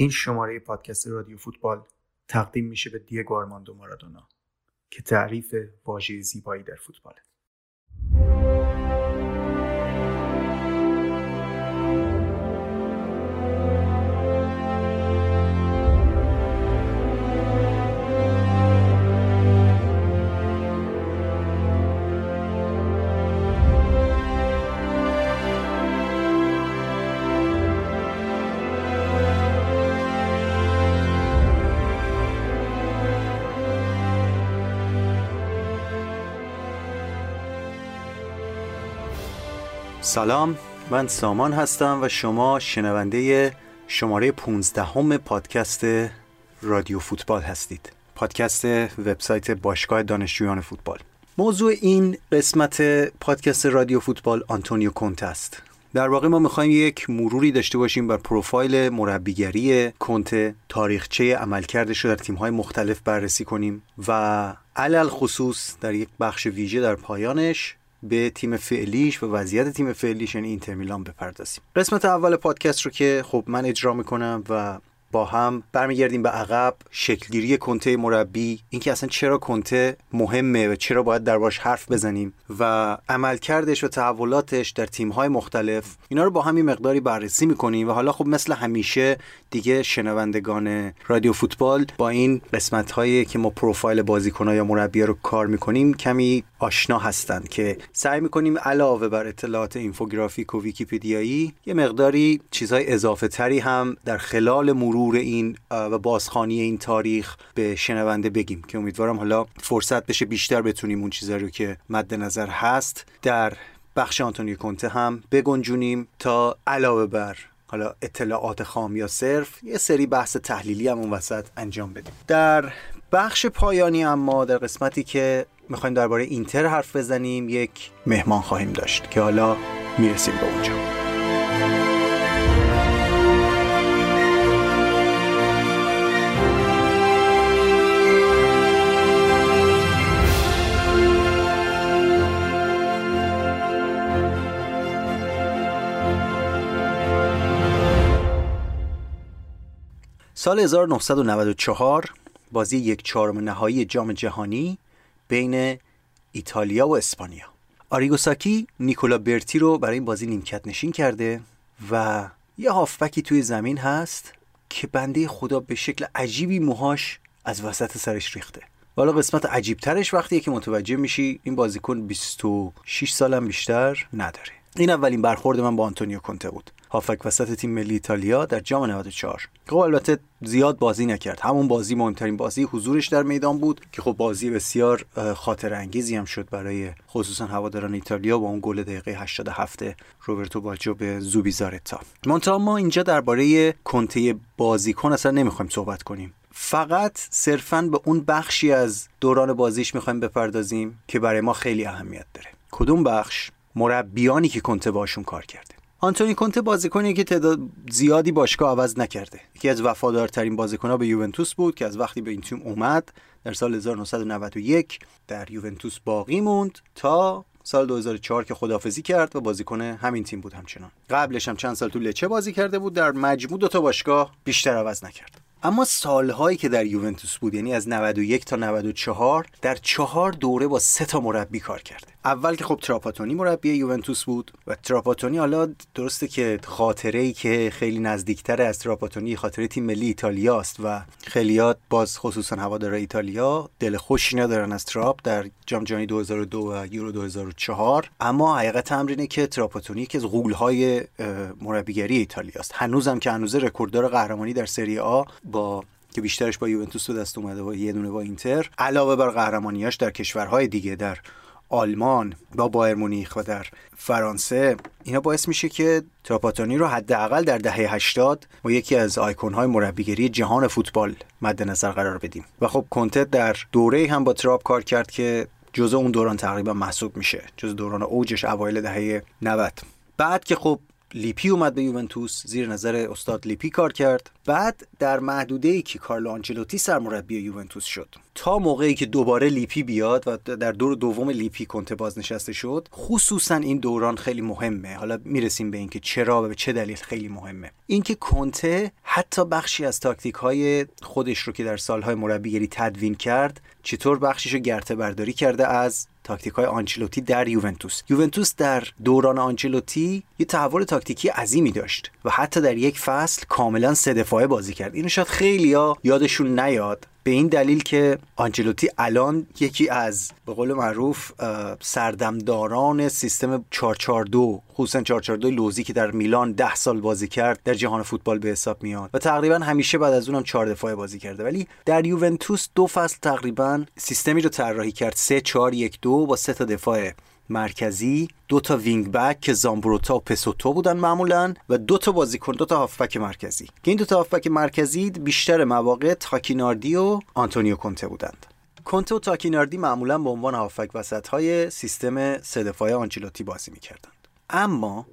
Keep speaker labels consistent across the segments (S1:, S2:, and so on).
S1: این شماره پادکست رادیو فوتبال تقدیم میشه به دیگو آرماندو مارادونا که تعریف واژه زیبایی در فوتباله.
S2: سلام من سامان هستم و شما شنونده شماره 15 هم پادکست رادیو فوتبال هستید. پادکست وبسایت باشگاه دانشجویان فوتبال. موضوع این قسمت پادکست رادیو فوتبال آنتونیو کونته است. در واقع ما می‌خوایم یک مروری داشته باشیم بر پروفایل مربیگری کنته تاریخچه عملکردش رو در تیم‌های مختلف بررسی کنیم و علی الخصوص در یک بخش ویژه در پایانش به تیم فعلیش و وضعیت تیم فعلیش یعنی اینتر میلان بپردازیم. قسمت اول پادکست رو که خب من اجرا می‌کنم و با هم برمیگردیم به عقب. شکلگیری کنته مربی اینکه اصلا چرا کنته مهمه و چرا باید دربارش حرف بزنیم و عملکردش و تحولاتش در تیم‌های مختلف. اینا رو با هم مقداری بررسی می‌کنیم و حالا خب مثل همیشه دیگه شنوندگان رادیو فوتبال با این قسمت هایی که ما پروفایل بازیکن‌ها یا مربی رو کار می‌کنیم کمی آشنا هستند که سعی می‌کنیم علاوه بر اطلاعات اینفوگرافیک و ویکیپدیایی یه مقداری چیزهای اضافه تری هم در خلال مرور این و بازخانی این تاریخ به شنونده بگیم که امیدوارم حالا فرصت بشه بیشتر بتونیم اون چیزایی رو که مد نظر هست در بخش آنتونیو کنته هم بگنجونیم تا علاوه بر حالا اطلاعات خام یا صرف یه سری بحث تحلیلی هم اون وسط انجام بدیم. در بخش پایانی اما در قسمتی که می‌خوایم درباره اینتر حرف بزنیم یک مهمان خواهیم داشت که حالا می‌رسیم به اونجا. سال 1994 بازی یک چهارم نهایی جام جهانی بین ایتالیا و اسپانیا. آریگوساکی نیکولا برتی رو برای این بازی نیمکت نشین کرده و یه هافبکی توی زمین هست که بنده خدا به شکل عجیبی موهاش از وسط سرش ریخته. حالا قسمت عجیب ترش وقتیه که متوجه میشی این بازیکن 26 سالم بیشتر نداره. این اولین برخورد من با آنتونیو کنته بود. هافک وسط تیم ملی ایتالیا در جام 94 خب البته زیاد بازی نکرد. همون بازی مهمترین بازی حضورش در میدان بود که خب بازی بسیار خاطر انگیزی هم شد برای خصوصا هواداران ایتالیا با اون گل دقیقه 87 روبرتو باجو به زوبیزارتا. منتها ما اینجا درباره کنته بازیکن اصلا نمی‌خوایم صحبت کنیم. فقط صرفا به اون بخشی از دوران بازیش می‌خوایم بپردازیم که برای ما خیلی اهمیت داره. کدوم بخش؟ مربیانی که کنته باشون کار کرده. آنتونی کنته بازیکنی که تعداد زیادی باشگاه عوض نکرده. یکی از وفادارترین بازیکنها به یوونتوس بود که از وقتی به این تیم اومد در سال 1991 در یوونتوس باقی موند تا سال 2004 که خدافزی کرد و بازیکن همین تیم بود همچنان. قبلش هم چند سال تو لچه بازی کرده بود در مجموع دو تا باشگاه بیشتر عوض نکرد. اما سالهایی که در یوونتوس بود یعنی از 91 تا 94 در چهار دوره با سه تا مربی کار کرده. اول که خب تراپاتونی مربی یوونتوس بود و تراپاتونی حالا درسته که خاطره ای که خیلی نزدیکتر از تراپاتونی خاطره تیم ملی ایتالیا است و خیلیات باز خصوصا هوادار ایتالیا دل خوشی ندارن از تراپ در جام جهانی 2002 و یورو 2004 اما حقیقت امر اینه که تراپاتونی که از غول‌های مربیگری ایتالیا است. هنوزم که هنوز رکورددار قهرمانی در سری آ با که بیشترش با یوونتوس به دست اومده و یه دونه با اینتر علاوه بر قهرمانیاش در کشورهای دیگه در آلمان با بایر مونیخ و در فرانسه. اینا باعث میشه که تراپاتونی رو حداقل در دهه 80 و یکی از آیکون های مربیگری جهان فوتبال مد نظر قرار بدیم. و خب کنته در دوره هم با تراپ کار کرد که جزء اون دوران تقریبا محسوب میشه جزء دوران اوجش اوایل دهه 90 بعد که خب لیپی اومد به یوونتوس زیر نظر استاد لیپی کار کرد. بعد در محدوده ای که کارلو آنجلوتی سرمربی یوونتوس شد. تا موقعی که دوباره لیپی بیاد و در دور دوم لیپی کنته بازنشسته شد خصوصا این دوران خیلی مهمه. حالا می‌رسیم به اینکه چرا و به چه دلیل خیلی مهمه. اینکه کنته حتی بخشی از تاکتیک های خودش رو که در سالهای مربیگری تدوین کرد چطور بخشیش رو گرته برداری کرده از تاکتیک های آنچلوتی در یوونتوس. یوونتوس در دوران آنچلوتی یه تحول تاکتیکی عظیمی داشت. و حتی در یک فصل کاملا سه دفاعه بازی کرد. اینو شاید خیلیا یادشون نیاد. به این دلیل که آنجلوتی الان یکی از به قول معروف سردمداران سیستم 442 خصوصا 442 لوزی که در میلان 10 سال بازی کرد در جهان فوتبال به حساب میاد. و تقریبا همیشه بعد از اونم 4 دفاعه بازی کرده. ولی در یوونتوس دو فصل تقریبا سیستمی رو طراحی کرد. 3 4 1 2 با سه تا دفاع مرکزی دو تا وینگ بک که زامبروتا و پسوتو بودن معمولا و دو تا بازیکن دو تا هافبک مرکزی. که این دو تا هافبک مرکزی بیشتر مواقع تاکیناردی و آنتونیو کنته بودند. کنته و تاکیناردی معمولا به عنوان هافبک وسط های سیستم سه دفاعه آنچلوتی بازی می‌کردند. اما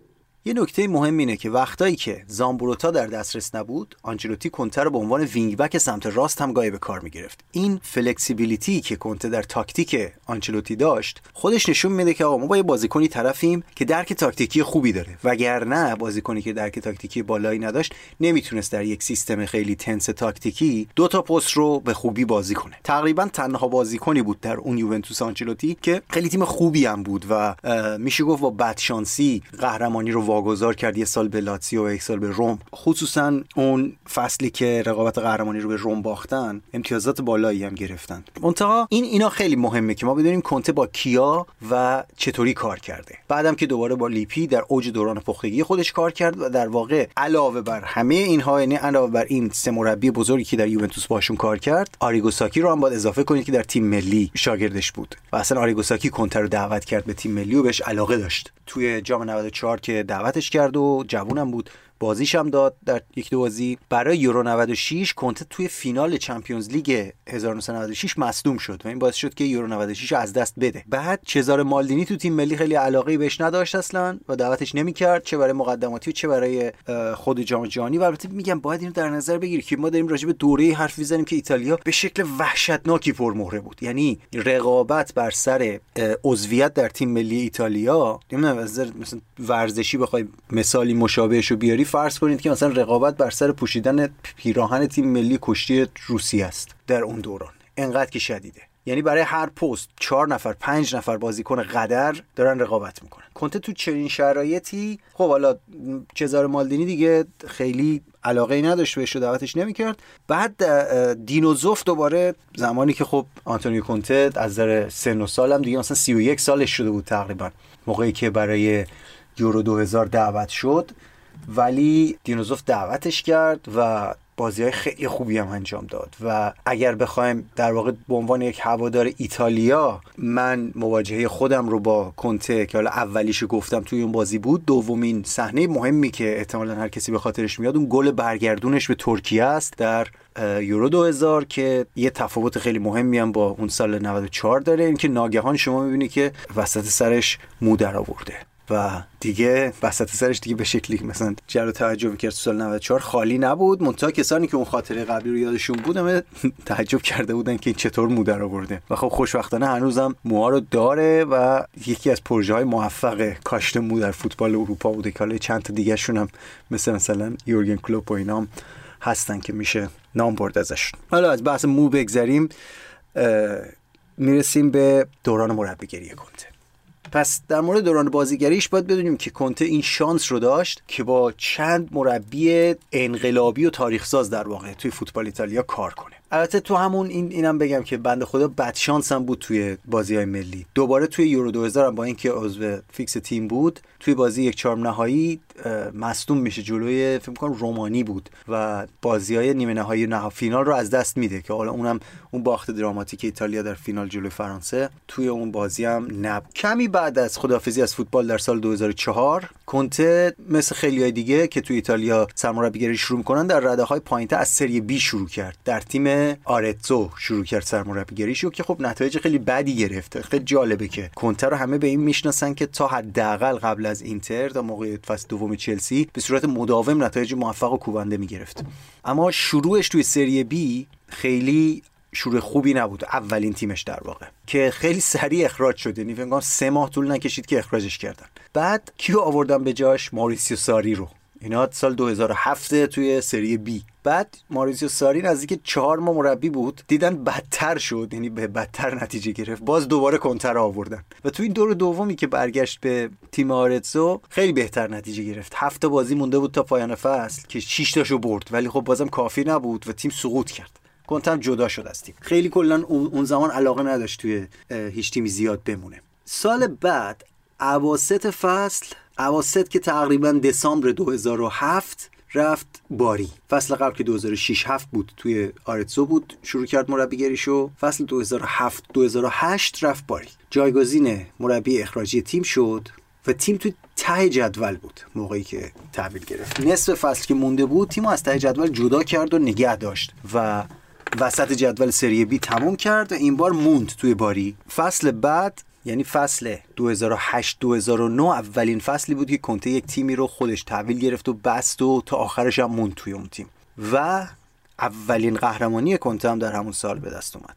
S2: یه نکته مهم اینه که وقتایی که زامبروتا در دسترس نبود آنچلوتی کنته رو به عنوان وینگ بک سمت راست هم گاهی به کار می‌گرفت. این flexibility که کنته در تاکتیک آنچلوتی داشت خودش نشون میده که آقا ما با یه بازیکنی طرفیم که درک تاکتیکی خوبی داره. وگرنه بازیکنی که درک تاکتیکی بالایی نداشت نمی‌تونست در یک سیستم خیلی tense تاکتیکی دو تا پست رو به خوبی بازی کنه. تقریبا تنها بازیکنی بود در اون یوونتوس آنچلوتی که خیلی تیم خوبی هم بود و میشه گفت با بدشانسی قهرمانی رو واگذار کرد یه سال به لاتسیو و یک سال به روم. خصوصا اون فصلی که رقابت قهرمانی رو به روم باختن امتیازات بالایی هم گرفتن. منتها این اینا خیلی مهمه که ما بدونیم کنته با کیا و چطوری کار کرده. بعدم که دوباره با لیپی در اوج دوران پختگی خودش کار کرد و در واقع علاوه بر همه اینها یعنی علاوه بر این سه مربی بزرگی که در یوونتوس باشون کار کرد آریگوساکی رو هم باید اضافه کنید که در تیم ملی شاگردش بود. و اصلا آریگوساکی کنته رو دعوت کرد به تیم ملی و بهش علاقه داشت. توی جام 94 که دعوتش کرد و جوونم بود. بازیش هم داد در یک دو بازی. برای یورو 96 کنته توی فینال چمپیونز لیگ 1996 مصدوم شد و این باعث شد که یورو 96 از دست بده. بعد چزار مالدینی تو تیم ملی خیلی علاقه بهش نداشت اصلا و دعوتش نمی‌کرد چه برای مقدماتی و چه برای خود جام جهانی. و البته میگم باید اینو در نظر بگیری که ما داریم راجع به دوره حرف می‌زنیم که ایتالیا به شکل وحشتناکی پرمهره بود. یعنی رقابت بر سر عضویت در تیم ملی ایتالیا نمی‌دونم مثلا ورزشی بخوای مثالی مشابهش رو بیاری فرض کنید که مثلا رقابت بر سر پوشیدن پیراهن تیم ملی کشتی روسیه است در اون دوران. انقدر که شدیده. یعنی برای هر پست چهار نفر پنج نفر بازیکن قدر دارن رقابت می‌کنن. کنته تو چنین شرایطی خب حالا چزار مالدینی دیگه خیلی علاقه ای نداشت بهش دعوتش نمی‌کرد. بعد دینوزوف دوباره زمانی که خب آنتونیو کنته از نظر سن و سالم دیگه مثلا 31 سالش شده بود تقریبا موقعی که برای یورو 2000 دعوت شد. ولی دینوزوف دعوتش کرد و بازی های خیلی خوبی هم انجام داد. و اگر بخوایم در واقع به عنوان یک هوادار ایتالیا من مواجهه خودم رو با کنته که حالا اولیشو گفتم توی اون بازی بود دومین صحنه مهمی که احتمالا هر کسی به خاطرش میاد اون گل برگردونش به ترکیه است در یورو 2000 که یه تفاوت خیلی مهمی هم با اون سال 94 داره. اینکه ناگهان شما می‌بینی که وسط سرش مو در آورده. و دیگه وسط سرش دیگه به شکلی مثلا جلو توجه می‌کرد سال 94 خالی نبود. منتها کسانی که اون خاطره قبلی رو یادشون بود همه تعجب کرده بودن که این چطور مو در آورده و خب خوشبختانه هنوزم موها رو داره و یکی از پروژه های موفق کاشت مو در فوتبال اروپا بوده که حالا چند تا دیگه شون هم مثل مثلا یورگن کلوپ و اینام هستن که میشه نام برد ازش حالا از بحث مو بگذریم می‌رسیم به دوران مربیگری کنته پس در مورد دوران بازیگریش باید بدونیم که کنته این شانس رو داشت که با چند مربی انقلابی و تاریخساز در واقع توی فوتبال ایتالیا کار کنه. البته تو همون این اینم بگم که بنده خدا بد شانس هم بود توی بازی های ملی. دوباره توی یورو 2000 هم با اینکه عضو فیکس تیم بود توی بازی یک چهارم نهایی مصدوم میشه جلوی فکر کنم رومانی بود و بازی های نیمه نهایی نه فینال رو از دست میده که حالا اونم اون باخت دراماتیک ایتالیا در فینال جلوی فرانسه. توی اون بازی هم نب کمی بعد از خدافزی از فوتبال در سال 2004 کنته مثل خیلی های دیگه که توی ایتالیا سرمربیگری شروع می‌کنن در رده های پایینتر از سری بی شروع کرد. در تیم تیم آرتزو شروع کرد سرمربیگریشو که خب نتایج خیلی بدی گرفته. خیلی جالبه که کنته رو همه به این می‌شناسن که تا حداقل قبل از اینتر تا موقع فصل دوم چلسی به صورت مداوم نتایج موفق و کوبنده می‌گرفت. اما شروعش توی سری بی خیلی شروع خوبی نبود. اولین تیمش در واقع. که خیلی سریع اخراج شد. یعنی سه ماه طول نکشید که اخراجش کردن. بعد کیو آوردن به جاش؟ ماریسیو ساری رو. اینا سال 2007 توی سری بی. بعد ماریسیو ساری نزدیک چهار ماه مربی بود. دیدن بدتر شد یعنی به بدتر نتیجه گرفت. باز دوباره کنته رو آوردن. و تو این دور دومی که برگشت به تیم آرتزو خیلی بهتر نتیجه گرفت. هفت بازی مونده بود تا پایان فصل که 6 تاشو برد. ولی خب بازم کافی نبود و تیم سقوط کرد. کنتم جدا شد از تیم. خیلی کلا اون زمان علاقه نداشت توی هیچ تیمی زیاد بمونه. سال بعد اواسط فصل اواسط که تقریبا دسامبر 2007 رفت باری. فصل قبل که 2006 7 بود توی آرتزو بود شروع کرد مربیگریشو. فصل 2007 2008 رفت باری. جایگزین مربی اخراجی تیم شد و تیم توی ته جدول بود موقعی که تحویل گرفت. نصف فصل که مونده بود تیم از ته جدول جدا کرد و نگه داشت و وسط جدول سری بی تموم کرد و این بار موند توی باری. فصل بعد یعنی فصل 2008 2009 اولین فصلی بود که کنته یک تیمی رو خودش تحویل گرفت و بست و تا آخرش هم موند توی اون تیم. و اولین قهرمانی کنته هم در همون سال به دست اومد.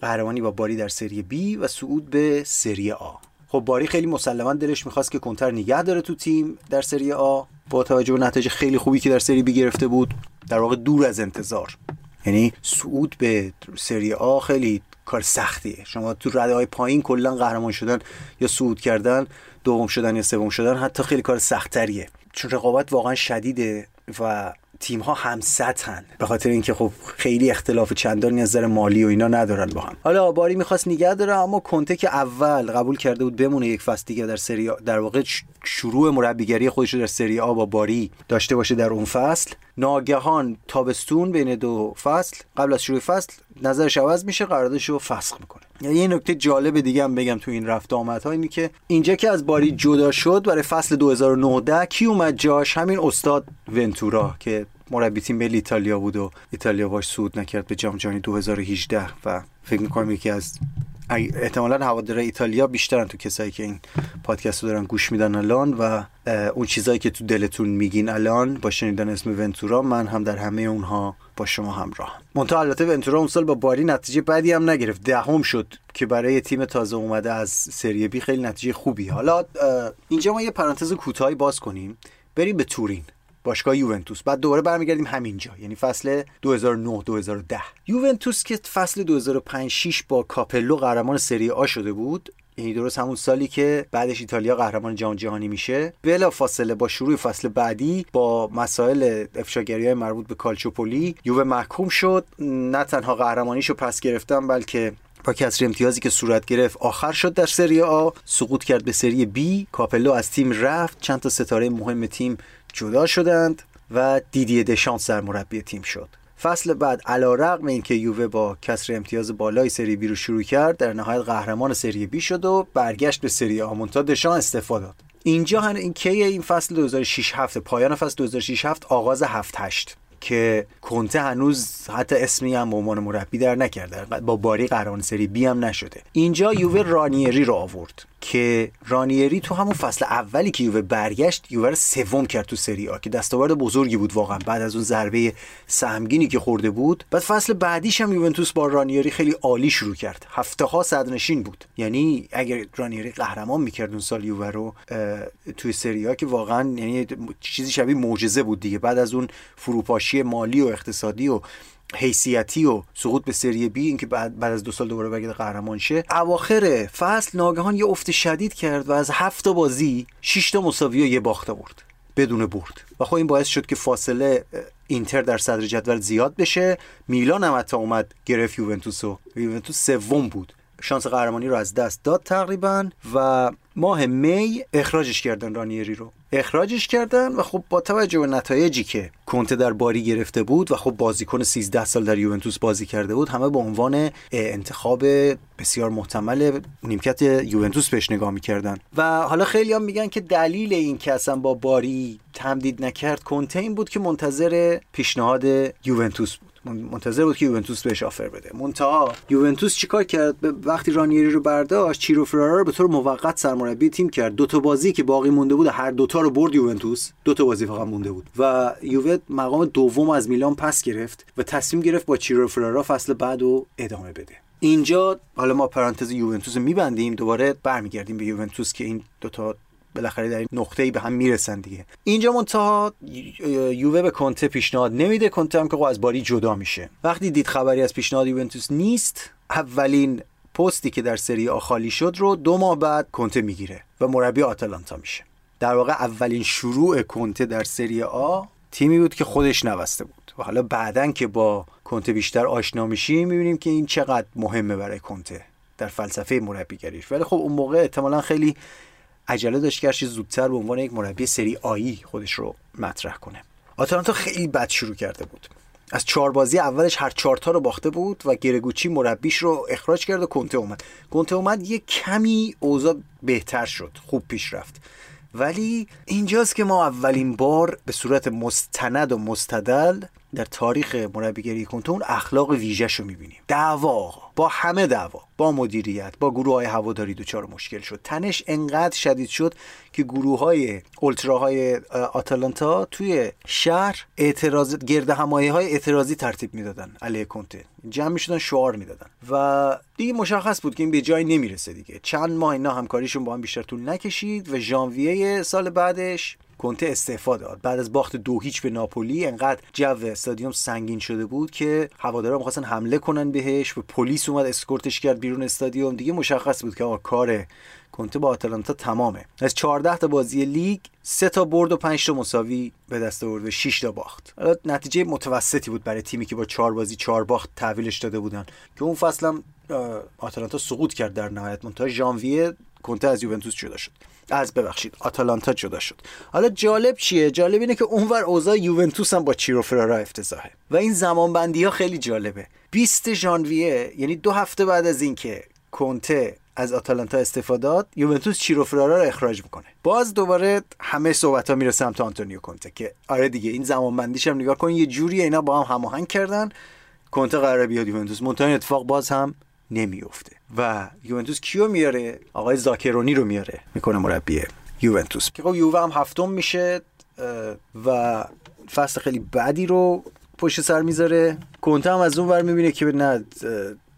S2: قهرمانی با باری در سری بی و صعود به سری آ. خب باری خیلی مسلما دلش می‌خواست که کنتر نگه داره تو تیم در سری آ. با توجه به نتایج خیلی خوبی که در سری بی گرفته بود در واقع دور از انتظار. یعنی صعود به سری آ خیلی کار سختیه. شما تو رده های پایین کلا قهرمان شدن یا صعود کردن دوم شدن یا سوم شدن حتی خیلی کار سختتریه چون رقابت واقعا شدیده و تیم ها هم سطحن. به خاطر اینکه خب خیلی اختلاف چندانی نظر مالی و اینا ندارن با هم. حالا باری می‌خواست نگه داره اما کنته که اول قبول کرده بود بمونه یک فصل دیگه در سری در واقع شروع مربیگری خودش رو در سری آ با باری داشته باشه در اون فصل. ناگهان تابستون بین دو فصل قبل از شروع فصل نظرش عوض میشه قراردادش رو فسخ می‌کنه. یعنی یه نکته جالب دیگه هم بگم تو این رفت آمدها اینی که اینجا که از باری جدا شد برای فصل 2019 کی اومد جاش؟ همین استاد ونتورا که مربی تیم ملی ایتالیا بود و ایتالیا باش سود نکرد به جام جهانی 2018 و فکر می‌کنم یکی از احتمالا هواداره ایتالیا بیشترن تو کسایی که این پادکست رو دارن گوش میدن الان و اون چیزایی که تو دلتون میگین الان با شنیدن اسم ونتورا من هم در همه اونها با شما همراه منتها البته ونتورا اون سال با باری نتیجه بدی هم نگرفت. دهم شد که برای تیم تازه اومده از سری بی خیلی نتیجه خوبی. حالا اینجا ما یه پرانتز کوتاهی باز کنیم. بریم به تورین. باشگاه یوونتوس. بعد دوباره برمیگردیم همینجا یعنی فصل 2009 2010 یوونتوس که فصل 2005 6 با کاپلو قهرمان سری آ شده بود یعنی درست همون سالی که بعدش ایتالیا قهرمان جام جهانی میشه. بلافاصله با شروع فصل بعدی با مسائل افشاگری های مربوط به کالچوپولی یووه محکوم شد. نه تنها قهرمانیشو پس گرفتن بلکه با کسر امتیازی که صورت گرفت آخر شد در سری آ سقوط کرد به سری بی. کاپلو از تیم رفت. چند تا ستاره مهم تیم جدا شدند و دیدی دشانس مربی تیم شد. فصل بعد علا رقم اینکه یووه با کسر امتیاز بالای سری بی رو شروع کرد در نهایت قهرمان سری بی شد و برگشت به سری آ. مونتا دشان استفاده داد. اینجا هن این کی این فصل 2006 7 پایان فصل 2006 7 آغاز 7 8 که کنته هنوز حتی اسمی هم به عنوان مربی در نکرده با باری قهرمان سری بی هم نشده. اینجا یووه رانیری رو آورد که رانیری تو همون فصل اولی که یووه برگشت یووه رو سوم کرد تو سری آ که دستاورد بزرگی بود واقعا بعد از اون ضربه سهمگینی که خورده بود. بعد فصل بعدیش هم یوونتوس با رانیری خیلی عالی شروع کرد. هفته ها صدرنشین بود. یعنی اگر رانیری قهرمان می‌کرد اون سال یووه رو توی سری آ که واقعا یعنی چیزی شبیه معجزه بود دیگه. بعد از اون فروپاشی مالی و اقتصادی و حیثیتی و سقوط به سری بی اینکه بعد بعد از دو سال دوباره برگرده قهرمان شه. اواخر فصل ناگهان یه افت شدید کرد و از هفت بازی 6 تا مساوی و یه باخته برد بدون برد. و خب این باعث شد که فاصله اینتر در صدر جدول زیاد بشه. میلان هم حتی اومد گرفت یوونتوس و یوونتوس سوم بود. شانس قهرمانی رو از دست داد تقریبا و ماه می اخراجش کردن رانیری رو. اخراجش کردن و خب با توجه به نتایجی که کنته در باری گرفته بود و خب بازیکن 13 سال در یوونتوس بازی کرده بود همه به عنوان انتخاب بسیار محتمل نیمکت یوونتوس بهش نگاه می‌کردن. و حالا خیلی هم میگن که دلیل این که اصلا با باری تمدید نکرد کنته این بود که منتظر پیشنهاد یوونتوس بود. منتظر بود که یوونتوس بهش آفر بده. منتها یوونتوس چیکار کرد؟ وقتی رانیری رو برداشت چیرو فرارا رو به طور موقت سرمربی تیم کرد. دو تا بازی که باقی مونده بود هر دوتا رو برد یوونتوس. دو تا بازی فقط مونده بود. و یووه مقام دوم از میلان پس گرفت و تصمیم گرفت با چیرو فرارا فصل بعد رو ادامه بده. اینجا حالا ما پرانتز یوونتوس رو میبندیم. دوباره برمیگردیم به یوونتوس که این دوتا بالاخره در این نقطه ای به هم می‌رسن دیگه. اینجا منتها یووه به کنته پیشنهاد نمیده. کنته هم که از باری جدا میشه. وقتی دید خبری از پیشنهاد یوونتوس نیست اولین پستی که در سری آ خالی شد رو دو ماه بعد کنته می‌گیره و مربی آتالانتا میشه. در واقع اولین شروع کنته در سری آ تیمی بود که خودش نوسته بود. و حالا بعدا که با کنته بیشتر آشنا میشیم می‌بینیم که این چقدر مهمه برای کنته در فلسفه مربیگریش. ولی خب اون موقع احتمالا خیلی عجله داشت که زودتر به عنوان یک مربی سری آیی خودش رو مطرح کنه. آتالانتا خیلی بد شروع کرده بود. از چهار بازی اولش هر چهار تا رو باخته بود و گرگوچی مربیش رو اخراج کرد و کنته اومد. کنته اومد یه کمی اوضاع بهتر شد خوب پیش رفت. ولی اینجاست که ما اولین بار به صورت مستند و مستدل در تاریخ مربیگری کنته اون اخلاق ویژهش رو می‌بینیم. دعوا با همه دعوا. با مدیریت با گروه های هواداری دچار مشکل شد. تنش انقدر شدید شد که گروه های های آتالانتا توی شهر اعتراض گرد همایی های اعتراضی ترتیب می‌دادن علیه کنته جمع می‌شدن شعار می‌دادن. و دیگه مشخص بود که این به جای نمی‌رسه دیگه. چند ماه اینا همکاریشون با هم بیشتر طول نکشید و ژانویه سال بعدش کنته استعفا داد. بعد از باخت دو هیچ به ناپولی انقدر جو استادیوم سنگین شده بود که هوادارا می‌خواستن حمله کنن بهش. و پلیس اومد اسکورتش کرد بیرون استادیوم. دیگه مشخص بود که آقا کار کنته با آتالانتا تمامه. از 14 تا بازی لیگ سه تا برد و 5 تا مساوی به دست آورد و 6 تا باخت. نتیجه متوسطی بود برای تیمی که با 4 بازی 4 باخت تحویلش داده بودن. که اون فصل هم آتالانتا سقوط کرد در نهایت. منتها ژانویه کنته از یوونتوس جدا شد. از ببخشید آتالانتا جدا شد. حالا جالب چیه؟ جالب اینه که اونور اوضاع یوونتوس هم با چیرو فرارا افتضاحه. و این زمان بندی ها خیلی جالبه. 20 ژانویه یعنی دو هفته بعد از اینکه کنته از آتالانتا استفاده داد یوونتوس چیرو فرارا رو اخراج می‌کنه. باز دوباره همه صحبت ها میره سمت آنتونیو کنته که آره دیگه این زمان بندیش هم نگاه کن یه جوری اینا با هم هماهنگ کردن. کنته قرار بیاد یوونتوس. منتها اتفاق باز هم نمیفته و یوونتوس کیو میاره؟ آقای زاکرونی رو میاره. می‌کنه مربی یوونتوس. که خب یووه هم هفتم میشه و فصل خیلی بدی رو پشت سر می‌ذاره. کنته هم از اون ور می‌بینه که نه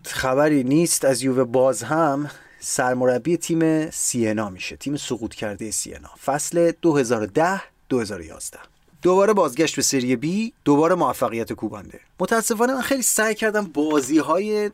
S2: خبری نیست. از یووه باز هم سرمربی تیم سینا میشه تیم سقوط کرده سینا. فصل 2010 2011 دوباره بازگشت به سری بی دوباره موفقیت کوبنده متاسفانه من خیلی سعی کردم بازی های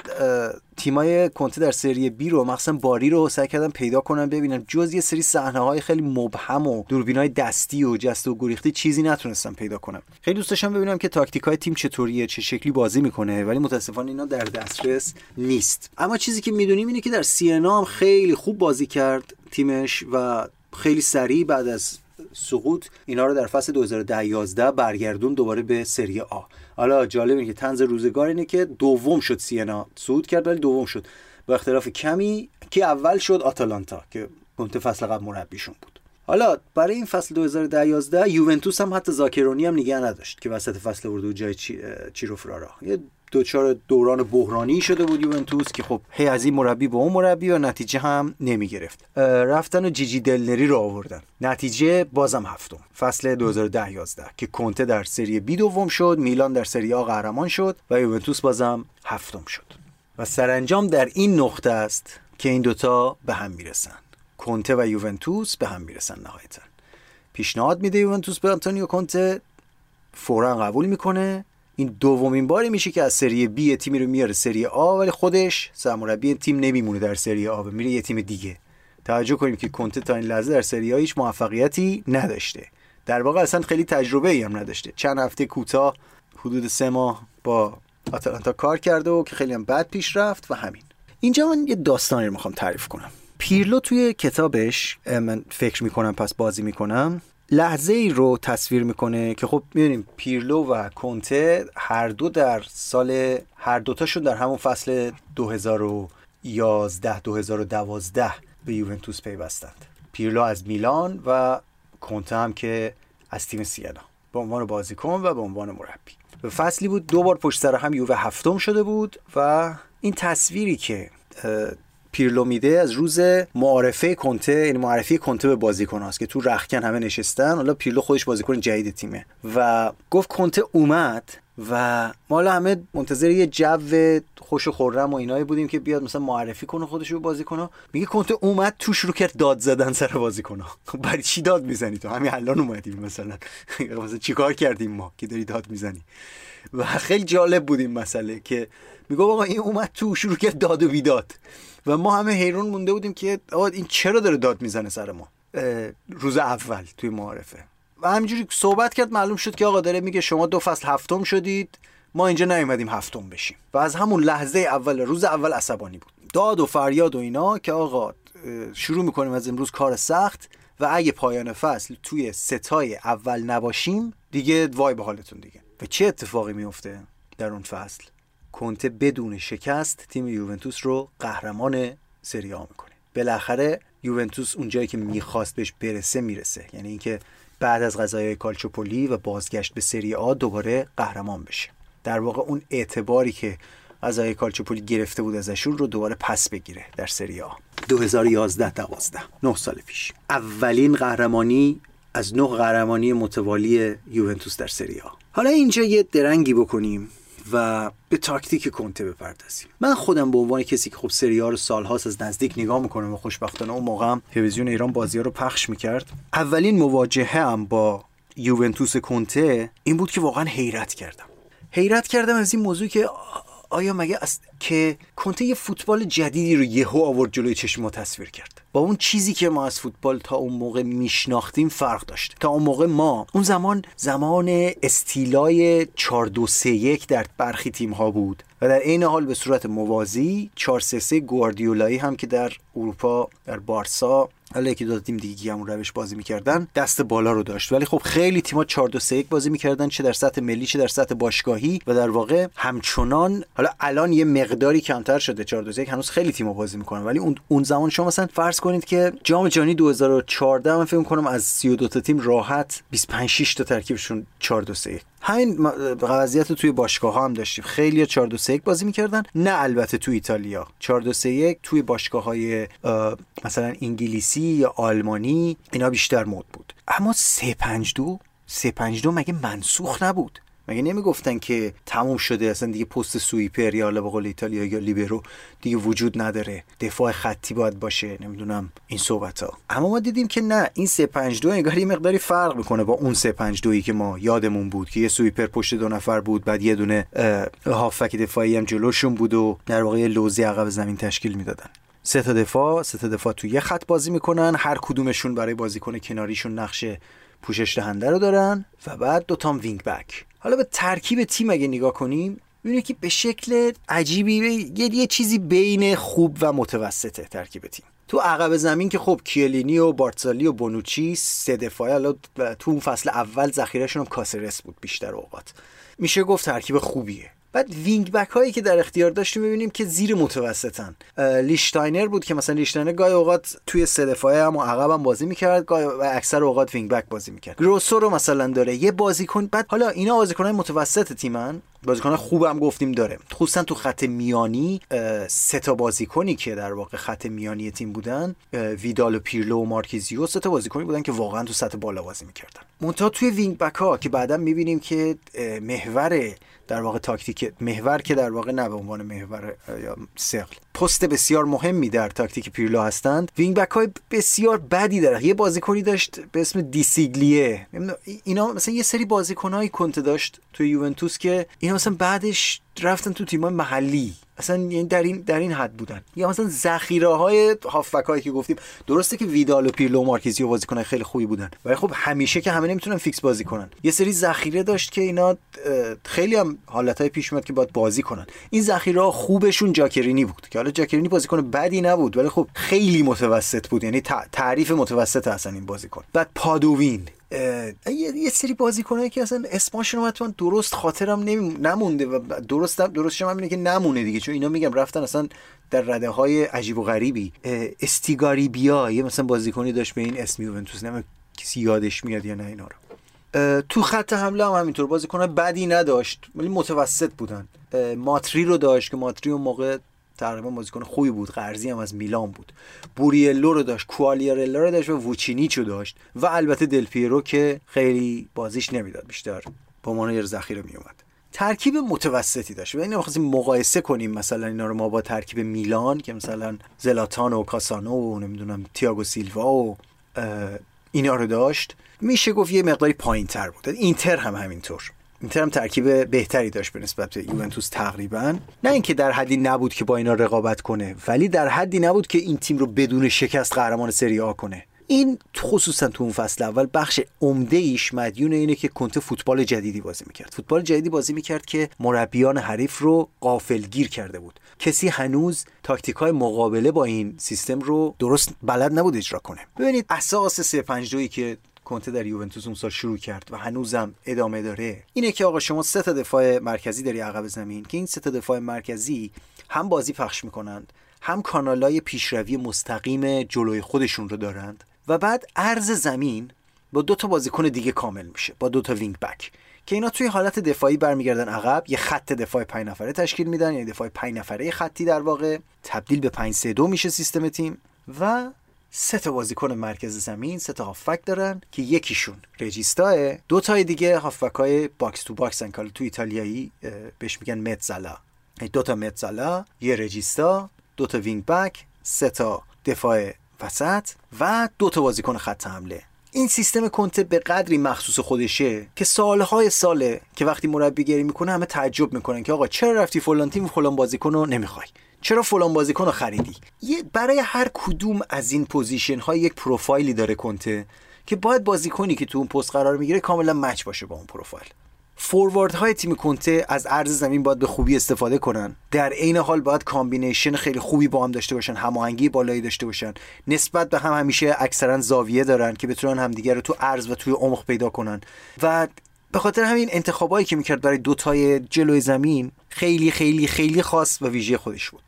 S2: تیمای کنته در سری بی رو مخصوصا باری رو سعی کردم پیدا کنم ببینم جز یه سری صحنه های خیلی مبهم و دوربین های دستی و جست و گریختی چیزی نتونستم پیدا کنم. خیلی دوست داشتم ببینم که تاکتیک های تیم چطوریه چه شکلی بازی می‌کنه ولی متاسفانه اینا در دسترس نیست. اما چیزی که می‌دونیم اینه که در سینا هم خیلی خوب بازی کرد تیمش و خیلی سریع بعد از سقوط اینا رو در فصل 2011 برگردون دوباره به سری آ. حالا جالب اینه که تنز روزگار اینه که دوم شد سینا. صعود کرد ولی دوم شد. با اختلاف کمی که اول شد آتالانتا که کنته فصل قبل مربیشون بود. حالا برای این فصل 2011 یوونتوس هم حتی زاکرونی هم نگه نداشت که وسط فصل ورده جای چی... چیرو فرارا. یه دوچار دوران بحرانی شده بود یوونتوس که خب هی از این مربی به اون مربی و نتیجه هم نمی گرفت رفتن و جیجی دلنری رو آوردن. نتیجه بازم هفتم. فصل 2010 11 که کنته در سری بی دوم شد میلان در سری آ قهرمان شد و یوونتوس بازم هفتم شد. و سرانجام در این نقطه است که این دوتا به هم می‌رسن. کنته و یوونتوس به هم می‌رسن نهایتا. پیشنهاد میده یوونتوس به آنتونیو کنته. فورا قبول می‌کنه. این دومین باری میشه که از سری بی تیمی رو میاره سری آ ولی خودش سرمربی تیم نمیمونه در سری آ و میره یه تیم دیگه. توجه کنیم که کنته تا این لحظه در سری آ هیچ موفقیتی نداشته. در واقع اصلا خیلی تجربه ای هم نداشته. چند هفته کوتاه حدود سه ماه با آتلانتا کار کرده و که خیلی هم بد پیش رفت و همین. اینجا من یه داستانی رو می‌خوام تعریف کنم. پیرلو توی کتابش من فکر می‌کنم پس بازی می‌کنم لحظه ای رو تصویر می‌کنه که خب می‌دونیم پیرلو و کنته هر دو در سال هر دوتاشون در همون فصل 2011 2012 به یوونتوس پیوستند. پیرلو از میلان و کنته هم که از تیم سینا به عنوان بازیکن و به عنوان مربی. فصلی بود دو بار پشت سر هم یووه هفتم شده بود و این تصویری که پیرلو میده از روز معارفه کنته یعنی معرفی کنته به بازیکن هاست که تو رخکن همه نشستن. حالا پیرلو خودش بازیکن جدید تیمه. و گفت کنته اومد و ما حالا همه منتظر یه جو خوش و خورم و اینایی بودیم که بیاد مثلا معرفی کنه خودش رو بازیکن میگه کنته اومد تو شروع کرد داد زدن سر بازیکن ها. خب برای چی داد می‌زنی تو؟ همین الان اومدیم مثلا. مثلا چیکار کردیم ما که داری داد می‌زنی؟ و خیلی جالب بود این مسئله که میگه آقا این اومد تو شروع کرد داد و بیداد. و ما همه حیرون مونده بودیم که آقا این چرا داره داد می‌زنه سر ما؟ روز اول توی معارفه. و همینجوری صحبت کرد معلوم شد که آقا داره میگه شما دو فصل هفتم شدید ما اینجا نیومدیم هفتم بشیم. و از همون لحظه اول روز اول عصبانی بود. داد و فریاد و اینا که آقا شروع می‌کنیم از امروز کار سخت و اگه پایان فصل توی ستای اول نباشیم دیگه وای به حالتون دیگه. و چه اتفاقی میفته در اون فصل؟ کنته بدون شکست تیم یوونتوس رو قهرمان سری آ می‌کنه. بالاخره یوونتوس اونجایی که می‌خواست بهش برسه می‌رسه. یعنی اینکه بعد از غذای کالچوپولی و بازگشت به سری آ دوباره قهرمان بشه. در واقع اون اعتباری که غذای کالچوپولی گرفته بود ازشون رو دوباره پس بگیره در سری آ. 2011 12 9 سال پیش. اولین قهرمانی از نه قهرمانی متوالی یوونتوس در سری آ. حالا اینجا یه درنگی بکنیم. و به تاکتیک کنته بپردازیم. من خودم به عنوان کسی که خب سری رو سالهاست از نزدیک نگاه می‌کنم و خوشبختانه اون موقع هم تلویزیون ایران بازی رو پخش می‌کرد. اولین مواجهه هم با یوونتوس کنته این بود که واقعا حیرت کردم. حیرت کردم از این موضوع که آیا مگه است که کنته یه فوتبال جدیدی رو یهو آورد جلوی چشم ما تصویر کرد؟ با اون چیزی که ما از فوتبال تا اون موقع میشناختیم فرق داشت. تا اون موقع ما اون زمان زمان استیلای 4 2 3 1 در برخی تیم ها بود. و در عین حال به صورت موازی 4 3 3 گواردیولایی هم که در اروپا در بارسا حالا یکی دو تیم دیگه همون روش بازی می‌کردن دست بالا رو داشت. ولی خب خیلی تیم‌ها 4 2 3 1 بازی می‌کردن چه در سطح ملی چه در سطح باشگاهی و در واقع همچنان حالا الان یه مقداری کمتر شده 4 2 3 1 هنوز خیلی تیم‌ها بازی می‌کنن. ولی اون اون زمان شما مثلا فرض کنید که جام جهانی 2014 من فکر کنم از 32 تا تیم راحت 25 6 تا ترکیبشون 4 2 3 1 همین وضعیت توی باشگاه ها هم داشتیم. خیلی 4 2 3 1 بازی می‌کردن. نه البته توی ایتالیا. 4 2 3 1 توی باشگاه های مثلا انگلیسی یا آلمانی اینا بیشتر مد بود. اما 3 5 2 3 5 2 مگه منسوخ نبود؟ مگه نمی‌گفتن که تموم شده اصلا دیگه پست سویپر یا به قول ایتالیا یا لیبرو دیگه وجود نداره. دفاع خطی باید باشه. نمی‌دونم این صحبت ها اما ما دیدیم که نه این 352 انگار یه مقداری فرق می‌کنه با اون 352 که ما یادمون بود که یه سویپر پشت دو نفر بود بعد یه دونه هافک دفاعی هم جلوشون بود و در واقع لوزی عقب زمین تشکیل می‌دادن. سه تا دفاع سه تا دفاع تو یه خط بازی می‌کنن. هر کدومشون برای بازیکن کناریشون نقش پوشش دهنده رو دارن و بعد دو تام وینگ بک. حالا به ترکیب تیم اگه نگاه کنیم ببینید که به شکل عجیبی یه, یه چیزی بین خوب و متوسطه ترکیب تیم. تو عقب زمین که خب کیلینی و بارتزالی و بونوچی سه دفاعی حالا تو اون فصل اول ذخیرهشون هم کاسرس بود بیشتر اوقات. میشه گفت ترکیب خوبیه. بعد وینگ بک هایی که در اختیار داشتیم می‌بینیم که زیر متوسطن. لیشتاینر بود که مثلا لیشتاینر گاهی اوقات توی سه دفاعه هم و عقب هم بازی می‌کرد و اکثر اوقات وینگ بک بازی می‌کرد. گروسو رو مثلا داره یه بازیکن بعد حالا اینا بازیکنای متوسط تیمن. بازیکن خوبم گفتیم داره. خصوصا تو خط میانی سه تا بازیکنی که در واقع خط میانی تیم بودن ویدال و پیرلو و مارکیزیو سه تا بازیکنی بودن که واقعا تو سطح بالا بازی می‌کردن. منتها توی وینگ بک ها که بعدا می‌بینیم که محور در واقع تاکتیک محور که در واقع نه به عنوان محور یا ثقل پست بسیار مهمی در تاکتیک پیرلو هستند. وینگ بک های بسیار بدی داره یه بازیکنی داشت به اسم دیسیگلیه. اینا مثلا یه سری بازیکنایی کنته داشت توی یوونتوس که اینا مثلا بعدش رفتن تو تیمای محلی. اصلا یعنی در این در این حد بودن. یا مثلا ذخیره های هافبک هایی که گفتیم درسته که ویدال و پیرلو و مارکیزیو بازیکن خیلی خوبی بودن ولی خب همیشه که همه نمی‌تونن فیکس بازی کنن. یه سری ذخیره داشت که اینا خیلی هم حالت های پیش میاد که باید بازی کنن. این ذخیره ها خوبشون جاکرینی بود که حالا جاکرینی بازیکن بدی نبود ولی خب خیلی متوسط بود یعنی تعریف متوسط اصلا این بازیکن. بعد پادوین. یه سری بازیکنایی که اصلا اسمشون من درست خاطرم نمونده و درست درستش هم اینه که نمونه دیگه چون اینا میگم رفتن اصلا در رده های عجیب و غریبی. استیگاری بیا یه مثلا بازیکنی داشت به این اسم یوونتوس نمی‌دونم کسی یادش میاد یا نه اینا رو. تو خط حمله هم همینطور بازیکن بدی نداشت ولی متوسط بودن. ماتری رو داشت که ماتری اون موقع تقریبا بازیکن خوبی بود. قرضی هم از میلان بود. بوریلو رو داشت کوالیارلا رو داشت و ووچینیچو داشت. و البته دلپیرو که خیلی بازیش نمی‌داد بیشتر. با عنوان یه ذخیره میومد ترکیب متوسطی داشت. اینو می‌خواستیم مقایسه کنیم. مثلا اینا رو ما با ترکیب میلان که مثلا زلاتان و کاسانو و نمی‌دونم تییاگو سیلوا و اینا رو داشت. میشه گفت یه مقداری پایین تر بود. اینتر هم همینطور. اینتر هم ترکیب بهتری داشت به نسبت یوونتوس تقریبا. نه اینکه در حدی نبود که با اینا رقابت کنه ولی در حدی نبود که این تیم رو بدون شکست قهرمان سری آ کنه. این خصوصا تو اون فصل اول بخش عمده ایش مدیون اینه که کنته فوتبال جدیدی بازی می‌کرد. فوتبال جدیدی بازی می‌کرد که مربیان حریف رو قافلگیر کرده بود. کسی هنوز تاکتیک های مقابله با این سیستم رو درست بلد نبود اجرا کنه. ببینید اساس 352 که کنته در یوونتوس اون سال شروع کرد و هنوزم ادامه داره. اینه که آقا شما سه تا دفاع مرکزی داری عقب زمین که این سه تا دفاع مرکزی هم بازی پخش می‌کنند هم کانالای پیشروی مستقیم جلوی خودشون رو دارند و بعد عرض زمین با دو تا بازیکن دیگه کامل میشه با دو تا وینگ بک که اینا توی حالت دفاعی برمیگردن عقب یه خط دفاع 5 نفره تشکیل میدن یعنی دفاع 5 نفره خطی در واقع تبدیل به 5 3 2 میشه سیستم تیم و سه تا بازیکن مرکز زمین سه تا هافبک دارن که یکیشون regista ه دو تای دیگه هافبک های box to box ان تو ایتالیایی بهش میگن mezzala یعنی دو تا mezzala یه regista دو تا وینگ بک سه تا دفاع وسط و دو تا بازیکن خط حمله. این سیستم کنته به قدری مخصوص خودشه که سالهای ساله که وقتی مربیگری می‌کنه همه تعجب می‌کنن که آقا چرا رفتی فلان تیم فلان بازیکن رو نمی‌خوای؟ چرا فلان بازیکن رو خریدی؟ یه برای هر کدوم از این position ها یک پروفایلی داره کنته که باید بازیکنی که تو اون پست قرار می‌گیره کاملا match باشه با اون پروفایل. فوروارد های تیم کنته از عرض زمین باید به خوبی استفاده کنن. در عین حال باید combination خیلی خوبی با هم داشته باشن هماهنگی بالایی داشته باشن. نسبت به هم همیشه اکثرا زاویه دارن که بتونن همدیگه رو تو عرض و توی عمق پیدا کنن. و به خاطر همین انتخابایی که می‌کرد برای دوتای جلوی زمین خیلی خیلی خیلی خاص و ویژه خودش بود.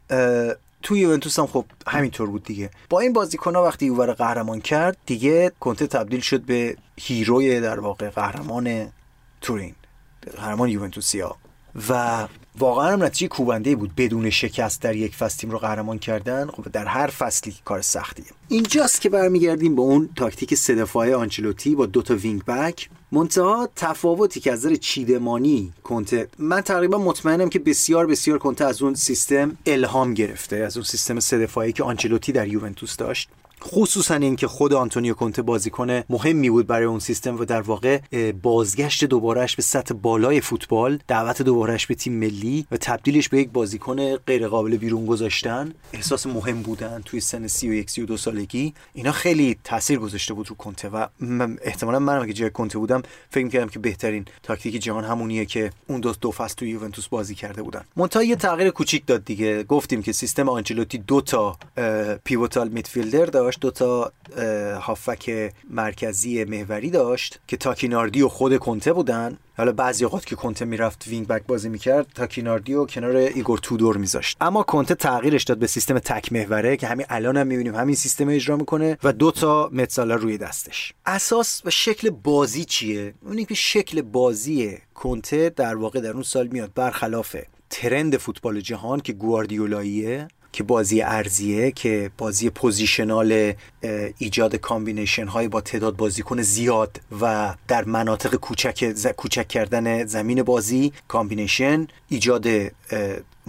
S2: توی یوونتوس هم خب همینطور بود دیگه. با این بازیکن وقتی یووه قهرمان کرد دیگه کنته تبدیل شد به hero ی در واقع قهرمان تورین قهرمان یوونتوسیا و واقعا هم نتیجه کوبنده بود بدون شکست در یک فصل تیم رو قهرمان کردن. خب در هر فصلی کار سختیه اینجاست که برمیگردیم به اون تاکتیک سه دفاعه آنچلوتی با دو تا وینگ بک. منتها تفاوتی که از نظر چیدمانی کنته من تقریبا مطمئنم که بسیار بسیار کنته از اون سیستم الهام گرفته از اون سیستم سه دفاعی که آنچلوتی در یوونتوس داشت. خصوصا اینکه خود آنتونیو کونته بازیکن مهمی بود برای اون سیستم و در واقع بازگشت دوبارهش به سطح بالای فوتبال دعوت دوبارهش به تیم ملی و تبدیلش به یک بازیکن غیر قابل بیرون گذاشتن احساس مهم بودن توی سن 31 32 سالگی. اینا خیلی تاثیر گذاشته بود رو کنته و احتمالا من اگه جای کنته بودم فکر می‌کردم که بهترین تاکتیک جهان همونیه که اون دو دو فصل توی یوونتوس بازی کرده بودن. منتها یه تغییر کوچیک داد دیگه. گفتیم که سیستم آنچلوتی دو تا pivotal midfielder داشت دو تا هافبک مرکزی محوری داشت که تاکیناردی و خود کنته بودن. حالا بعضی اوقات که کنته می‌رفت wing back بازی می‌کرد تاکیناردی و کنار ایگور تودور میذاشت. اما کنته تغییرش داد به سیستم تک محوره که همین الان هم می‌بینیم همین سیستم اجرا می‌کنه و دو تا mezzala روی دستش. اساس و شکل بازی چیه؟ اونی که شکل بازی کنته در واقع در اون سال میاد. برخلاف trend فوتبال جهان که گواردیولاییه که بازی عرضیه که بازی positional ایجاد combination های با تعداد بازیکن زیاد و در مناطق کوچک کوچک کردن زمین بازی combination ایجاد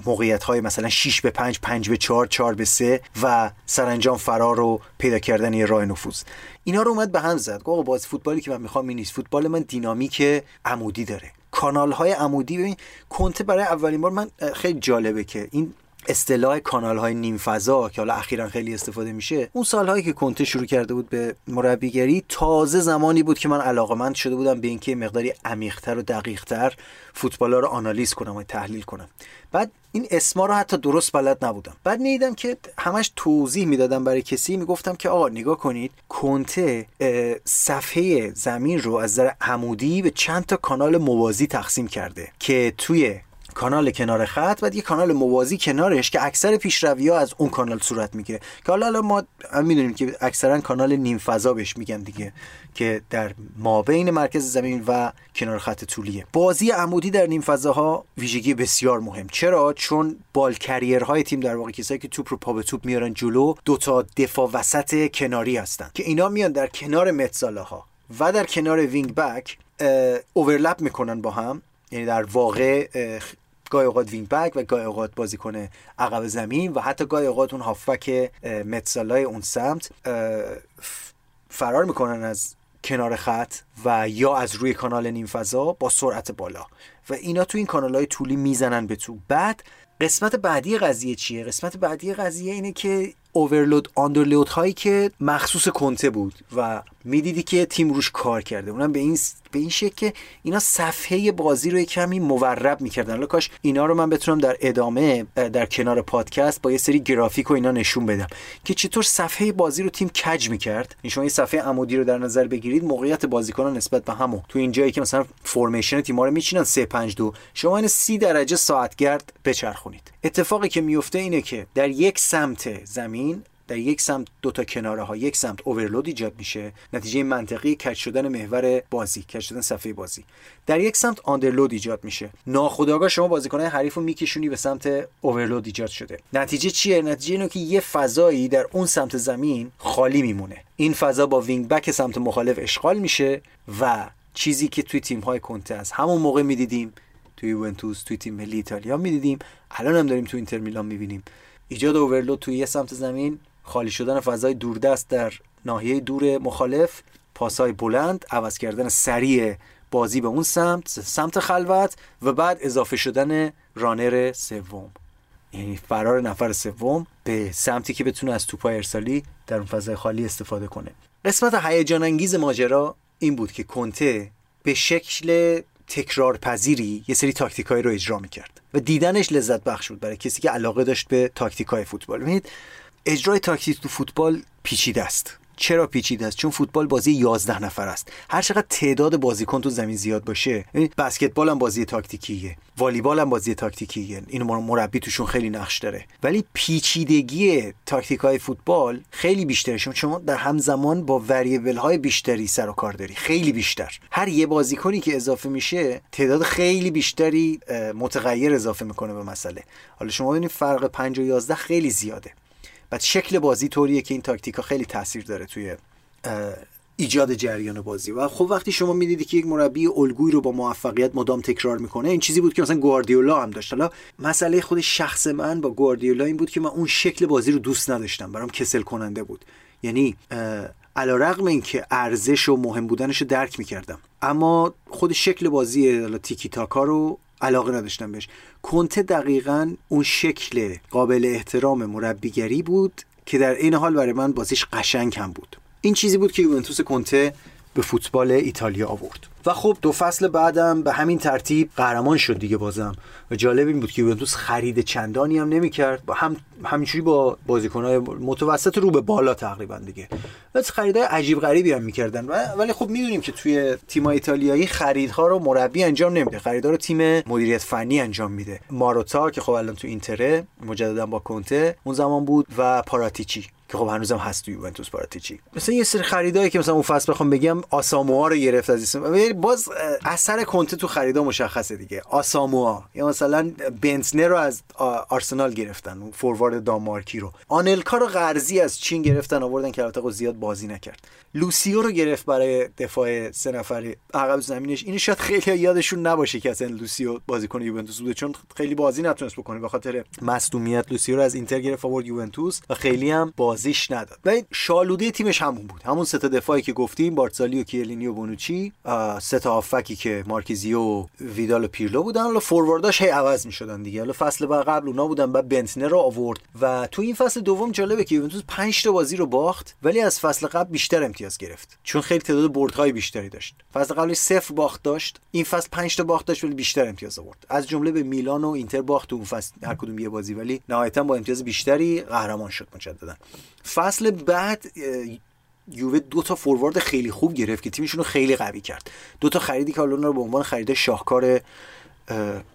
S2: موقعیت های مثلا 6 به 5 5 به 4 4 به 3 و سرانجام فرار رو پیدا کردن یه راه نفوذ. اینا رو اومد به هم زد. گفت بازی فوتبالی که من می‌خوام این نیست. فوتبال من دینامیک عمودی داره. کانال های عمودی ببین کنته برای اولین بار من خیلی جالبه که این اصطلاح کانال های نیم فضا که حالا اخیرا خیلی استفاده میشه اون سالهایی که کنته شروع کرده بود به مربیگری تازه زمانی بود که من علاقمند شده بودم به اینکه مقداری عمیقتر و دقیقتر فوتبال رو آنالیز کنم و تحلیل کنم. بعد این اسما رو حتی درست بلد نبودم. بعد می‌دیدم که همش توضیح می‌دادم برای کسی می‌گفتم که آقا نگاه کنید کنته صفحه زمین رو از نظر عمودی به چند تا کانال موازی تقسیم کرده که توی کانال کنار خط بعد یه کانال موازی کنارش که اکثر پیشروی ها از اون کانال صورت می‌گیره. که حالا ما می‌دونیم که اکثرا کانال نیم فضا بهش میگن دیگه که در مابین مرکز زمین و کنار خط طولیه. بازی عمودی در نیم فضاها ویژگی بسیار مهم. چرا؟ چون بال کریرهای تیم در واقع کسایی که توپ رو پا به توپ میارن جلو دو تا دفاع وسط کناری هستن. که اینا میان در کنار متزالاها و در کنار وینگ بک اوورلپ می‌کنن با هم. یعنی در واقع گاهی اوقات وینگ بک و گاهی اوقات بازیکن عقب زمین و حتی گاهی اوقات اون هافبک متسالای اون سمت فرار می‌کنن از کنار خط و یا از روی کانال نیم فضا با سرعت بالا. و اینا تو این کانال های طولی می‌زنن به تو. بعد قسمت بعدی قضیه چیه؟ قسمت بعدی قضیه اینه که اوورلود آندرلود هایی که مخصوص کنته بود و می‌دیدی که تیم روش کار کرده. اونم به این به این شکل که اینا صفحه بازی رو کمی مورب می‌کردن. حالا کاش اینا رو من بتونم در ادامه در کنار پادکست با یه سری گرافیک و اینا نشون بدم. که چطور صفحه بازی رو تیم کج می‌کرد. این شما یه صفحه عمودی رو در نظر بگیرید موقعیت بازیکنان نسبت به همون. تو این جایی که مثلا فرمیشن تیم‌ها رو میچینن 3 5 2 شما این 30 درجه ساعتگرد بچرخونید. اتفاقی که میفته اینه که در یک سمت زمین در یک سمت دو تا کناره ها یک سمت اوورلود ایجاد میشه. نتیجه منطقی کج شدن محور بازی کج شدن صفحه بازی. در یک سمت overload ایجاد میشه. ناخودآگاه شما بازیکنان حریف رو میکشونی به سمت overload ایجاد شده. نتیجه چیه؟ نتیجه اینه که یه فضایی در اون سمت زمین خالی میمونه. این فضا با wing back سمت مخالف اشغال میشه و چیزی که توی تیم های کنته از همون موقع می‌دیدیم توی یوونتوس توی تیم ملی ایتالیا می‌دیدیم الان هم داریم توی اینتر میلان می‌بینیم. ایجاد overload توی یه سمت زمین خالی شدن فضای دوردست در ناحیه دور مخالف پاسای بلند عوض کردن سریع بازی به اون سمت سمت خلوت و بعد اضافه شدن رانر سوم. یعنی فرار نفر سوم به سمتی که بتونه از توپای ارسالی در اون فضای خالی استفاده کنه. قسمت هیجان انگیز ماجرا این بود که کنته به شکل تکرار پذیری یه سری تاکتیکایی رو اجرا می‌کرد و دیدنش لذت بخش بود برای کسی که علاقه داشت به تاکتیکای فوتبال. ببینید اجرای تاکتیک تو فوتبال پیچیده است. چرا پیچیده است؟ چون فوتبال بازی 11 نفر است. هر چقدر تعداد بازیکن تو زمین زیاد باشه یعنی بسکتبال هم بازی تاکتیکیه والیبال هم بازی تاکتیکیه اینو مربی توشون خیلی نقش داره. ولی پیچیدگی تاکتیک های فوتبال خیلی بیشتره. چون شما در همزمان با وریبل های بیشتری سر و کار داری. خیلی بیشتر. هر یه بازیکنی که اضافه میشه تعداد خیلی بیشتری متغیر اضافه می‌کنه به مسئله. حالا شما ببینید فرق 5 و 11 خیلی زیاده. بعد شکل بازی طوریه که این تاکتیکا خیلی تاثیر داره توی ایجاد جریان بازی. و خب وقتی شما می‌دیدی که یک مربی الگویی رو با موفقیت مدام تکرار می‌کنه این چیزی بود که مثلا گواردیولا هم داشت. حالا مسئله خود شخص من با گواردیولا این بود که من اون شکل بازی رو دوست نداشتم برام کسل کننده بود. یعنی علا رقم این که ارزش و مهم بودنش رو درک می‌کردم. اما خود شکل بازی تیکی تاکا رو علاقه نداشتم بهش. کنته دقیقا اون شکل قابل احترام مربیگری بود که در این حال برای من بازیش قشنگ هم بود. این چیزی بود که یوونتوس کنته به فوتبال ایتالیا آورد. و خب دو فصل بعدم به همین ترتیب قهرمان شد دیگه بازم. و جالب این بود که یوونتوس خرید چندانی هم نمی‌کرد. با هم همینجوری با بازیکنهای متوسط رو به بالا تقریبا دیگه. بس خریدای عجیب غریبی هم می‌کردن. ولی خب می‌دونیم که توی تیم ایتالیایی خریدها رو مربی انجام نمیده. خریدها رو تیم مدیریت فنی انجام میده. ماروتا که خب الان تو اینتره مجددا با کنته اون زمان بود و پاراتیچی که خب هنوزم هست تو یوونتوس پاراتیچی. مثلا یه سری خریدایی که مثلا اون فصل بخوام بگم آساموها رو گرفت از اسم باز اثر کنته تو خریدا مشخصه دیگه. آساموآ یا مثلا بنتنر رو از آرسنال گرفتن اون فوروارد دانمارکی رو. آنلکا رو قرضی از چین گرفتن آوردن که البته زیاد بازی نکرد. لوسیو رو گرفت برای دفاع سه نفره عقب زمینش. این شاید خیلی یادشون نباشه که اصلا لوسیو بازیکن یوونتوس بوده چون خیلی بازی نتونست بکنه. به خاطر مصدومیت لوسیو رو از اینتر گرفت آورد یوونتوس. و خیلی هم بازیش نداد. و شالوده تیمش همون بود. همون سه تا دفاعی که گفتیم بارزالی و کیه‌لینی و بونوچی. سه تا هافکی که مارکیزیو و ویدال و پیرلو بودن. حالا فوروارداش هی عوض می‌شدن دیگه. حالا فصل بعد قبل اونا بودن بعد بنتنر رو آورد. و تو این فصل دوم جالبه که یوونتوس 5 تا بازی رو باخت ولی از فصل قبل بیشتر امتیاز گرفت. چون خیلی تعداد بردهای بیشتری داشت. فصل قبلی صفر باخت داشت. این فصل 5 تا باخت داشت ولی بیشتر امتیاز آورد. از جمله به میلان و اینتر باخت اون فصل هر کدوم یه بازی. ولی نهایتا با امتیاز بیشتری قهرمان شد مجددا. فصل بعد یووه دو تا فوروارد خیلی خوب گرفت که تیمشون رو خیلی قوی کرد. دو تا خریدی که حالا رو به عنوان خرید شاهکار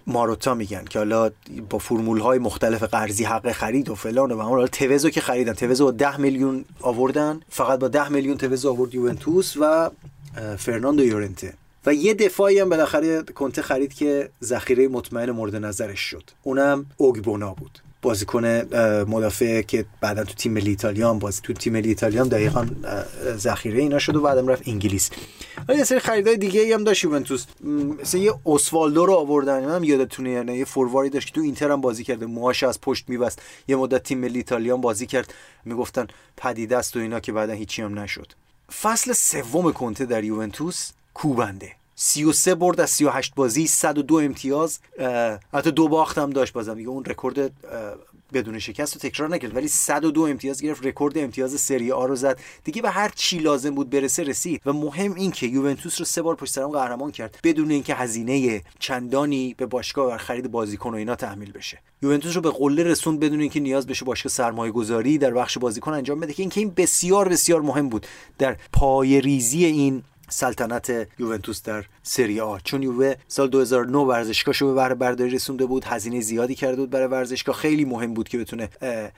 S2: ماروتا میگن که حالا با فرمول های مختلف قرضی حق خرید و فلان و حالا توزو که خریدن. توزو 10 میلیون آوردن. فقط با 10 میلیون توزو آورد یوونتوس و فرناندو یورنته. و یه دفاعی هم بالاخره کنته خرید که ذخیره مطمئن مورد نظرش شد. اونم اوگبونا بود. بازیکن مدافع که بعدا تو تیم ملی ایتالیا بازی تو تیم ملی ایتالیا دقیقا ذخیره اینا شد و بعدم رفت انگلیس. ولی یه سری خریدای دیگه هم داشت یوونتوس. مثلا یه اسوالدو رو آوردن من یادتونه یعنی یه فورواری داشت که تو اینتر هم بازی کرده. موهاش از پشت میبست. یه مدت تیم ملی ایتالیا بازی کرد. می‌گفتن پدیده است و اینا که بعدا هیچی هم نشد. فصل سوم کنته در یوونتوس کوبنده. 33 برد از 38 بازی 102 امتیاز. حتی دو باخت هم داشت بازم. دیگه اون رکورد بدون شکست رو تکرار نکرد ولی 102 امتیاز گرفت رکورد امتیاز سری آ رو زد. دیگه به هر چی لازم بود برسه رسید. و مهم این که یوونتوس رو سه بار پشت سر قهرمان کرد. بدون اینکه هزینه چندانی به باشگاه بر خرید بازیکن و اینا تحمیل بشه. یوونتوس رو به قله رسوند بدون اینکه نیاز بشه باشگاه سرمایه گذاری در بخش بازیکن انجام بده. که اینکه این بسیار بسیار مهم بود. در پای ریزی این سلطنت یوونتوس در سری آ. چون یووه سال 2009 ورزشگاهشو به بهره برداری رسونده بود هزینه زیادی کرده بود برای ورزشگاه. خیلی مهم بود که بتونه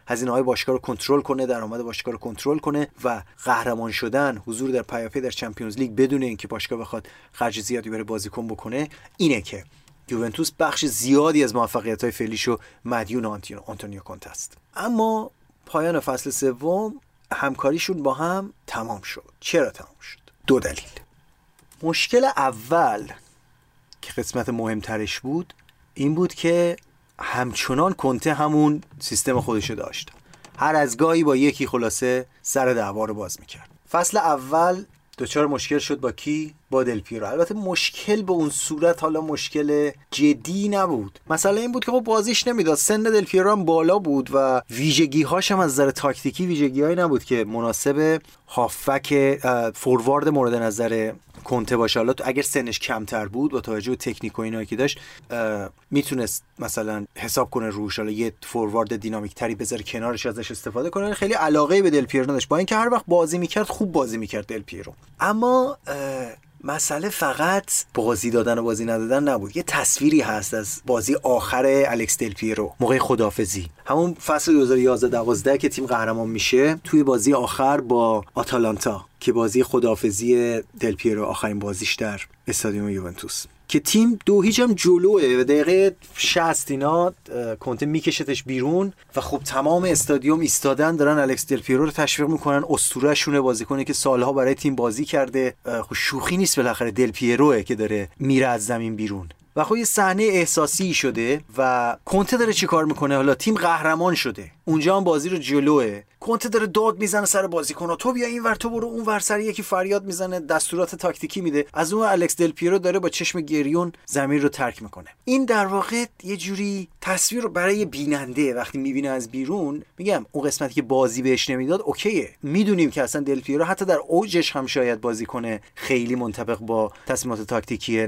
S2: هزینه های باشگاه رو کنترل کنه درآمد باشگاه رو کنترل کنه و قهرمان شدن حضور در پیاپی در چمپیونز لیگ بدون اینکه باشگاه بخواد خرج زیادی برای بازیکن بکنه اینه که یوونتوس بخش زیادی از موفقیت های فعلیشو مدیون آنتونیو کونت است. اما پایان فصل سوم همکاریشون با هم تمام شد. چرا تمام شد؟ دو دلیل. مشکل اول که قسمت مهمترش بود این بود که همچنان کنته همون سیستم خودشو داشت. هر از گاهی با یکی خلاصه سر دعوا رو باز می‌کرد. فصل اول دچار مشکل شد با کی؟ با دل پیرو البته مشکل به اون صورت حالا مشکل جدی نبود. مثلا این بود که خب بازیش نمی‌داد. سن دل پیرو هم بالا بود و ویژگی هاش هم از نظر تاکتیکی ویژگی هایی نبود که مناسب هافک فوروارد مورد نظر کنته باشه. حالا اگر سنش کمتر بود با توجه به تکنیک و اینا که داشت می‌تونست مثلا حساب کنه روش. حالا یه فوروارد دینامیک تری بذاره کنارش ازش استفاده کنه. خیلی علاقه به دل پیرو نداشت. با اینکه هر وقت بازی می‌کرد خوب بازی می‌کرد دل پیرو اما مسئله فقط بازی دادن و بازی ندادن نبود. یه تصویری هست از بازی آخر الکس دل پیرو موقع خدافزی همون فصل 2011 12 که تیم قهرمان میشه توی بازی آخر با آتالانتا که بازی خدافزی دل پیرو آخرین بازیش در استادیوم یوونتوس. که تیم دو هیچ هم جلوه و دقیقه 60 اینا کنته میکشتش بیرون و خب تمام استادیوم ایستادن دارن الکس دل پیرو رو تشویق می‌کنن اسطوره شونه بازیکنی که سالها برای تیم بازی کرده. خب شوخی نیست بالاخره دل پیروه که داره میره از زمین بیرون. و خب یه صحنه احساسی شده و کنته داره چی کار می‌کنه؟ حالا تیم قهرمان شده. اونجا هم بازی رو جلوه. کنته داره داد می‌زنه سر بازیکن تو بیا این ور تو برو اون ور سر یکی فریاد می‌زنه دستورات تاکتیکی میده. از اون الکس دل پیرو داره با چشم گریون زمین رو ترک می‌کنه. این در واقع یه جوری تصویر رو برای بیننده وقتی می‌بینه از بیرون میگم اون قسمتی که بازی بهش نمی‌داد اوکیه. می‌دونیم که اصلا دل پیرو حتی در اوجش هم شاید بازی کنه خیلی منطبق با تصمیمات تاکتیکی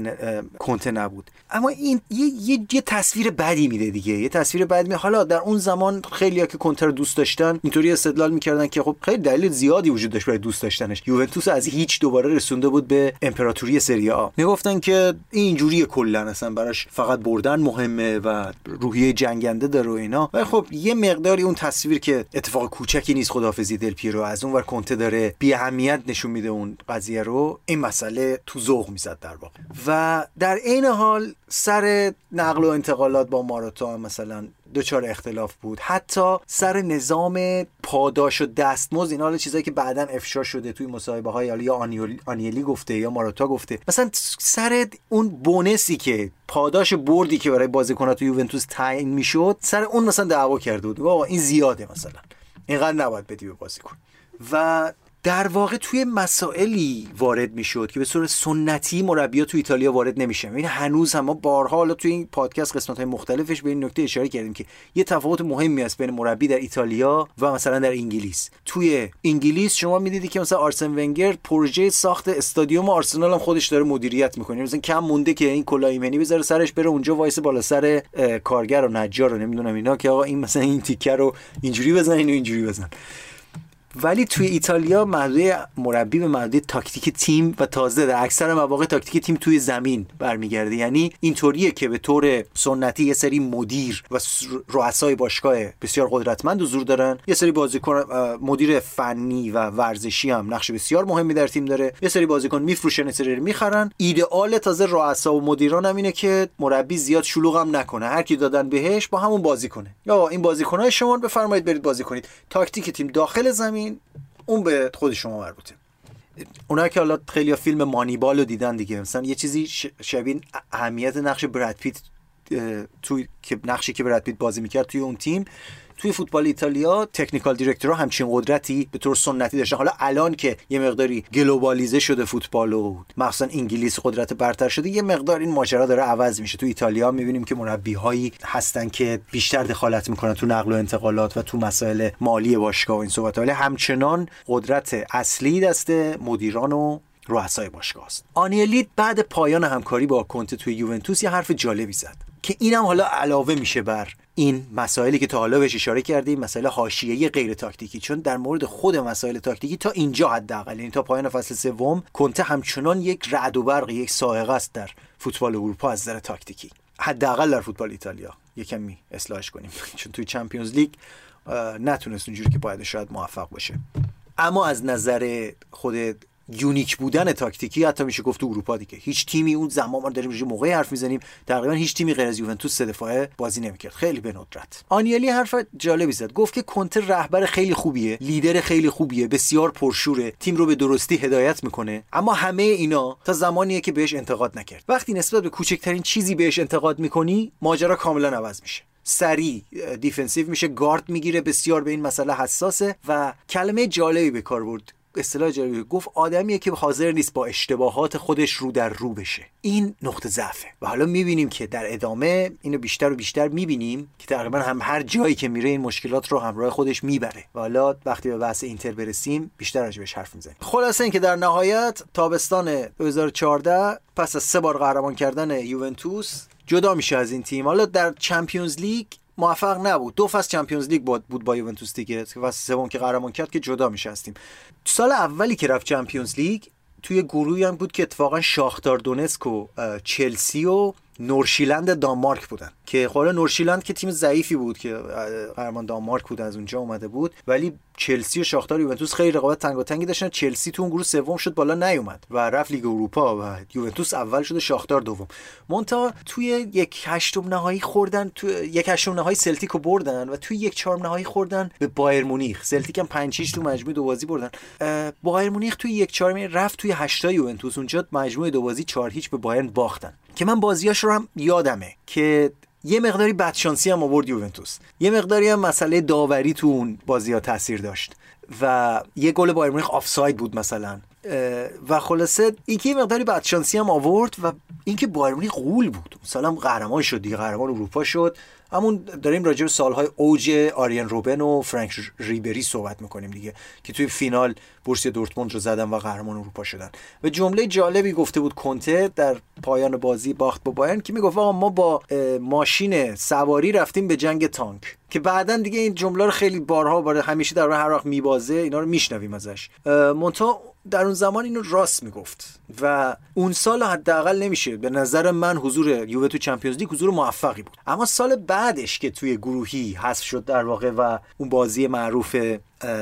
S2: کنته نبود. اما این یه, یه،, یه تصویر بدی میده دیگه. یه تصویر بدی حالا در اون زمان خیلی که کنتر دوست داشتن اینطوری استدلال می‌کردن که خب خیلی دلیل زیادی وجود داشت برای دوست داشتنش. یوونتوس از هیچ دوباره رسونده بود به امپراتوری سری آ. می‌گفتن که اینجوری کلا اصلا براش فقط بردن مهمه و روحیه جنگنده داره و اینا. ولی خب یه مقداری اون تصویر که اتفاق کوچکی نیست خدافزی دل پیرو از اون ور کنته داره بی اهمیت نشون میده اون قضیه رو. این مسئله تو ذوق می‌زد در واقع. و در عین حال سر نقل و انتقالات با ماراتا مثلا دچار اختلاف بود. حتی سر نظام پاداش و دستمزد اینا حالا چیزایی که بعدا افشا شده توی مصاحبه های یا آنیلی گفته یا ماراتا گفته. مثلا سر اون بونسی که پاداش بردی که برای بازیکنات تو یوونتوس تعیین می‌شد سر اون مثلا دعوا کرده بود. آقا این زیاده مثلا. اینقدر نباید بدی به بازیکن. و در واقع توی مسائلی وارد می‌شد که به صورت سنتی مربی تو ایتالیا وارد نمیشه این هنوز هم ما بارها حالا توی این پادکست قسمت های مختلفش به این نکته اشاره کردیم که یه تفاوت مهمی هست بین مربی در ایتالیا و مثلا در انگلیس. توی انگلیس شما می‌دیدی که مثلا آرسن ونگر پروژه ساخت استادیوم آرسنال هم خودش داره مدیریت می‌کنه. مثلا کم مونده که این کلاه ایمنی بذاره سرش بره اونجا وایسه بالا سر کارگر و نجار رو نمی‌دونم اینا که آقا این مثلا این تیکه رو اینجوری بزن اینو اینجوری بزن ولی توی ایتالیا محدوده مربی به محدوده تاکتیک تیم و تازه در اکثر مواقع تاکتیک تیم توی زمین برمیگرده. یعنی اینطوریه که به طور سنتی یه سری مدیر و رؤسای باشگاه بسیار قدرتمند حضور دارن. یه سری بازیکن مدیر فنی و ورزشی هم نقش بسیار مهمی در تیم داره. یه سری بازیکن میفروشن سری می‌خرن. ایدئال تازه رؤسا و مدیران هم اینه که مربی زیاد شلوغ هم نکنه. هر کی دادن بهش با همون بازی کنه. یا این بازیکنای شما بفرمایید برید بازی کنید. تاکتیک تیم داخل زمین اون به خود شما مربوطه. اونا که حالا خیلی فیلم مانیبال رو دیدن دیگه مثلا یه چیزی شبیه اهمیت نقش براد پیت توی که نقشی که براد پیت بازی می‌کرد توی اون تیم توی فوتبال ایتالیا تکنیکال دیرکتورها همچین قدرتی به طور سنتی داشتن. حالا الان که یه مقداری گلوبالیزه شده فوتبال و مثلا انگلیس قدرت برتر شده یه مقدار این ماجرا داره عوض میشه. تو ایتالیا می‌بینیم که مربی هایی هستن که بیشتر دخالت می‌کنن تو نقل و انتقالات و تو مسائل مالی باشگاه و این صحبت ولی همچنان قدرت اصلی دست مدیران و رؤسای باشگاه است. آنیلیت بعد پایان همکاری با کنته توی یوونتوس یه حرف جالبی زد که اینم حالا علاوه میشه بر این مسائلی که تا حالا بهش اشاره کردیم مسائل حاشیه‌ای غیر تاکتیکی. چون در مورد خود مسائل تاکتیکی تا اینجا حداقل یعنی تا پایان فصل سوم کنته همچنان یک رعد و برق یک سائقه است در فوتبال اروپا از نظر تاکتیکی. حداقل در فوتبال ایتالیا. یکمی اصلاحش کنیم. چون توی چمپیونز لیگ نتونست اونجوری که باید شاید موفق باشه. اما از نظر خود یونیک بودن تاکتیکی حتی میشه گفت تو اروپا دیگه. هیچ تیمی اون زمان ما داریم موقع موقعی حرف می‌زنیم. تقریبا هیچ تیمی غیر از یوونتوس سه دفاعه بازی نمی‌کرد. خیلی به ندرت. آنیلی حرف جالبی زد. گفت که کنتر رهبر خیلی خوبیه لیدر خیلی خوبیه بسیار پرشوره تیم رو به درستی هدایت می‌کنه. اما همه اینا تا زمانیه که بهش انتقاد نکرد. وقتی نسبت به کوچکترین چیزی بهش انتقاد می‌کنی ماجرا کاملا عوض میشه. سریع defensive میشه گارد می‌گیره بسیار به این مسئله حساسه و کلمه جالبی به کار برد. اصطلاح جالبی گفت آدمیه که حاضر نیست با اشتباهات خودش رو در رو بشه. این نقطه ضعفه. و حالا می‌بینیم که در ادامه اینو بیشتر و بیشتر می‌بینیم که تقریبا هم هر جایی که میره این مشکلات رو همراه خودش می‌بره. و حالا وقتی به بحث اینتر برسیم بیشتر راجبش حرف می‌زنیم. خلاصه اینکه در نهایت تابستان 2014 پس از سه بار قهرمان کردن یوونتوس جدا میشه از این تیم. حالا در Champions League موفق نبود. دو فصل Champions League بود بود با یوونتوس دیگه. فصل سوم که قهرمان کرد که جدا میشه هستیم سال اولی که رفت Champions League توی گروهی هم بود که اتفاقا شاختار دونسک و چلسی و نورشیلند دانمارک بودن. که خب نورشیلند که تیم ضعیفی بود که قهرمان دانمارک بود از اونجا اومده بود. ولی چلسی و شاختار یوونتوس خیلی رقابت تنگاتنگی داشتن. چلسی تو اون گروه سوم شد بالا نیومد و رفت لیگ اروپا و یوونتوس اول شد و شاختار دوم. منتها توی یک هشتم نهایی خوردن تو یک هشتم نهایی سلتیک رو بردن و توی یک چهارم نهایی خوردن به بایرن مونیخ. سلتیک هم 5 تو مجموعه دو بازی بردن. بایرن مونیخ توی یک چهارم رفت توی هشتا یوونتوس. اونجا مجموعه دو بازی 4 هیچ به بایرن باختن. که من بازیاش رو هم یادمه که یه مقداری بدشانسی هم آورد یوونتوس. یه مقداری هم مسئله داوری تو اون بازی ها تاثیر داشت و یه گل بایرن مونیخ آفساید بود مثلا. و خلاصه اینکه یه مقداری بدشانسی هم آورد و اینکه بایر مونیخ غول بود. مثلا قهرمان شد دیگه قهرمان اروپا شد. همون داریم راجع به سالهای اوج آریان روبن و فرانک ریبری صحبت می‌کنیم دیگه که توی فینال بورسیا دورتموند رو زدن و قهرمان اروپا شدن. و جمله جالبی گفته بود کنته در پایان بازی باخت با بایرن که می‌گفت آقا ما با ماشین سواری رفتیم به جنگ تانک که بعدا دیگه این جمله رو خیلی بارها بار همیشه در هر وقت میبازه اینا رو میشنویم ازش. مونتا در اون زمان اینو راست می‌گفت. و اون سال حداقل نمیشه. به نظر من حضور یووه تو چمپیونز لیگ حضور موفقی بود. اما سال بعدش که توی گروهی حذف شد در واقع و اون بازی معروف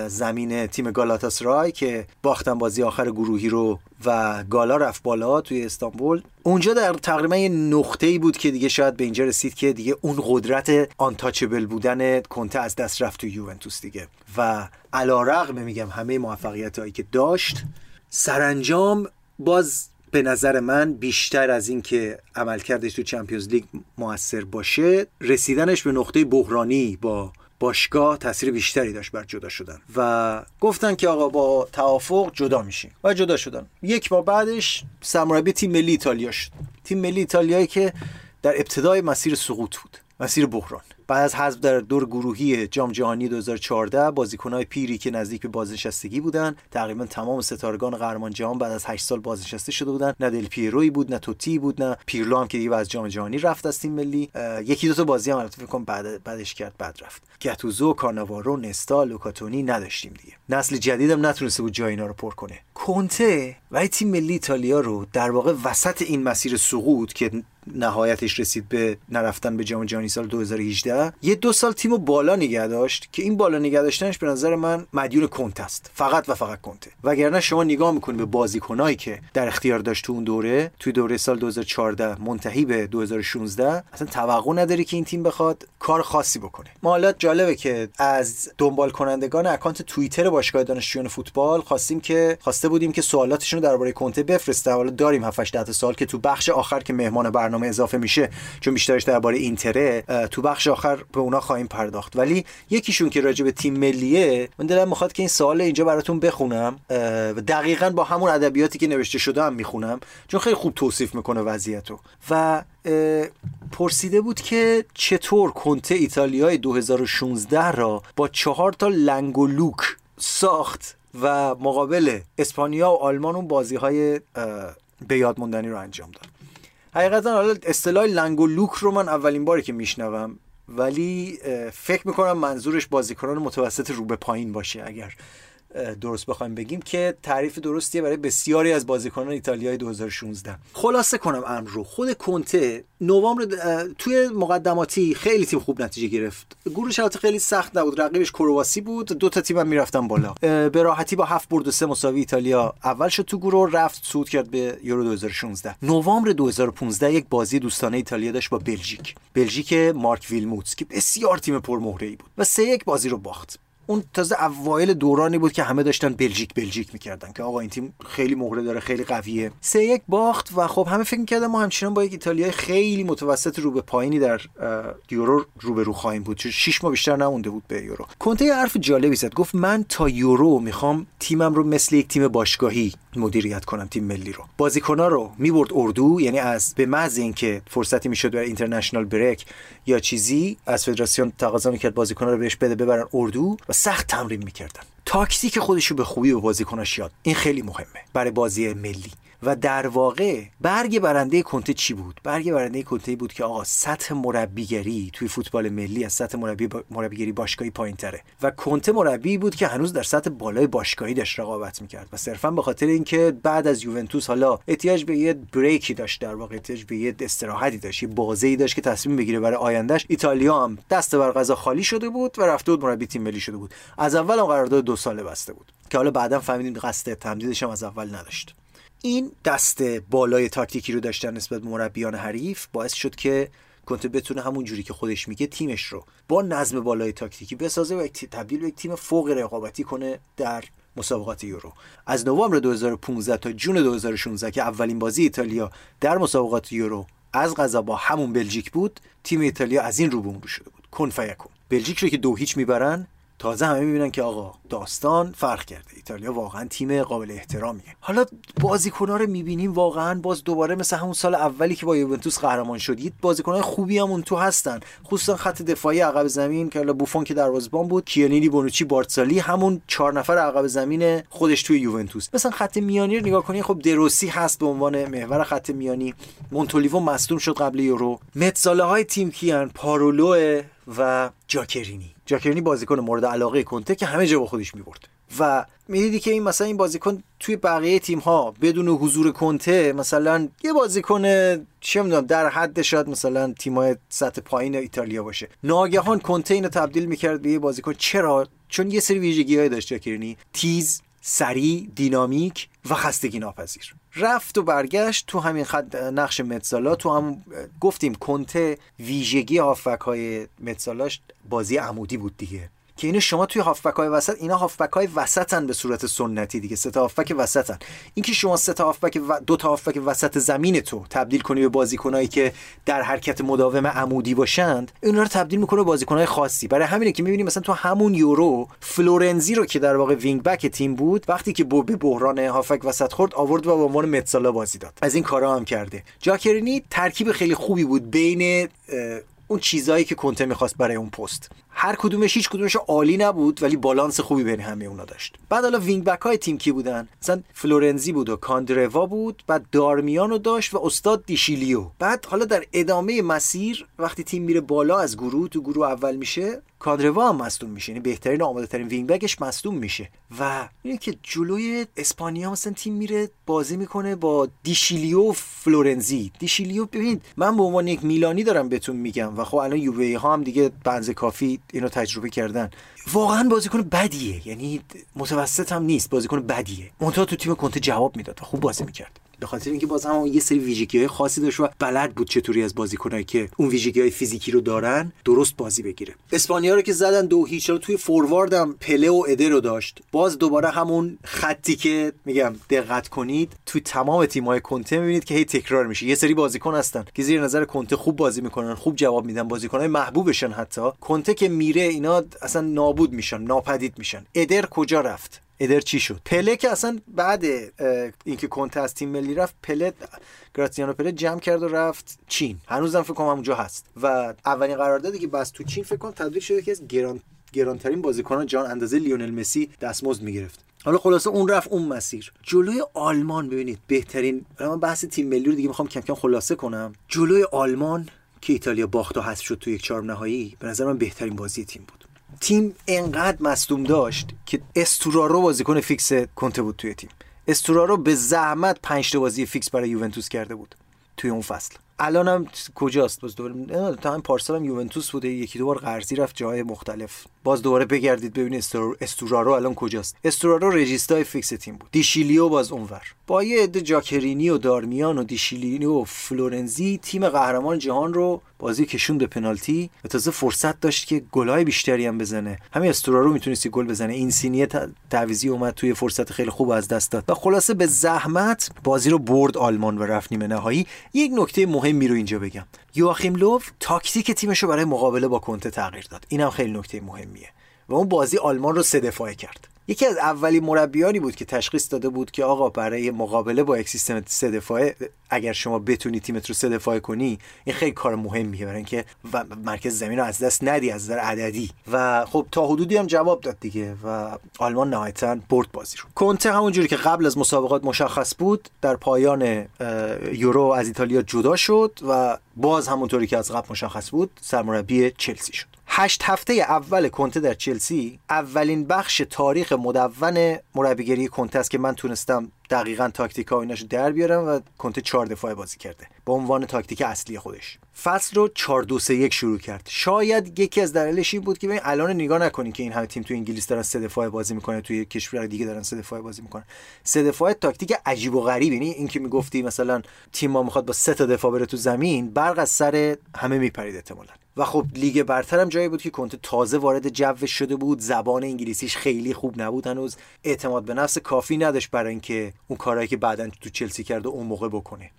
S2: زمین تیم گالاتاسرای که باختن بازی آخر گروهی رو و گالا رفت بالا توی استانبول. اونجا در تقریبا یه نقطه ای بود که دیگه شاید به اینجا رسید که دیگه اون قدرت آنتاچبل بودن کنته از دست رفت توی یوونتوس دیگه. و علا رقم میگم همه موفقیت هایی که داشت سرانجام باز به نظر من بیشتر از این که عملکردش تو چمپیونز لیگ موثر باشه رسیدنش به نقطه بحرانی با باشگاه تاثیر بیشتری داشت بر جدا شدن و گفتن که آقا با توافق جدا میشیم و جدا شدن. یک ماه بعدش سرمربی تیم ملی ایتالیا شد. تیم ملی ایتالیایی که در ابتدای مسیر سقوط بود مسیر بحران. بعد از حذف در دور گروهی جام جهانی 2014 بازیکنهای پیری که نزدیک به بازنشستگی بودن تقریبا تمام ستارگان قهرمان جهان بعد از 8 سال بازنشسته شده بودن. نه دل پیروی بود نه توتی بود نه پیرلو هم که دیگه از جام جهانی رفت از تیم ملی. یکی دو تا بازی هم البته فکر بعد بعدش کرد بعد رفت. گتوزو کارناوارو نستا لوکاتونی نداشتیم دیگه. نسل جدیدم نتونسته بود جای اینا رو پر کنه. کنته و تیم ملی ایتالیا رو در واقع وسط این مسیر سقوط که نهایتش رسید به نرفتن به جام جهانی سال 2018 یه دو سال تیم بالا نگه داشت که این بالا نگه داشتنش به نظر من مدیون کنت است. فقط و فقط کنته وگرنه شما نگاه می‌کنید به بازیکنایی که در اختیار داشت تو اون دوره توی دوره سال 2014 منتهی به 2016 اصلا توقع نداری که این تیم بخواد کار خاصی بکنه. ما حالا جالبه که از دنبال کنندگان اکانت توییتر باشگاه دانشجویان فوتبال خواستیم که خواسته بودیم که سوالاتشون درباره کنته بفرسته. حالا داریم 7 8 سال که تو بخش آخر که مهمان برنامه برنامه اضافه میشه چون بیشترش درباره اینتره تو بخش آخر به اونا خواهیم پرداخت. ولی یکیشون که راجع به تیم ملیه من دلم می‌خواد که این سوال اینجا براتون بخونم و دقیقا با همون ادبیاتی که نوشته شده هم می‌خونم چون خیلی خوب توصیف می‌کنه وضعیتو. و پرسیده بود که چطور کنته ایتالیای 2016 را با چهار تا لنگ و لوک ساخت و مقابل اسپانیا و آلمان اون بازی های به یاد موندنی رو انجام داد. حقیقتا حالا اصطلاح لنگ و لوک رو من اولین باری که میشنوم ولی فکر می‌کنم منظورش بازیکنان متوسط رو به پایین باشه اگر درست بخوایم بگیم که تعریف درستیه برای بسیاری از بازیکنان ایتالیای 2016 خلاصه کنم امر رو خود کنته نوامبر توی مقدماتی خیلی تیم خوب نتیجه گرفت. گروهش البته خیلی سخت نبود رقیبش کرواسی بود دو تا تیم هم می‌رفتن بالا. به راحتی با هفت برد و سه مساوی ایتالیا اول شد تو گروه رفت صعود کرد به یورو 2016 نوامبر 2015 یک بازی دوستانه ایتالیا داشت با بلژیک. بلژیک مارک ویلموتس که بسیار تیم پرمهره ای بود و سه یک بازی رو باخت. اون تازه اوایل دورانی بود که همه داشتن بلژیک بلژیک می‌کردن که آقا این تیم خیلی مهره داره خیلی قویه. سه یک باخت و خب همه فکر می‌کردن ما همچنان با یک ایتالیای خیلی متوسط رو به پایینی در یورو رو به رو خواهیم بود. چون 6 ماه بیشتر نمونده بود به یورو. کنته حرف جالبی زد. گفت من تا یورو می‌خوام تیمم رو مثل یک تیم باشگاهی مدیریت کنم تیم ملی رو. بازیکن‌ها رو می‌برد اردو یعنی از به محض اینکه فرصتی می‌شد برای اینترنشنال بریک یا چیزی از فدراسیون تقاضا می‌کرد بازیکن‌ها رو بهش بده ببرن اردو و سخت تمرین می‌کردن. تاکتیک خودشو به خوبی به بازیکناش یاد این خیلی مهمه. برای بازی ملی. و در واقع برگ برنده کنته چی بود؟ برگ برنده کنته بود که آقا سطح مربیگری توی فوتبال ملی از سطح مربی با... مربیگری باشگاهی پایین تره و کنته مربی بود که هنوز در سطح بالای باشگاهی داشت رقابت می‌کرد. و صرفا به خاطر اینکه بعد از یوونتوس حالا احتیاج به یه بریکی داشت در واقع احتیاج به یه استراحتی داشت یه بازی داشت که تصمیم بگیره برای آیندهش ایتالیا هم دست بر غذا خالی شده بود و رفته بود مربی تیم ملی شده بود. از اول هم قرارداد دو ساله بسته بود. که حالا بعدا فهمیدیم قصد تمدیدش هم از اول نداشت. این دست بالای تاکتیکی رو داشتن نسبت به مربیان حریف باعث شد که کنته بتونه همون جوری که خودش میگه تیمش رو با نظم بالای تاکتیکی بسازه و تبدیل به یک تیم فوق رقابتی کنه در مسابقات یورو. از نوامبر 2015 تا جون 2016 که اولین بازی ایتالیا در مسابقات یورو از غذا با همون بلژیک بود تیم ایتالیا از این رو به اون رو شده بود. کن بلژیک رو که دو هیچ می‌برن تازه همه می‌بینن که آقا داستان فرق کرده. ایتالیا واقعا تیم قابل احترامیه. حالا بازیکن‌ها رو می‌بینیم واقعا باز دوباره مثل همون سال اولی که با یوونتوس قهرمان شد یه بازیکن‌های خوبی هم اون تو هستن. خصوصا خط دفاعی عقب زمین که حالا بوفون که دروازه‌بان بود کیانینی بونوچی بارتسالی همون چهار نفر عقب زمین خودش توی یوونتوس. مثلا خط میانی رو نگاه کنی خب دروسی هست به عنوان محور خط میانی. مونتولیو مصدوم شد قبل یورو. متزاله های تیم کیان پارولو و جاکرینی. جاکرینی بازیکن مورد علاقه کنته که همه جا با خودش می‌برد. و می‌دیدی که این مثلا این بازیکن توی بقیه تیم ها بدون حضور کنته مثلا یه بازیکن چه می‌دونم در حد شاید مثلا تیمای سطح پایین ایتالیا باشه. ناگهان کنته اینو تبدیل می‌کرد به یه بازیکن. چرا؟ چون یه سری ویژگی‌های داشت جاکرینی تیز سریع دینامیک و خستگی ناپذیر رفت و برگشت تو همین خط نقش متزالا. تو هم گفتیم کنته ویژگی هافک های متزالاش بازی عمودی بود دیگه. که اینو شما توی هافبک های وسط اینا هافبک های وسطن به صورت سنتی دیگه. سه تا هافبک وسطن. اینکه شما سه تا هافبک و دو تا هافبک وسط زمین تو تبدیل کنی به بازیکنایی که در حرکت مداوم عمودی باشند اینا رو تبدیل می‌کنه به بازیکنای خاصی. برای همینه که می‌بینیم مثلا تو همون یورو فلورنزی رو که در واقع wing back تیم بود وقتی که به بحران هافبک وسط خورد آورد و به عنوان mezzala بازی داد. از این کارا هم کرده. جاکرینی ترکیب خیلی خوبی بود بین اون چیزایی که کنته می‌خواست برای اون پست. هر کدومش هیچ کدومش عالی نبود ولی بالانس خوبی بین همه اونا داشت. بعد حالا wing back های تیم کی بودن؟ مثلا فلورنزی بود و کاندروا بود بعد دارمیانو داشت و استاد دیشیلیو. بعد حالا در ادامه مسیر وقتی تیم میره بالا از گروه تو گروه اول میشه کاندروا هم مصدوم میشه. یعنی بهترین آماده ترین wing back ش مصدوم میشه. و اینه که جلوی اسپانیا مثلا تیم میره بازی می‌کنه با دیشیلیو فلورنزی. دیشیلیو ببینید من به عنوان یک میلانی دارم بهتون میگم و خب الان یووه ها هم دیگه بنز کافی اینو تجربه کردن. واقعا بازیکن بدیه. یعنی متوسط هم نیست. بازیکن بدیه. منتها تو تیم کنته جواب می‌داد و خوب بازی می‌کرد. به خاطر اینکه باز هم یه سری ویژگی های خاصی داشت و بلد بود چطوری از بازیکنایی که اون ویژگی های فیزیکی رو دارن درست بازی بگیره. اسپانیا رو که زدن دو هیچ رو توی فوروارد هم پله و ادر رو داشت. باز دوباره همون خطی که میگم دقت کنید توی تمام تیم‌های کنته می‌بینید که هی تکرار میشه. یه سری بازیکن هستن که زیر نظر کنته خوب بازی می‌کنن خوب جواب میدن بازیکنهای محبوبشن حتی. کنته که میره اینا اصلا نابود میشن ناپدید میشن. ادر کجا رفت؟ ادر چی شد؟ پله که اصلا بعد اینکه کنته از تیم ملی رفت پله گراتزیانو پله جمع کرد و رفت چین. هنوزم فکر کنم اونجا هست. و اولین قراردادی که بست تو چین فکر کنم تبدیل شده که از گران گرانترین بازیکنان جهان اندازه لیونل مسی دستمزد می‌گرفت. حالا خلاصه اون رفت اون مسیر. جلوی آلمان ببینید بهترین من بحث تیم ملی رو دیگه می‌خوام کم کم خلاصه کنم. جلوی آلمان که ایتالیا باخت و حذف شد تو یک چهارم نهایی به نظر من بهترین بازی تیم بود. تیم انقدر مصدوم داشت که استورارو بازیکن فیکس کنته بود توی تیم. استورارو به زحمت پنج تا بازی فیکس برای یوونتوس کرده بود توی اون فصل. الان هم کجاست؟ باز دوباره تا هم پارسال هم یوونتوس بوده. یکی دو بار قرضی رفت جای مختلف. باز دوباره بگردید ببینید استورارو الان کجاست. استورارو regista ی فیکس تیم بود. دیشیلیو باز اونور. با یه عده جاکرینی و دارمیان و دیشیلیو و فلورنزی تیم قهرمان جهان رو بازی کشوند به پنالتی. و تازه فرصت داشت که گلای بیشتری هم بزنه. همین استورارو می‌تونستی گل بزنه. این سینیه تعویزی اومد توی فرصت خیلی خوب از دست داد. و خلاصه به زحمت بازی رو برد آلمان و رفت نیمه نهایی. یک نکته مهمی رو اینجا بگم. یواخیم لوف تاکتیک تیمش رو برای مقابله با کنته تغییر داد. اینم خیلی نکته مهمیه. و اون بازی آلمان رو سه دفاعه کرد. یکی از اولین مربیانی بود که تشخیص داده بود که آقا برای مقابله با یک سیستم سه دفاعه اگر شما بتونی تیمت رو سه دفاعه کنی این خیلی کار مهمیه برای اینکه مرکز زمین رو از دست ندی از نظر عددی. و خب تا حدودی هم جواب داد دیگه و آلمان نهایتا برد بازی رو. کنته همونجوری که قبل از مسابقات مشخص بود در پایان یورو از ایتالیا جدا شد و باز همونطوری که از قبل مشخص بود سرمربی چلسی شد. هشت هفته اول کنته در چلسی اولین بخش تاریخ مدون مربیگری کنته است که من تونستم دقیقا تاکتیک ها در بیارم و کنته چهار دفاعه بازی کرده با عنوان تاکتیک اصلی خودش. فصل رو 4 2 3 1 شروع کرد. شاید یکی از دلایلش این بود که ببین الان نگاه نکنین که این همه تیم تو انگلیس دارن سه دفاعه بازی می‌کنه توی کشور دیگه دارن سه دفاعه بازی می‌کنن. سه دفاعه تاکتیک عجیب و غریب یعنی اینکه می‌گفتی مثلا تیم ما می‌خواد با سه تا دفاع بره تو زمین برق از سر همه میپرید احتمالاً. و خب لیگ برتر هم جایی بود که کنته تازه وارد جو شده بود. زبان انگلیسیش خیلی خوب نبود. هنوز اعتماد به نفس کافی نداشت برای اینکه اون کارهایی که بعدا تو چلسی کرده اون موقع بکنه.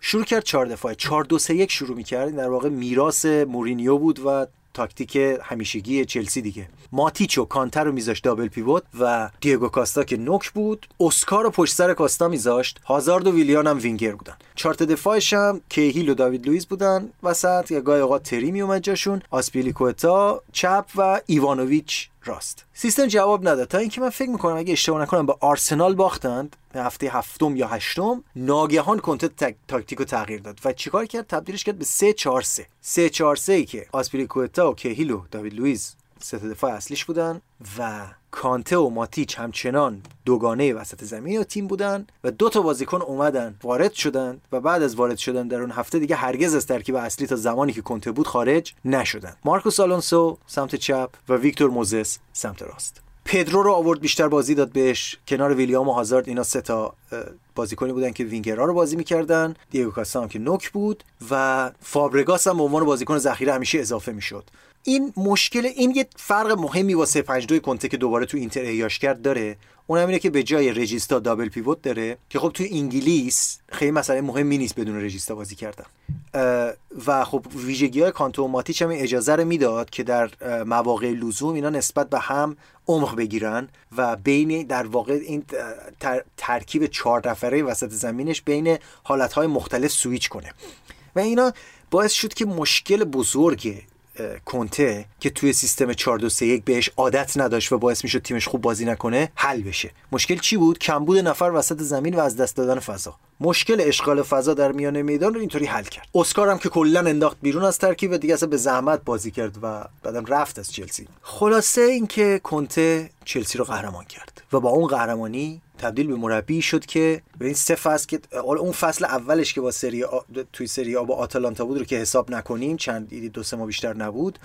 S2: شروع کرد چهار دفاعه. چهار دو سه یک شروع می‌کرد. در واقع میراث مورینیو بود و تاکتیک همیشگی چلسی دیگه. ماتیچ و کانته رو میذاشت double pivot و دیگو کاستا که نوک بود اسکار رو پشت سر کاستا میذاشت. هازارد و ویلیان هم وینگر بودن. چهار تا دفاعش هم کیهیل و داوید لوئیس بودن وسط یا گاهی اوقات تری میومد جاشون آسپیلیکوتا چپ و ایوانوویچ راست. سیستم جواب نداد. تا اینکه من فکر می‌کنم اگه اشتباه نکنم با آرسنال باختند هفته هفتم یا هشتم ناگهان کنته تاکتیک رو تغییر داد. و چیکار کرد؟ تبدیلش کرد به 3 4 3 3 4 3 ای که آسپیلیکوتا و کهیل و داوید لوئیس سه دفاع اصلیش بودن و کانته و ماتیچ همچنان دوگانه وسط زمین و تیم بودن و دو تا بازیکن اومدن وارد شدن و بعد از وارد شدن در اون هفته دیگه هرگز از ترکیب اصلی تا زمانی که کنته بود خارج نشدن. مارکوس آلونسو سمت چپ و ویکتور موزس سمت راست. پدرو رو آورد بیشتر بازی داد بهش. کنار ویلیام و هازارد اینا سه تا بازیکنی بودن که وینگرها رو بازی می‌کردن. دیگو کاستا هم که نوک بود و فابرگاس هم به عنوان بازیکن ذخیره همیشه اضافه می‌شد. این مشکل این یه فرق مهمی با 352 کنته که دوباره تو اینتر ایاش کرد داره. اونم اینه که به جای رجیستا دابل پیوت داره که خب تو انگلیس خیلی مسئله مهمی نیست بدون رجیستا بازی کردن. و خب ویژگی های کانتو هم اجازه رو می‌داد که در مواقع لزوم اینا نسبت به هم عمق بگیرن و بین در واقع این ترکیب چهار نفره وسط زمینش بین حالتهای مختلف سویچ کنه. و اینا باعث شد که مشکل بزرگ کنته که توی سیستم 4 2 3 1 بهش عادت نداشت و باعث می‌شد تیمش خوب بازی نکنه حل بشه. مشکل چی بود؟ کمبود نفر وسط زمین و از دست دادن فضا. مشکل اشغال فضا در میان میدان رو اینطوری حل کرد. اسکار هم که کلا انداخت بیرون از ترکیب و دیگه اصلا به زحمت بازی کرد و بعدم رفت از چلسی. خلاصه اینکه کنته چلسی رو قهرمان کرد و با اون قهرمانی تبدیل به مربی شد که به این سه فصل که اون فصل اولش که با سری آ... توی سری آ با آتالانتا بود رو که حساب نکنیم چند دو سه ماه بیشتر نبود.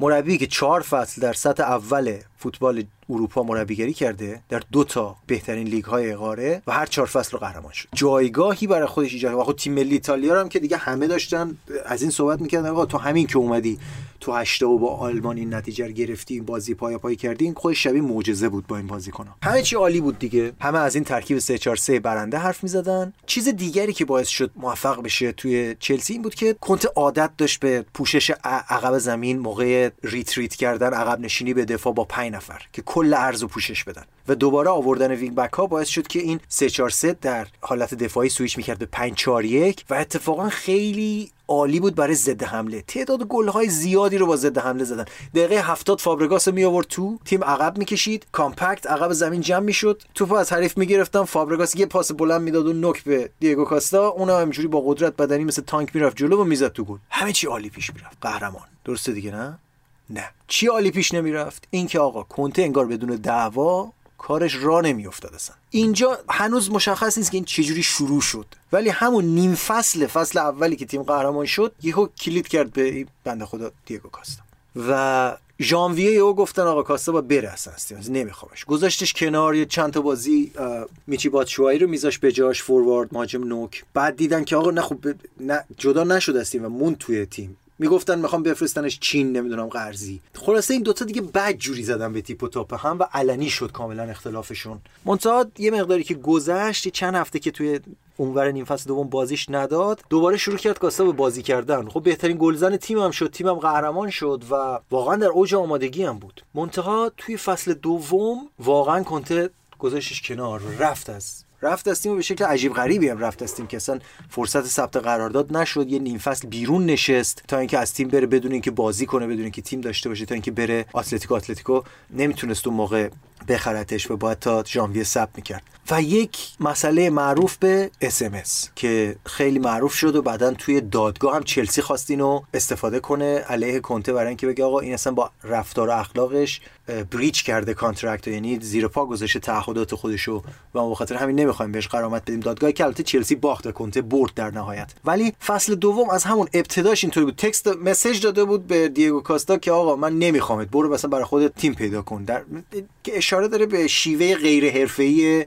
S2: مربی که چهار فصل در سطح اول فوتبال اروپا مربیگری کرده در دو تا بهترین لیگ های قاره و هر چهار فصل رو قهرمان شد. جایگاهی برای خودش ایجاد و خود تیم ملی ایتالیا هم که دیگه همه داشتن از این صحبت می‌کردن آقا تو همین که اومدی تو هشته و با آلمان این نتیجه رو گرفتی این بازی پایاپای کردی این خودش شبیه معجزه بود با این بازیکن‌ها. همه چی عالی بود دیگه. همه از این ترکیب 3 4 3 برنده حرف می‌زدن. چیز دیگری که باعث شد موفق بشه توی چلسی این بود که کنته عادت داشت به پوشش عقب زمین موقع retreat کردن عقب نشینی به دفاع با 5 نفر که کل عرض رو پوشش بدن. و دوباره آوردن wing back ها باعث شد که این 3 4 3 در حالت دفاعی سویچ می‌کرد به 5 4 1 و اتفاقا خیلی عالی بود برای ضد حمله. تعداد های زیادی رو با ضد حمله زدن. دقیقه 70 فابرگاس می آورد تو تیم عقب می‌کشید. compact عقب زمین جمع می‌شد. توپ از حریف می‌گرفتن. فابرگاس یه پاس بلند می‌داد و نوک به دیگو کاستا. اونم همینجوری با قدرت بدنی مثل تانک می‌رفت جلو و می‌زد تو گل. همه چی عالی پیش می‌رفت. قهرمان. درسته دیگه نه؟ نه. چی عالی پیش نمی‌رفت؟ اینکه آقا کنته انگار بدون دعوا کارش را نمیافتاد اصلا اینجا هنوز مشخص نیست که این چجوری شروع شد. ولی همون نیم فصل فصل اولی که تیم قهرمان شد یهو کلید کرد به این بنده خدا دیگو کاستا. و ژانویه او گفتن آقا کاستا با بره اصلا نمیخوامش گذاشتش کنار یه چند تا بازی میچی باتشوایی رو میذاش به جاش فوروارد ماجم نوک. بعد دیدن که آقا نه خوب نه جدا نشد از تیم و مون توی تیم. می‌گفتن می‌خوام بفرستنش چین نمی‌دونم قرضی. خلاصه این دوتا دیگه بد جوری زدن به تیپ و تاپ هم و علنی شد کاملا اختلافشون. منتها یه مقداری که گذشت چند هفته که توی اونور نیم فصل دوم بازیش نداد دوباره شروع کرد کاستا به بازی کردن. خب بهترین گلزن تیم هم شد تیمم قهرمان شد و واقعا در اوج آمادگی هم بود. منتها توی فصل دوم واقعا کنته گذاشتش کنار رفت از رفت از تیم به شکل عجیب غریبی هم رفت از تیم که اصلا فرصت ثبت قرارداد نشد. یه نیم فصل بیرون نشست تا اینکه از تیم بره بدون اینکه بازی کنه بدون اینکه تیم داشته باشه تا اینکه بره اتلتیکو. اتلتیکو نمی‌تونست اون موقع بخرتش و باید تا ژانویه ثبت می‌کرد. و یک مسئله معروف به اس که خیلی معروف شد و بعدا توی دادگاه هم چلسی خواست اینو استفاده کنه علیه کنته برای اینکه بگه آقا این اصلا با رفتار و اخلاقش breach کرده contract یعنی زیر پا گذاشته تعهدات خودشو. و ما بخاطر همین نمی‌خوایم بهش غرامت بدیم. دادگاه که البته چلسی باخت کنته برد در نهایت. ولی فصل دوم از همون ابتداش اینطوری بود. text message داده بود به دیگو کاستا که آقا من نمیخوامت برو مثلا برای خودت تیم پیدا کن. در اشاره داره به شیوه غیر حرفه‌ای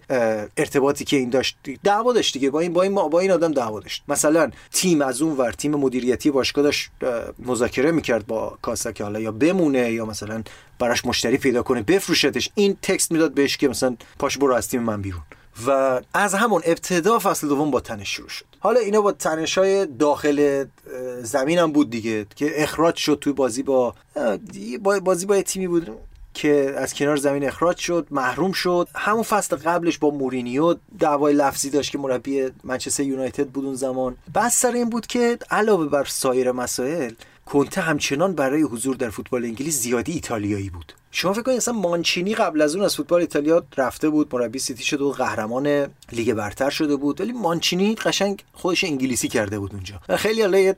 S2: ارتباطی که این داشت. دعوا داشت دیگه. با این با این با این آدم دعوا داشت. مثلا تیم از اون ور تیم مدیریتی باشگاه داشت مذاکره می‌کرد با کاستا که حالا یا بمونه یا مثلا براش مشتری پیدا کنه بفروشتش. این تکست می‌داد بهش که مثلا پاش برو از تیم من بیرون. و از همون ابتدا فصل دوم با تنش شروع شد. حالا اینا با تنش های داخل زمین هم بود دیگه که اخراج شد توی بازی با بازی با تیمی بود. که از کنار زمین اخراج شد محروم شد. همون فصل قبلش با مورینیو دعوای لفظی داشت که مربی منچستر یونایتد بود اون زمان. بحث سر این بود که علاوه بر سایر مسائل کنته همچنان برای حضور در فوتبال انگلیس زیادی ایتالیایی بود. شما فکر کنید اصلا مانچینی قبل از اون از فوتبال ایتالیا رفته بود مربی سیتی شده و قهرمان لیگ برتر شده بود ولی مانچینی قشنگ خودش انگلیسی کرده بود اونجا. خیلی حالا یه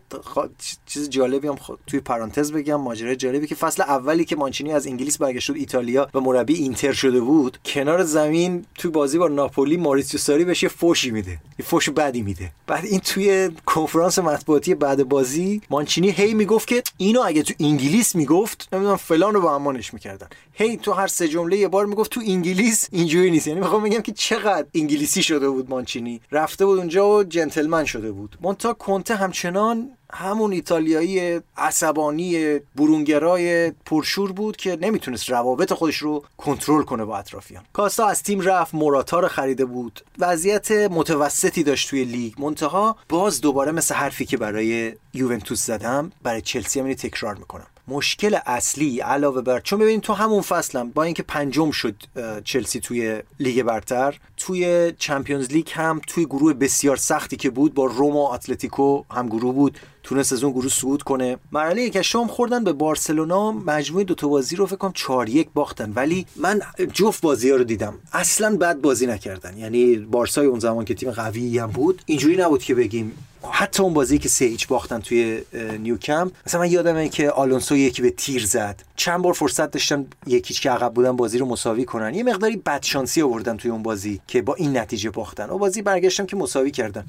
S2: چیز جالبی هم توی پرانتز بگم ماجرای جالبی که فصل اولی که مانچینی از انگلیس برگشت بود ایتالیا و مربی اینتر شده بود کنار زمین توی بازی با ناپولی ماریسیو ساری بهش یه فوشی میده یه فوش بدی میده. بعد این توی کنفرانس مطبوعاتی بعد بازی مانچینی هی می‌گفت که اینو اگه تو انگلیس می‌گفت نمی‌دونم فلان رو با امانش می‌کرد. هی تو هر سه جمله یه بار می‌گفت تو انگلیس اینجوری نیست. یعنی می‌خوام بگم که چقدر انگلیسی شده بود مانچینی. رفته بود اونجا و جنتلمن شده بود. مونتا کنته همچنان همون ایتالیایی عصبانی برونگرای پرشور بود که نمی‌تونست روابط خودش رو کنترل کنه با اطرافیان. کاستا از تیم رفت موراتا رو خریده بود. وضعیت متوسطی داشت توی لیگ. منتها باز دوباره مثل حرفی که برای یوونتوس زدم برای چلسی هم تکرار می‌کنم. مشکل اصلی علاوه بر چون ببینید تو همون فصلم با اینکه پنجم شد چلسی توی لیگ برتر توی Champions League هم توی گروه بسیار سختی که بود با روما اتلتیکو هم گروه بود. تونست از اون گروه صعود کنه. مرحله یک هشتم خوردن به بارسلونا مجموعه دو تا بازی رو فکر کنم 4 یک باختن. ولی من جفت بازی ها رو دیدم. اصلا بد بازی نکردن. یعنی بارسای اون زمان که تیم قوی هم بود اینجوری نبود که بگیم حتی اون بازی که سه هیچ باختن توی نیوکمپ. مثلا من یادمه که آلونسو یکی به تیر زد. چند بار فرصت داشتن یکیش که عقب بودن بازی رو مساوی کنن. یه مقداری بدشانسی آوردن توی اون بازی که با این نتیجه باختن. اون بازی برگشتم که مساوی کردن.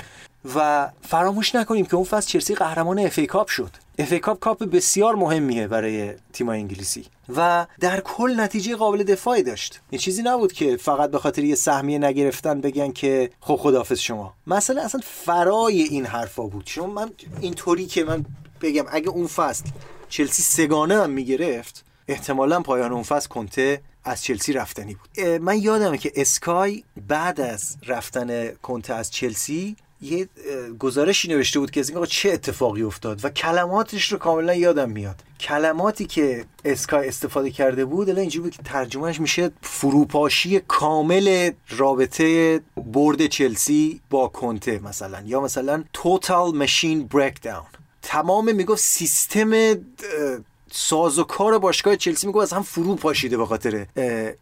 S2: و فراموش نکنیم که اون فصل چلسی قهرمان اف کاپ شد. اف کاپ کاپ بسیار مهمیه برای تیم انگلیسی. و در کل نتیجه قابل دفاعی داشت. یه چیزی نبود که فقط به خاطر یه سهمیه نگرفتن بگن که خب خداحافظ شما. مثلا اصلا فرای این حرفا بود. چون من اینطوری که من بگم اگه اون فصل چلسی سگانه هم می‌گرفت احتمالا پایان اون فصل کنته از چلسی رفتنی بود. من یادمه که اسکای بعد از رفتن کنته از چلسی یه گزارشی نوشته بود که از این چه اتفاقی افتاد و کلماتش رو کاملا یادم میاد. کلماتی که اسکای استفاده کرده بود الان اینجوری که ترجمهش میشه فروپاشی کامل رابطه برد چلسی با کنته مثلا یا مثلا توتال ماشین بریک داون تمام می‌گفت سیستم ساز و کار باشگاه چلسی میگه از هم فرو پاشیده به خاطر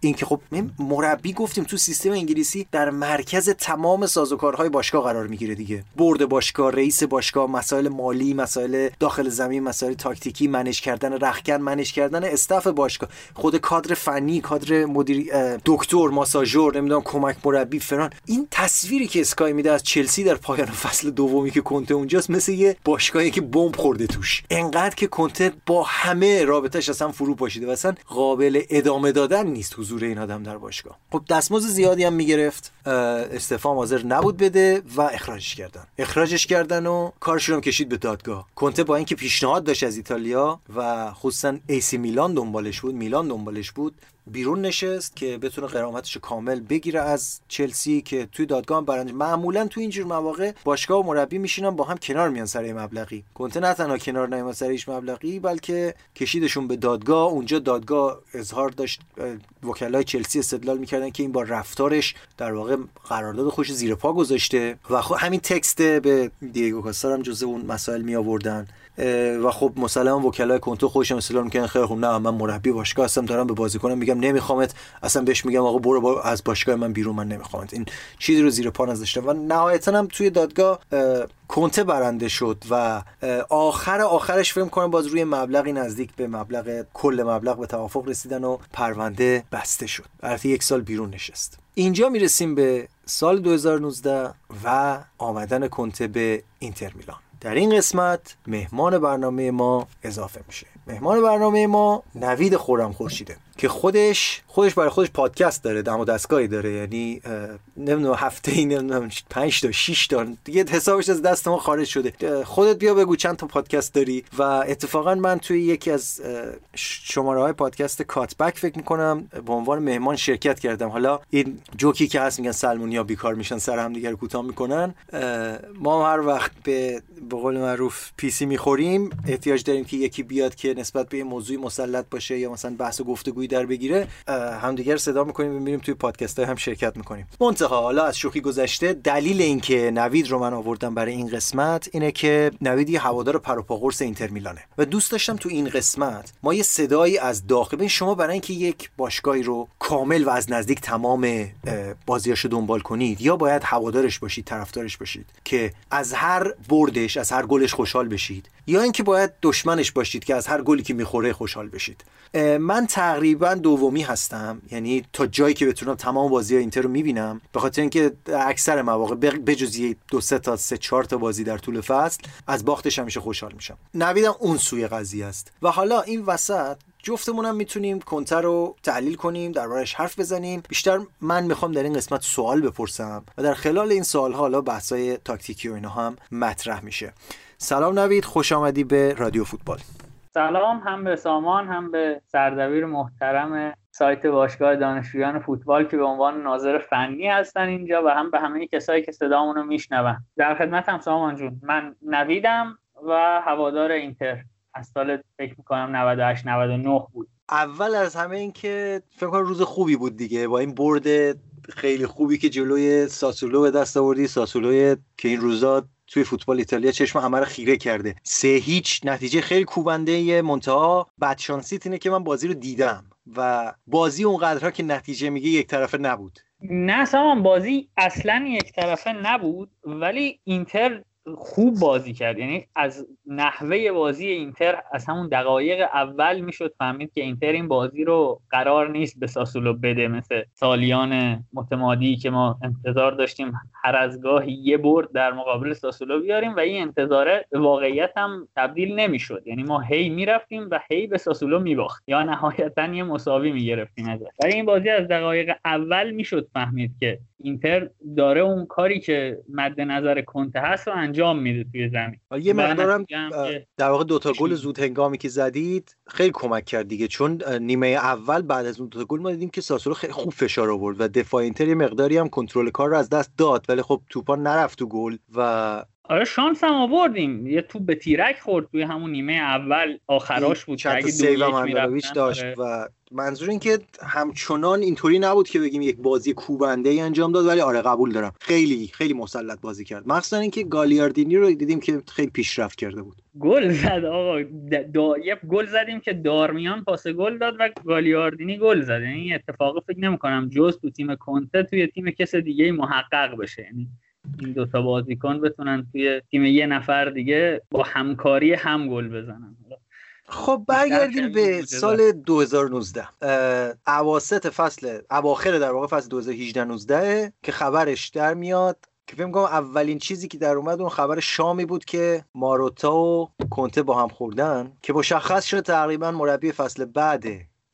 S2: اینکه خب مربی گفتیم تو سیستم انگلیسی در مرکز تمام ساز و کارهای باشگاه قرار می‌گیره دیگه. برد باشگاه رئیس باشگاه مسائل مالی مسائل داخل زمین مسائل تاکتیکی منش کردن رخکن منش کردن استاف باشگاه. خود کادر فنی کادر مدیر دکتر ماساژور نمی‌دونم کمک مربی فران این تصویری که اسکای میده از چلسی در پایان فصل دومی که کنته اونجاست مثل یه باشگاهی که بمب خورده توش. انقدر که کنته با همه همه رابطش اصلا فرو پاشیده و اصلا قابل ادامه دادن نیست حضور این آدم در باشگاه. خب دستمزد زیادی هم می‌گرفت. استفام حاضر نبود بده و اخراجش کردن. اخراجش کردن و کارشون هم کشید به دادگاه. کنته با اینکه پیشنهاد داشت از ایتالیا و خصوصا ایسی میلان دنبالش بود میلان دنبالش بود. بیرون نشست که بتونه قرامتش کامل بگیره از چلسی که توی دادگاه برنده معمولا توی اینجور مواقع باشگاه و مربی میشینن با هم کنار میان سر مبلغی. کنته نه تنها کنار نیومد سر هیچ مبلغی بلکه کشیدشون به دادگاه. اونجا دادگاه اظهار داشت وکلای چلسی استدلال می‌کردن که این با رفتارش در واقع قرارداد خوش زیر پا گذاشته. و خب همین تکست به دیگو کاستا هم جزء اون مسائل می آوردن و خب مثلا وکلای کنتو خودشون اصلا می‌کنن. خیلی خوب. نه من مربی باشگاه هستم دارم به بازیکنم میگم نمیخوامت. اصلا بهش میگم آقا برو با از باشگاه من بیرون من نمیخوامت. این چیزی رو زیر پا نذاشتم. و نهایتا هم توی دادگاه کنته برنده شد و آخر آخرش فکر کنم باز روی مبلغی نزدیک به مبلغ کل مبلغ به توافق رسیدن و پرونده بسته شد. البته یک سال بیرون نشست. اینجا می‌رسیم به سال 2019 و آمدن کنته به اینتر میلان. در این قسمت مهمان برنامه ما اضافه میشه. مهمان برنامه ما نوید خورم خورشیده. که خودش خودش برای خودش پادکست داره دم و دستگاهی داره. یعنی نمی‌دونم هفته ای نمی‌دونم 5 تا 6 تا دیگه حسابش از دست ما خارج شده. خودت بیا بگو چند تا پادکست داری و اتفاقا من توی یکی از شماره های پادکست کاتبک فکر می‌کنم به عنوان مهمان شرکت کردم. حالا این جوکی که هست میگن سلمونیا بیکار میشن سر هم دیگه کوتاه می‌کنن. ما هر وقت به به قول معروف پیسی می‌خوریم احتیاج داریم که یکی بیاد که نسبت به موضوعی مسلط باشه یا مثلا بحث و گفتگویی در بگیره همدیگر صدا می‌کنیم و میریم توی پادکست های هم شرکت می‌کنیم. منتها حالا از شوخی گذشته دلیل اینکه نوید رو من آوردم برای این قسمت اینه که نوید یه هوادار پروپاگورس اینتر میلانه. و دوست داشتم تو این قسمت ما یه صدایی از داخل شما برای اینکه یک باشگاهی رو کامل و از نزدیک تمام بازیاشو دنبال کنید یا باید هوادارش باشید طرفدارش باشید که از هر بردش از هر گلش خوشحال بشید یا اینکه باید دشمنش باشید که از هر گلی که می‌خوره خوشحال بشید. من تقریبا دومی هستم. یعنی تا جایی که بتونم تمام بازی اینتر رو می‌بینم. به خاطر اینکه اکثر مواقع بجز دو سه تا سه چهار تا بازی در طول فصل از باختش همیشه خوشحال میشم. نویدم اون سوی قضیه است. و حالا این وسط جفتمونم می‌تونیم کنتر رو تحلیل کنیم دربارش حرف بزنیم. بیشتر من می‌خوام در این قسمت سوال بپرسم و در خلال این سوال حالا بحثای تاکتیکی و اینا هم مطرح میشه. سلام نوید خوش آمدی به رادیو فوتبال.
S3: سلام هم به سامان هم به سردبیر محترم سایت باشگاه دانشجویان فوتبال که به عنوان ناظر فنی هستن اینجا و هم به همه کسایی که صدامون رو میشنون. در خدمتم سامان جون. من نویدم و هوادار اینتر. از سال فکر می‌کنم 98 99 بود.
S2: اول از همه این که فکر کنم روز خوبی بود دیگه. با این برد خیلی خوبی که جلوی ساسولو به دست آوردی ساسولو که این روزا توی فوتبال ایتالیا چشم همه رو خیره کرده. سه هیچ نتیجه خیلی کوبنده منتها. بدشانسیت اینه که من بازی رو دیدم و بازی اونقدرها که نتیجه میگه یک طرفه نبود.
S3: نه سامان بازی اصلا یک طرفه نبود ولی اینتر خوب بازی کرد. یعنی از نحوه بازی اینتر از همون دقایق اول می‌شد فهمید که اینتر این بازی رو قرار نیست به ساسولو بده مثل سالیان متمادی که ما انتظار داشتیم هر از گاهی یه برد در مقابل ساسولو بیاریم و این انتظاره واقعیت هم تبدیل نمی‌شد. یعنی ما هی می‌رفتیم و هی به ساسولو میباخت یا نهایتا یه مساوی می‌گرفتیم ازش. ولی این بازی از دقایق اول می‌شد فهمید که اینتر داره اون کاری که مد نظر کنته هست رو انجام میده توی زمین.
S2: یه مقدارم در واقع دوتا گل زود هنگامی که زدید خیلی کمک کرد دیگه چون نیمه اول بعد از اون دوتا گل ما دیدیم که ساسولو خیلی خوب فشار آورد و دفاع اینتر یه مقداری هم کنترل کار رو از دست داد ولی خب توپا نرفت تو گل و
S3: آره شانس هم آوردیم. یه توپ به تیرک خورد توی همون نیمه اول. آخراش بود
S2: که اگه داشت. آره. و منظور این که همچنان اینطوری نبود که بگیم یک بازی کوبنده ای انجام داد ولی آره قبول دارم. خیلی خیلی مسلط بازی کرد. مخصوصا اینکه گالیاردینی رو دیدیم که خیلی پیشرفت کرده بود.
S3: گل زد آقا. دا... یه گل زدیم که دارمیان پاس گل داد و گالیاردینی گل زد. یعنی اتفاق فکر نمی کنم جز تو تیم کنته توی تیم کس دیگه محقق بشه. یعنی این دوتا بازیکن بتونن توی تیم یه نفر دیگه با همکاری هم گل بزنن.
S2: خب برگردیم به سال 2019 اواسط فصل اواخر در واقع فصل 2018 19 که خبرش در میاد که فکر کنم اولین چیزی که در اومد اون خبر شامی بود که ماروتا و کنته با هم خوردن که مشخص شد تقریبا مربی فصل بعد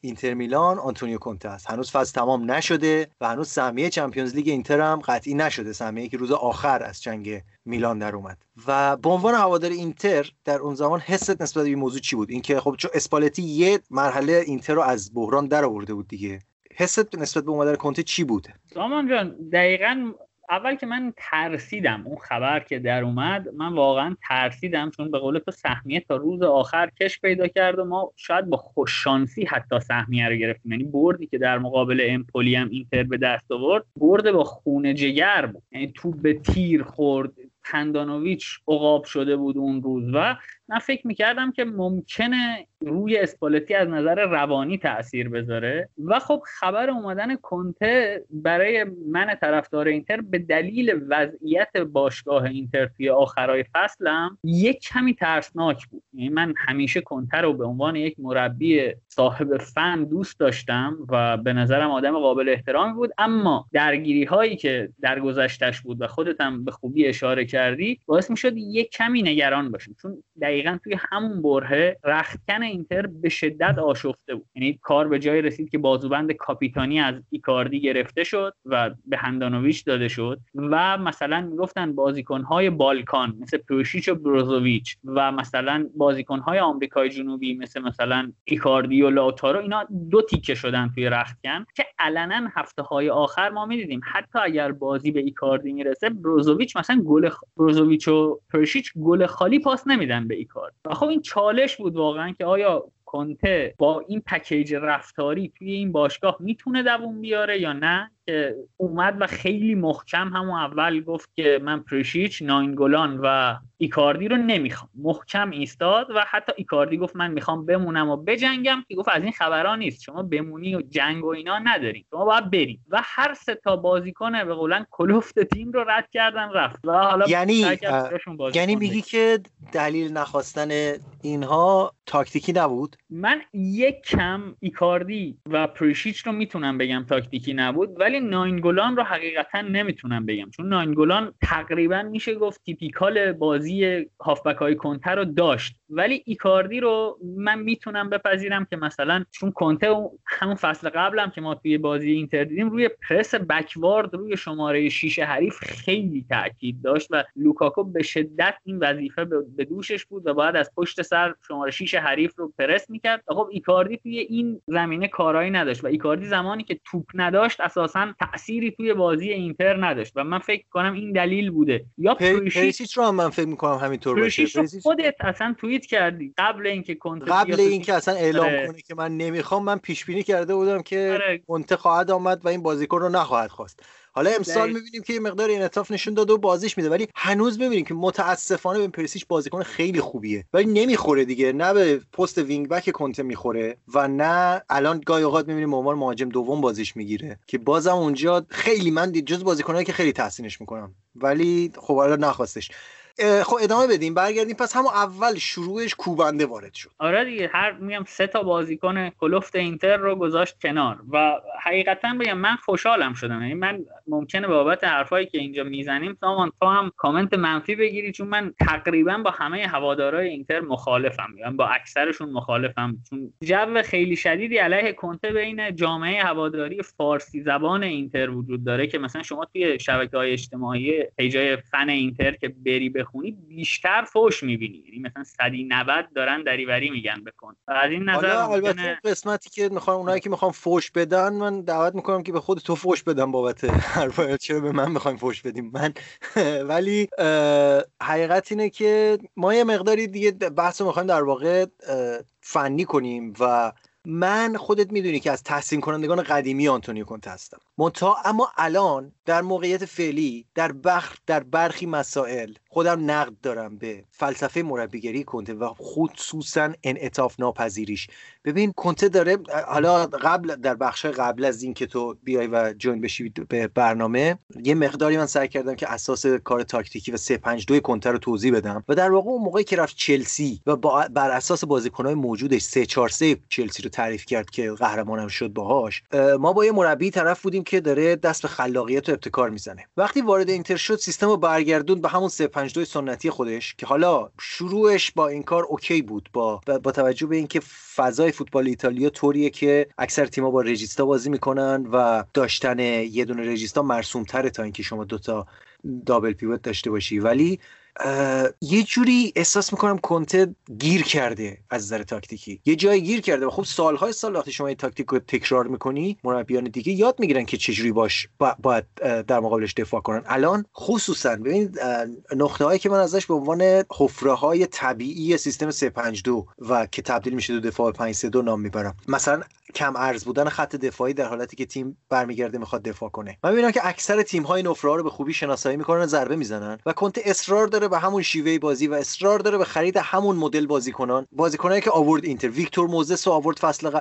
S2: اینتر میلان آنتونیو کونته است. هنوز فصل تمام نشده و هنوز سهمیه چمپیونز لیگ اینتر هم قطعی نشده. سهمیه که روز آخر از جنگ میلان در اومد. و به عنوان هوادار اینتر در اون زمان حست نسبت به این موضوع چی بود؟ اینکه خب چون اسپالتی یه مرحله اینتر رو از بحران در آورده بود دیگه. حست نسبت به اومدن کنته چی بود؟
S3: سامان جان دقیقا اول که من ترسیدم اون خبر که در اومد من واقعا ترسیدم چون به قول تو سهمیه تا روز آخر کش پیدا کرد و ما شاید با خوششانسی حتی سهمیه رو گرفتیم. یعنی بردی که در مقابل امپولی هم اینتر به دست آورد برد با خون جگر بود. یعنی تو به تیر خورد. هندانویچ عقاب شده بود اون روز و من فکر می‌کردم که ممکنه روی اسپالتی از نظر روانی تاثیر بذاره و خب خبر اومدن کنته برای من طرفدار اینتر به دلیل وضعیت باشگاه اینتر توی آخرای فصلم یک کمی ترسناک بود. یعنی من همیشه کنته رو به عنوان یک مربی صاحب فن دوست داشتم و به نظرم آدم قابل احترامی بود. اما درگیری هایی که در گذشتش بود و خودت به خوبی اشاره کردی باعث می‌شد یک کمی نگران باشیم چون دقیقا توی همون برهه رختکن اینتر به شدت آشفته بود. یعنی کار به جای رسید که بازوبند کاپیتانی از ایکاردی گرفته شد و به هندانویچ داده شد و مثلا می‌گفتن بازیکنهای بالکان مثل پروشیچ و بروزوویچ و مثلا بازیکنهای آمریکای جنوبی مثل مثلا ایکاردی و لاتارو اینا دو تیکه شدن توی رختکن که علنا هفته های آخر ما می‌دیدیم. حتی اگر بازی به ایکاردی می‌رسه بروزوویچ مثلا گل بروزوویچ و پروشیچ گل خالی پاس نمیدن به ایکارد و خب این چالش بود واقعا که آیا کنته با این پکیج رفتاری توی این باشگاه می‌تونه دووم بیاره یا نه؟ که اومد و خیلی محکم همون اول گفت که من پریشیچ ناینگولان و ایکاردی رو نمی‌خوام. محکم ایستاد و حتی ایکاردی گفت من می‌خوام بمونم و بجنگم که گفت از این خبرها نیست. شما بمونی و جنگ و اینا نداریم شما باید بریم و هر سه تا بازیکن به قولن کلفت تیم رو رد کردن رفت. و حالا
S2: یعنی یعنی میگی که دلیل نخواستن اینها تاکتیکی نبود؟
S3: من یک کم ایکاردی و پریشیچ رو می‌تونم بگم تاکتیکی نبود ولی ناینگولان رو حقیقتا نمی‌تونم بگم. چون ناینگولان تقریبا میشه گفت typical بازی هافبک های کنته رو داشت. ولی ایکاردی رو من می‌تونم بپذیرم که مثلا چون کنته همون فصل قبلم که ما توی بازی اینتر دیدیم روی press backward روی شماره 6 حریف خیلی تاکید داشت و لوکاکو به شدت این وظیفه به دوشش بود و باید از پشت سر شماره 6 حریف رو پرس می‌کرد. خب ایکاردی توی این زمینه کارایی نداشت و ایکاردی زمانی که توپ نداشت اساسا اصلا تأثیری توی بازی اینتر نداشت و من فکر کنم این دلیل بوده یا
S2: پریسیچ رو هم من فکر می‌کنم همینطور باشه
S3: پریسیچ خودت اصلا توییت کردی قبل اینکه کنته
S2: قبل اینکه اصلا اعلام آره. کنته که من نمی‌خوام من پیش بینی کرده بودم که آره. کنته خواهد آمد و این بازیکن رو نخواهد خواست حالا امسال می‌بینیم که یه مقدار انعطاف نشون داده و بازیش میده. ولی هنوز می‌بینیم که متاسفانه به پرسیچ بازیکن خیلی خوبیه. ولی نمی‌خوره دیگه. نه به پست wing back کنته می‌خوره و نه الان گاهی اوقات می‌بینیم عنوان مهاجم دوم بازیش می‌گیره. که بازم اونجا خیلی من جز بازیکنایی که خیلی تحسینش می‌کنم. ولی خب حالا نخواستش. خب ادامه بدیم برگردیم. پس همون اول شروعش کوبنده وارد شد.
S3: آره دیگه هر میگم سه تا بازیکن کلفت اینتر رو گذاشت کنار و حقیقتا بگم من خوشحالم شدم. یعنی من ممکنه بابت حرفایی که اینجا می‌زنیم سامان تو هم کامنت منفی بگیری چون من تقریبا با همه هوادارهای اینتر مخالفم. یعنی با اکثرشون مخالفم. چون جو خیلی شدیدی علیه کنته بین جامعه هواداری فارسی زبان اینتر وجود داره که مثلا شما توی شبکه های اجتماعی پیجای فن اینتر که بری بخونی بیشتر فوش می‌بینی. یعنی مثلا 190 دارن دریوری میگن بکن از این نظر
S2: البته قسمتی که می‌خوام اونایی که می‌خوام فوش بدن من دعوت می‌کنم که به خود تو فوش بدم بابت حرفا. چرا به من می‌خوایم فوش بدیم؟ من ولی حقیقت اینه که ما یه مقداری دیگه بحث می‌خوایم در واقع فنی کنیم و من خودت می‌دونی که از تحسین کنندگان قدیمی آنتونیو کنته هستم. منتها اما الان در موقعیت فعلی در بخ در برخی مسائل خودم نقد دارم به فلسفه مربیگری کنته و خصوصا انعطاف ناپذیریش. ببین کنته داره حالا قبل در بخش قبل از این که تو بیای و جوین بشی به برنامه یه مقداری من سعی کردم که اساس کار تاکتیکی و 352 کنته رو توضیح بدم و در واقع اون موقعی که رفت چلسی و بر اساس بازیکنهای موجودش 343 چلسی رو تعریف کرد که قهرمانم شد باهاش ما با یه مربی طرف بودیم که داره دست به خلاقیت و ابتکار می‌زنه. وقتی وارد اینتر شد سیستم رو برگردون به همون 352 سنتی خودش که حالا شروعش با این کار اوکی بود با با توجه به اینکه فضای فوتبال ایتالیا طوریه که اکثر تیم‌ها با رجیستا بازی می‌کنن و داشتن یه دونه رجیستا مرسوم تره تا اینکه شما دوتا دابل پیوت داشته باشی. ولی یه جوری احساس می‌کنم کنته گیر کرده از نظر تاکتیکی. یه جایی گیر کرده و خب سالهای سال وقتی شما این تاکتیک رو تکرار می‌کنی مربیان دیگه یاد می‌گیرن که چجوری باش باید در مقابلش دفاع کنن. الان خصوصا ببینید نقطه هایی که من ازش به عنوان حفره های طبیعی سیستم 352 و که تبدیل میشه دو دفاع 532 نام می‌برم. مثلا کم ارز بودن خط دفاعی در حالتی که تیم برمیگرده می‌خواد دفاع کنه. من می‌بینم که اکثر تیم های نفره رو به خوبی شناسایی می‌کنن ضربه می‌زنن و کنت اصرار داره به همون شیوه بازی و اصرار داره به خرید همون مدل بازیکنان. بازیکنایی که آورد اینتر ویکتور موزس رو آورد فصل ق...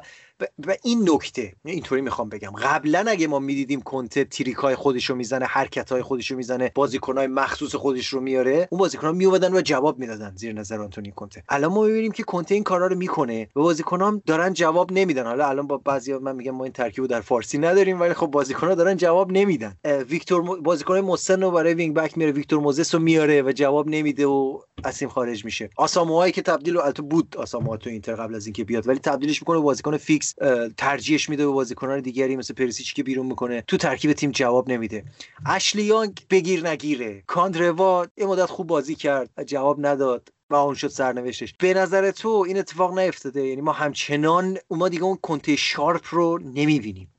S2: و این نکته اینطوری می‌خوام بگم. قبلا اگه ما می‌دیدیم کنته تریکای خودش رو می‌زنه حرکت های خودش رو می‌زنه بازیکنای مخصوص خودش رو میاره اون بازیکنان میومدن و جواب می‌دادن زیر نظر آنتونی کنته. الان ما می‌بینیم که کنته این کارا رو می‌کنه و بازیکنان دارن جواب نمیدن. حالا الان با بعضی من میگم ما این ترکیب در فارسی نداریم ولی خب بازیکن‌ها دارن جواب نمیدن. ویکتور بازیکن مسن رو برای وینگ بک میاره ویکتور موزس رو میاره و جواب نمیده و اسیم خارج میشه. آساموهایی که تبدیل البته بود آساموها تو اینتر قبل از اینکه بیاد ولی تبدیلش می‌کنه بازیکن فیکس ترجیحش میده به بازیکنان دیگری مثل پریسیچ که بیرون می‌کنه. تو ترکیب تیم جواب نمیده. اشلی یانگ بگیر نگیره. کاندروا یه مدت خوب بازی کرد جواب نداد و اون شد سرنوشتش. به نظر تو این اتفاق نیفتاده؟ یعنی ما همچنان ما دیگه اون کنته شارپ رو نمی‌بینیم.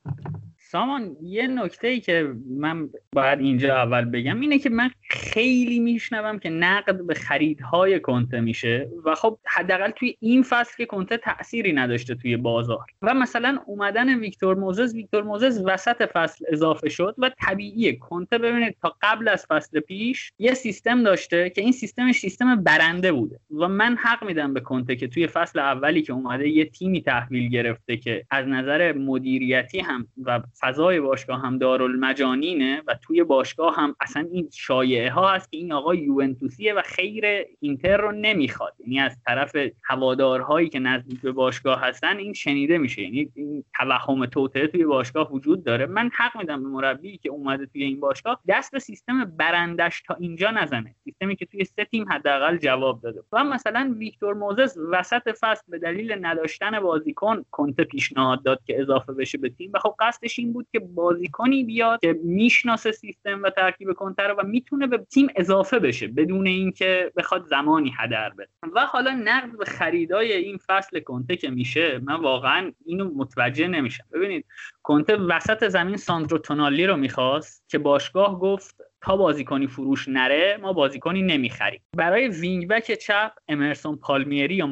S3: سامان یه نکته ای که من باید اینجا اول بگم اینه که من خیلی میشنوم که نقد به خریدهای کنته میشه و خب حداقل توی این فصل که کنته تأثیری نداشته توی بازار. و مثلا اومدن ویکتور موزز ویکتور موزز وسط فصل اضافه شد و طبیعیه کنته ببینید تا قبل از فصل پیش یه سیستم داشته که این سیستم سیستم برنده بوده و من حق میدم به کنته که توی فصل اولی که اومده یه تیمی تحویل گرفته که از نظر مدیریتی هم و فضای باشگاه هم دارالمجانینه و توی باشگاه هم اصلا این شایعه ها هست که این آقا یوونتوسیه و خیر اینتر رو نمی‌خواد. یعنی از طرف هوادارهایی که نزدیک به باشگاه هستن این شنیده میشه. یعنی این توهم توته توی باشگاه وجود داره. من حق میدم به مربی که اومده توی این باشگاه دست به سیستم برندش تا اینجا نزنه. سیستمی که توی سه تیم حداقل جواب داده. و مثلا ویکتور موزس وسط فصل به دلیل نداشتن بازیکن کنته پیشنهاد داد که اضافه بشه به تیم. و خب قصدش بود که بازیکنی بیاد که می‌شناسه سیستم و ترکیب کنتر و می‌تونه به تیم اضافه بشه بدون اینکه بخواد زمانی هدر بده. و حالا نقد به خریدای این فصل کنته که میشه من واقعا اینو متوجه نمیشم. ببینید کنته وسط زمین ساندرو تونالی رو می‌خواست که باشگاه گفت تا بازیکنی فروش نره ما بازیکنی نمی‌خریم. برای wing back چپ امرسون پالمیری یا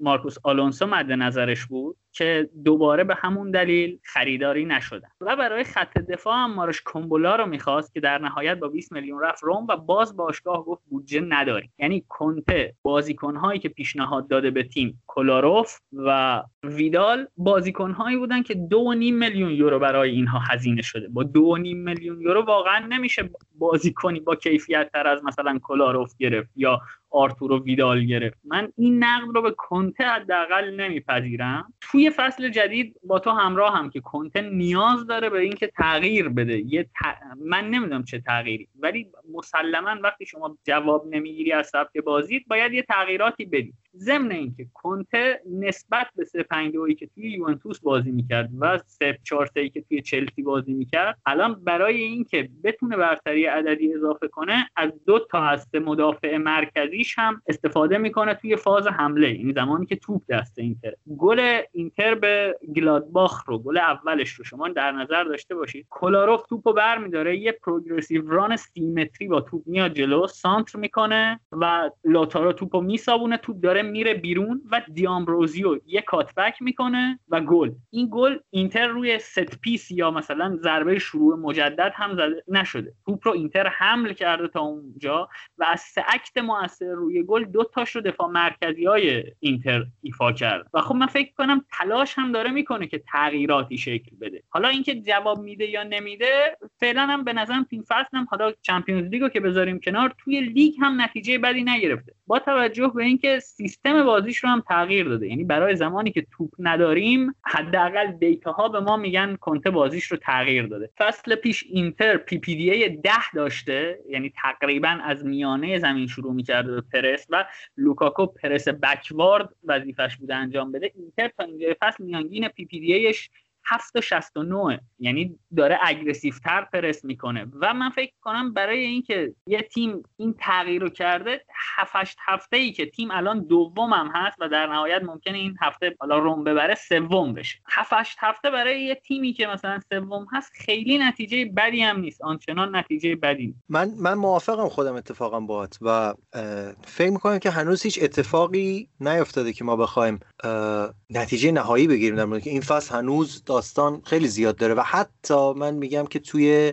S3: مارکوس آلونسو مد نظرش بود که دوباره به همون دلیل خریداری نشدن. و برای خط دفاع هم ماراش کومبولا رو می‌خواست که در نهایت با 20 میلیون رفت روم و باز باشگاه گفت بودجه نداری. یعنی کنته بازیکنهایی که پیشنهاد داده به تیم کولاروف و ویدال بازیکنهایی بودن که دو نیم میلیون یورو برای اینها هزینه شده. با دو نیم میلیون یورو واقعا نمیشه بازیکنی با کیفیت تر از مثلا کولاروف گرفت یا آرتورو ویدال گرفت. من این نقد رو به کنته حداقل نمیپذیرم. توی فصل جدید با تو همراه هم که کنته نیاز داره به اینکه تغییر بده. یه من نمی‌دونم چه تغییری ولی مسلما وقتی شما جواب نمی‌گیری از سبک بازی باید یه تغییراتی بدی. ضمن اینکه کنته نسبت به 3 5 که توی یوونتوس بازی می‌کرد و 3 4 که توی چلسی بازی می‌کرد الان برای اینکه بتونه برتری عددی اضافه کنه از دو تا هسته مدافع مرکزیش هم استفاده می‌کنه توی فاز حمله. یعنی زمانی که توپ دست اینتر. گل اینتر به گلادباخ رو گل اولش رو شما در نظر داشته باشید. کلاروف توپو برمیداره. یه progressive run سیمتری با توپ میاد جلو سانتر می‌کنه و لوتارو توپو میسابونه. توپ داره میره بیرون و دیامبروزیو یه cutback می‌کنه و گل. این گل اینتر روی set piece یا مثلا ضربه شروع مجدد هم زده نشده. توپ رو اینتر حمل کرده تا اونجا و از سه act روی گل دو تاش رو دفاع مرکزی های اینتر ایفا کرد. و خب من فکر کنم تلاش هم داره می‌کنه که تغییراتی شکل بده. حالا اینکه جواب میده یا نمیده فعلا هم به نظرم این فصل هم. حالا Champions League و که بذاریم کنار توی لیگ هم نتیجه بدی نگرفته. با توجه به اینکه سیستم بازیش رو هم تغییر داده. یعنی برای زمانی که توپ نداریم حداقل data ها به ما میگن کنته بازیش رو تغییر داده. فصل پیش اینتر PPDA 10 داشته. یعنی تقریبا از میانه زمین شروع می‌کرده پرس و لوکاکو press backward وظیفش بوده انجام بده. اینتر تا اینجای فصل میانگین PPDA یش 7.69 یعنی داره aggressive تر پرس می‌کنه. و من فکر کنم برای اینکه یه تیم این تغییر رو کرده 7 هفته ای که تیم الان دوم هم هست و در نهایت ممکنه این هفته حالا روم ببره سوم بشه. 7 هفته برای یه تیمی که مثلا سوم هست خیلی نتیجه بدی هم نیست. آنچنان نتیجه بدی
S2: من من موافقم خودم اتفاقا باهات و فکر می‌کنم که هنوز هیچ اتفاقی نیفتاده که ما بخوایم نتیجه نهایی بگیریم در مورد که این فصل هنوز داستان خیلی زیاد داره و حتی من میگم که توی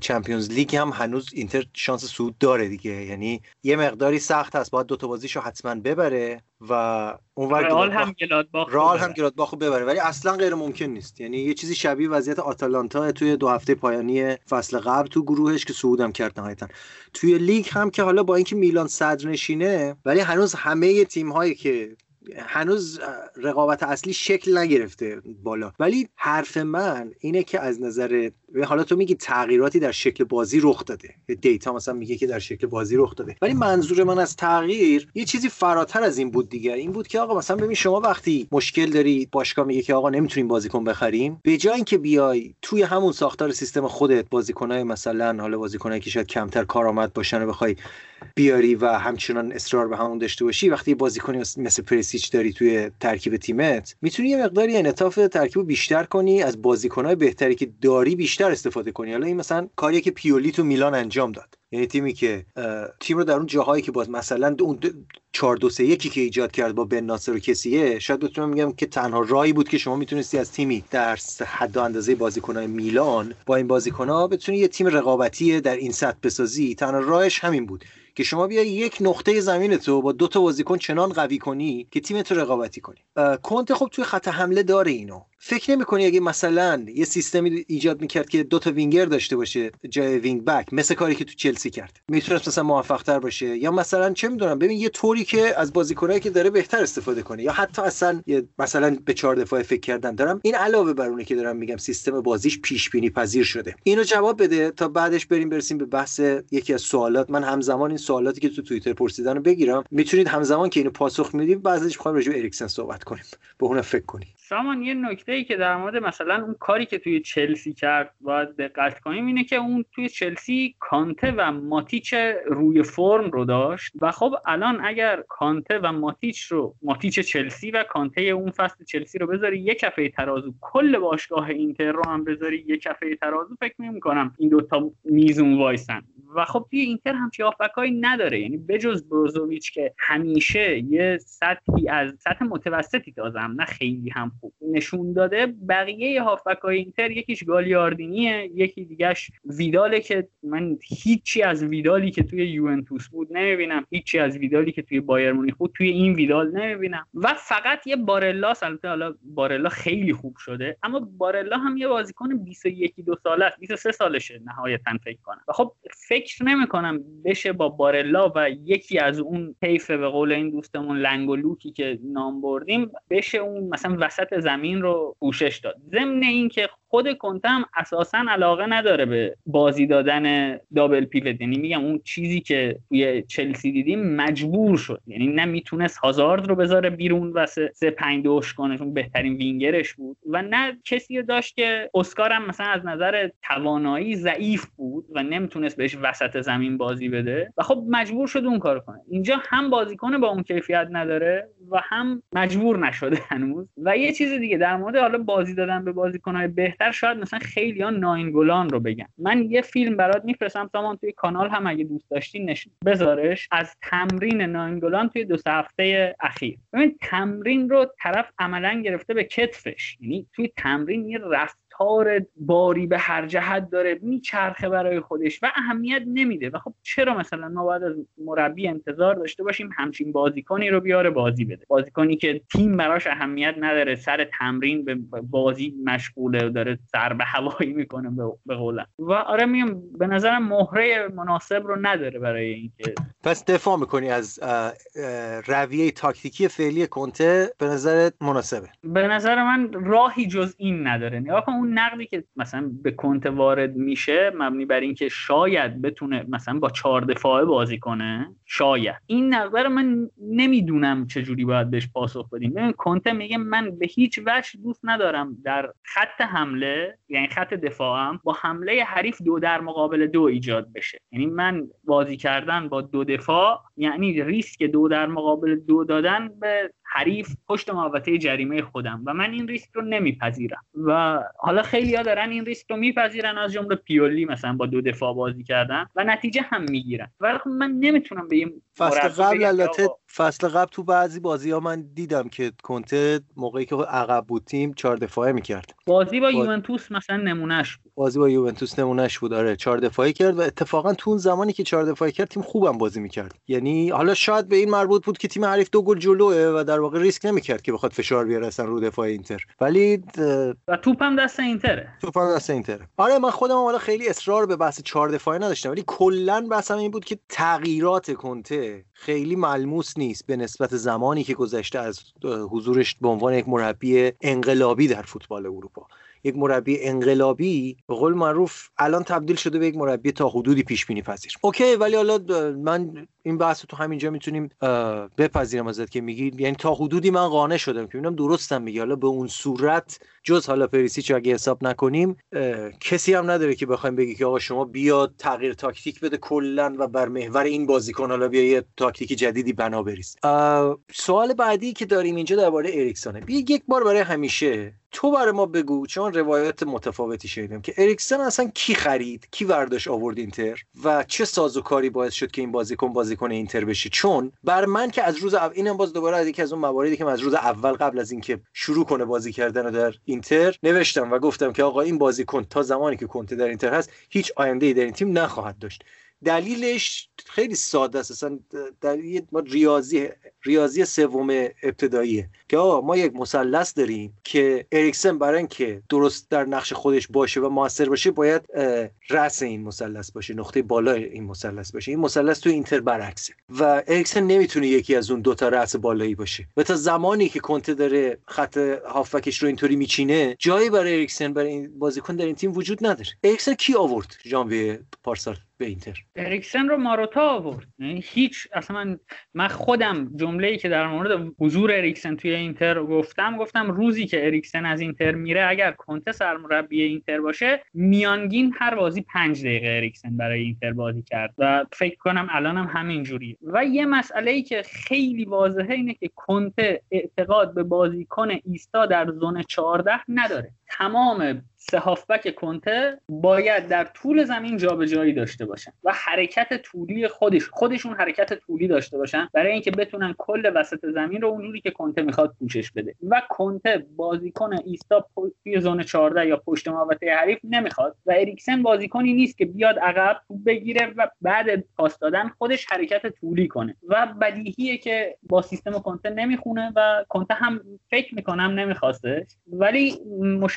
S2: چمپیونز لیگ هم هنوز اینتر شانس صعود داره دیگه. یعنی یه مقداری سخت هست باید دوتا بازیشو حتما ببره و
S3: اون رئال هم گلادباخ
S2: رئال هم گلادباخ ببره ولی اصلا غیر ممکن نیست. یعنی یه چیزی شبیه وضعیت آتالانتا توی دو هفته پایانی فصل قبل تو گروهش که صعودم کرد نهایتا. توی لیگ هم که حالا با اینکه میلان صدر نشینه ولی هنوز همه تیم هایی که هنوز رقابت اصلی شکل نگرفته بالا. ولی حرف من اینه که از نظر حالا تو میگی تغییراتی در شکل بازی رخ داده. دیتا مثلا میگه که در شکل بازی رخ داده. ولی منظور من از تغییر یه چیزی فراتر از این بود دیگه. این بود که آقا مثلا ببین شما وقتی مشکل داری باشگاه میگه که آقا نمی‌تونیم بازیکن بخریم. به جای اینکه بیای توی همون ساختار سیستم خودت بازیکنای مثلا حالا بازیکنایی که شاید کمتر کارآمد باشن و بخوای بیاری و همچنان اصرار به همون داشته باشی وقتی بازیکنی مثل پرسیچ داری توی ترکیب تیمت می‌تونی یه مقداری انعطاف ترکیب بیشتر کنی از بازیکنهای بهتری که داری بیشتر استفاده کنی. حالا این مثلا کاریه که پیولی تو میلان انجام داد. یعنی تیمی که تیم رو در اون جاهایی که باز مثلا اون 4 2 3 1 که ایجاد کرد با بن ناصر و کسیه شاید بتونم میگم که تنها راهی بود که شما می‌تونستی از تیمی در حد و اندازه بازیکنهای میلان با این بازیکنها بتونی یه تیم رقابتی در این سطح بسازی. تنها راهش همین بود. که شما بیای یک نقطه زمین تو با دو تا بازیکن چنان قوی کنی که تیم تو رقابتی کنی. کنته خب توی خط حمله داره اینو. فکر نمی‌کنی اگه مثلا یه سیستمی ایجاد می‌کرد که دو تا وینگر داشته باشه جای wing back مثل کاری که تو چلسی کرد. می‌تونست مثلا موفق تر باشه. یا مثلا چه می‌دونم ببین یه طوری که از بازیکنایی که داره بهتر استفاده کنه. یا حتی اصلا یه مثلا به چهار دفاع فکر کردن. دارم این علاوه بر اونه که دارم میگم سیستم بازیش پیش بینی پذیر شده. اینو جواب بده تا بعدش بریم برسیم به بحث یکی از سوالات. من همزمان این سوالاتی که تو توییتر پرسیدن رو بگیرم. می‌تونید همزمان که اینو پاسخ می‌دید بعضیش می‌خوایم راجع اریکسن صحبت کنیم. به اون فکر کنید.
S3: سامان یه نکته ای که در مورد مثلا اون کاری که توی چلسی کرد باید دقت کنیم اینه که اون توی چلسی کانته و ماتیچ روی فرم رو داشت و خب الان اگر کانته و ماتیچ رو ماتیچ چلسی و کانته اون فصل چلسی رو بذاری یک کفه ترازو کل باشگاه اینتر رو هم بذاری یک کفه ترازو فکر نمی کنم این دوتا میزون وایسن. و خب توی اینتر همچی آفکایی نداره. یعنی بجز بروزوویچ که همیشه یه سطحی از سطح متوسطی تازه هم نه خیلی هم نشون داده بقیه هافبکای اینتر یکیش گالیاردینیه یکی دیگهش ویداله که من هیچی از ویدالی که توی یوونتوس بود نمی‌بینم هیچی از ویدالی که توی بایر مونیخ بود توی این ویدال نمی‌بینم. و فقط یه بارلا البته حالا بارلا خیلی خوب شده اما بارلا هم یه بازیکن 21 دو ساله است 23 سالشه نهایتا فکر کنم. و خب فکر نمی‌کنم بشه با بارلا و یکی از اون حیف به قول این دوستمون لنگ و لوکی که نام بردیم بشه اون مثلا وسط زمین رو پوشش داد. ضمن اینکه خود کنته هم اساسا علاقه نداره به بازی دادن دابل پیوت. یعنی میگم اون چیزی که توی چلسی دیدیم مجبور شد. یعنی نه می‌تونست هازارد رو بذاره بیرون و سه پنج دوش کنه چون بهترین وینگرش بود. و نه کسی داشت که اسکار هم مثلا از نظر توانایی ضعیف بود و نمی‌تونست بهش وسط زمین بازی بده. و خب مجبور شد اون کار کنه. اینجا هم بازیکن با اون کیفیت نداره و هم مجبور نشده هنوز. و یه چیز دیگه در مورد حالا بازی دادن به بازیکنهای بهتر شاید مثلا خیلی ها ناینگولان رو بگن. من یه فیلم برات میفرستم سامان توی کانال هم اگه دوست داشتی نش... بذارش. از تمرین ناینگولان توی دو سه هفته اخیر. ببین تمرین رو طرف عملا گرفته به کتفش. یعنی توی تمرین یه رفت رفتار باری به هر جهت داره میچرخه برای خودش و اهمیت نمیده. و خب چرا مثلا ما باید از مربی انتظار داشته باشیم همچین بازیکنی رو بیاره بازی بده؟ بازیکنی که تیم براش اهمیت نداره سر تمرین به بازی مشغوله و داره سر به هوایی می‌کنه به قولم و آره میگم به نظرم مهره مناسب رو نداره برای اینکه
S2: پس دفاع می‌کنی از رویه تاکتیکی فعلی کنته به نظرت مناسبه؟
S3: به نظر من راهی جز این نداره. نگاه کن اون نقدی که مثلا به کنت وارد میشه مبنی بر اینکه شاید بتونه مثلا با چهار دفاعه بازی کنه شاید. این نظر من نمی‌دونم چجوری باید بهش پاسخ بدیم. ببین کنته میگه من به هیچ وجه دوست ندارم در خط حمله یعنی خط دفاعم با حمله حریف دو در مقابل دو ایجاد بشه. یعنی من بازی کردن با دو دفاع یعنی ریسک دو در مقابل دو دادن به حریف پشت محوطه جریمه خودم و من این ریسک رو نمیپذیرم. و حالا خیلی ها دارن این ریسک رو میپذیرن از جمله پیولی مثلا با دو دفاع بازی کردن و نتیجه هم می‌گیرن. ولی خب من نمی‌تونم به این
S2: فصل قبل البته فصل قبل تو بعضی بازی ها من دیدم که کنته موقعی که عقب بود تیم چهار دفاعه می‌کرد.
S3: بازی با یوونتوس مثلا نمونهش بود.
S2: بازی با یوونتوس نمونهش بود آره چهار دفاعی کرد و اتفاقا تو اون زمانی که چهار دفاعی کرد تیم خوبم بازی می‌کرد. یعنی حالا شاید به این مربوط بود که تیم حریف دو گل جلوه و در واقع ریسک نمی‌کرد که بخواد فشار بیاره اصلا رو دفاع اینتر. ولی
S3: و توپم دست اینتره.
S2: توپم دست اینتره. آره من خودم حالا خیلی اصرار به بحث چهار دفاعی نداشتم ولی کلا بحثم این بود که تغییرات کنته خیلی ملموس نیست به نسبت زمانی که گذشته از حضورش به عنوان یک مربی انقلابی در فوتبال اروپا. یک مربی انقلابی به قول معروف الان تبدیل شده به یک مربی تا حدودی پیش بینی پذیر اوکی ولی حالا من این بحث تو همینجا می‌تونیم بپذیرم ازت که میگی یعنی تا حدودی من قانع شدم که ببینم درستم میگی. حالا به اون صورت جز حالا پریسیچ اگه حساب نکنیم کسی هم نداره که بخوایم بگی که آقا شما بیا تغییر تاکتیک بده کلا و بر محور این بازیکن حالا بیا یه تاکتیک جدیدی بنا بریز. سوال بعدی که داریم اینجا درباره اریکسونه. بیا یک بار برای همیشه تو برای ما بگو چون روایت متفاوتی شنیدم که اریکسن اصلا کی خرید کی ورداش آورد اینتر و چه سازوکاری باعث شد که این بازیکن بازیکن اینتر بشه؟ چون بر من که از روز اول اینم باز دوباره از یکی از اون مواردی که من از روز اول قبل از اینکه شروع کنه بازی کردن در اینتر نوشتم و گفتم که آقا این بازیکن تا زمانی که کنته در اینتر هست هیچ آینده ای در این تیم نخواهد داشت. دلیلش خیلی ساده است. اصلا در ما ریاضی ریاضی سوم ابتداییه که آقا ما یک مثلث داریم که اریکسن برای اینکه درست در نقش خودش باشه و موثر باشه باید رأس این مثلث باشه نقطه بالای این مثلث باشه. این مثلث تو اینتر برعکسه و اریکسن نمی‌تونه یکی از اون دوتا رأس بالایی باشه. و تا زمانی که کنته داره خط هافکش رو اینطوری میچینه جایی برای اریکسن برای این بازیکن در این تیم وجود نداره. اریکسن کی آورد ژانویه پارسال به اینتر؟
S3: اریکسن رو ماروتا آورد. یعنی هیچ اصلا من, من خودم جمله‌ای که در مورد حضور اریکسن توی اینتر گفتم گفتم روزی که اریکسن از اینتر میره اگر کنته سرمربی اینتر باشه میانگین هر بازی پنج دقیقه اریکسن برای اینتر بازی کرد و فکر کنم الانم هم همین جوریه. و یه مسئله ای که خیلی واضحه اینه که کنته اعتقاد به بازیکن ایستا در زون 14 نداره. تمام سه هافبک کنته باید در طول زمین جابجایی داشته باشن و حرکت طولی خودش خودشون حرکت طولی داشته باشن برای اینکه بتونن کل وسط زمین رو اونجوری که کنته می‌خواد پوشش بده. و کنته بازیکن ایستا توی زون 14 یا پشت محوطه حریف نمی‌خواد و اریکسن بازیکنی نیست که بیاد عقب بگیره و بعد پاس دادن خودش حرکت طولی کنه. و بدیهیه که با سیستم کنته نمی‌خونه و کنته هم فکر می‌کنم نمیخواستش ولی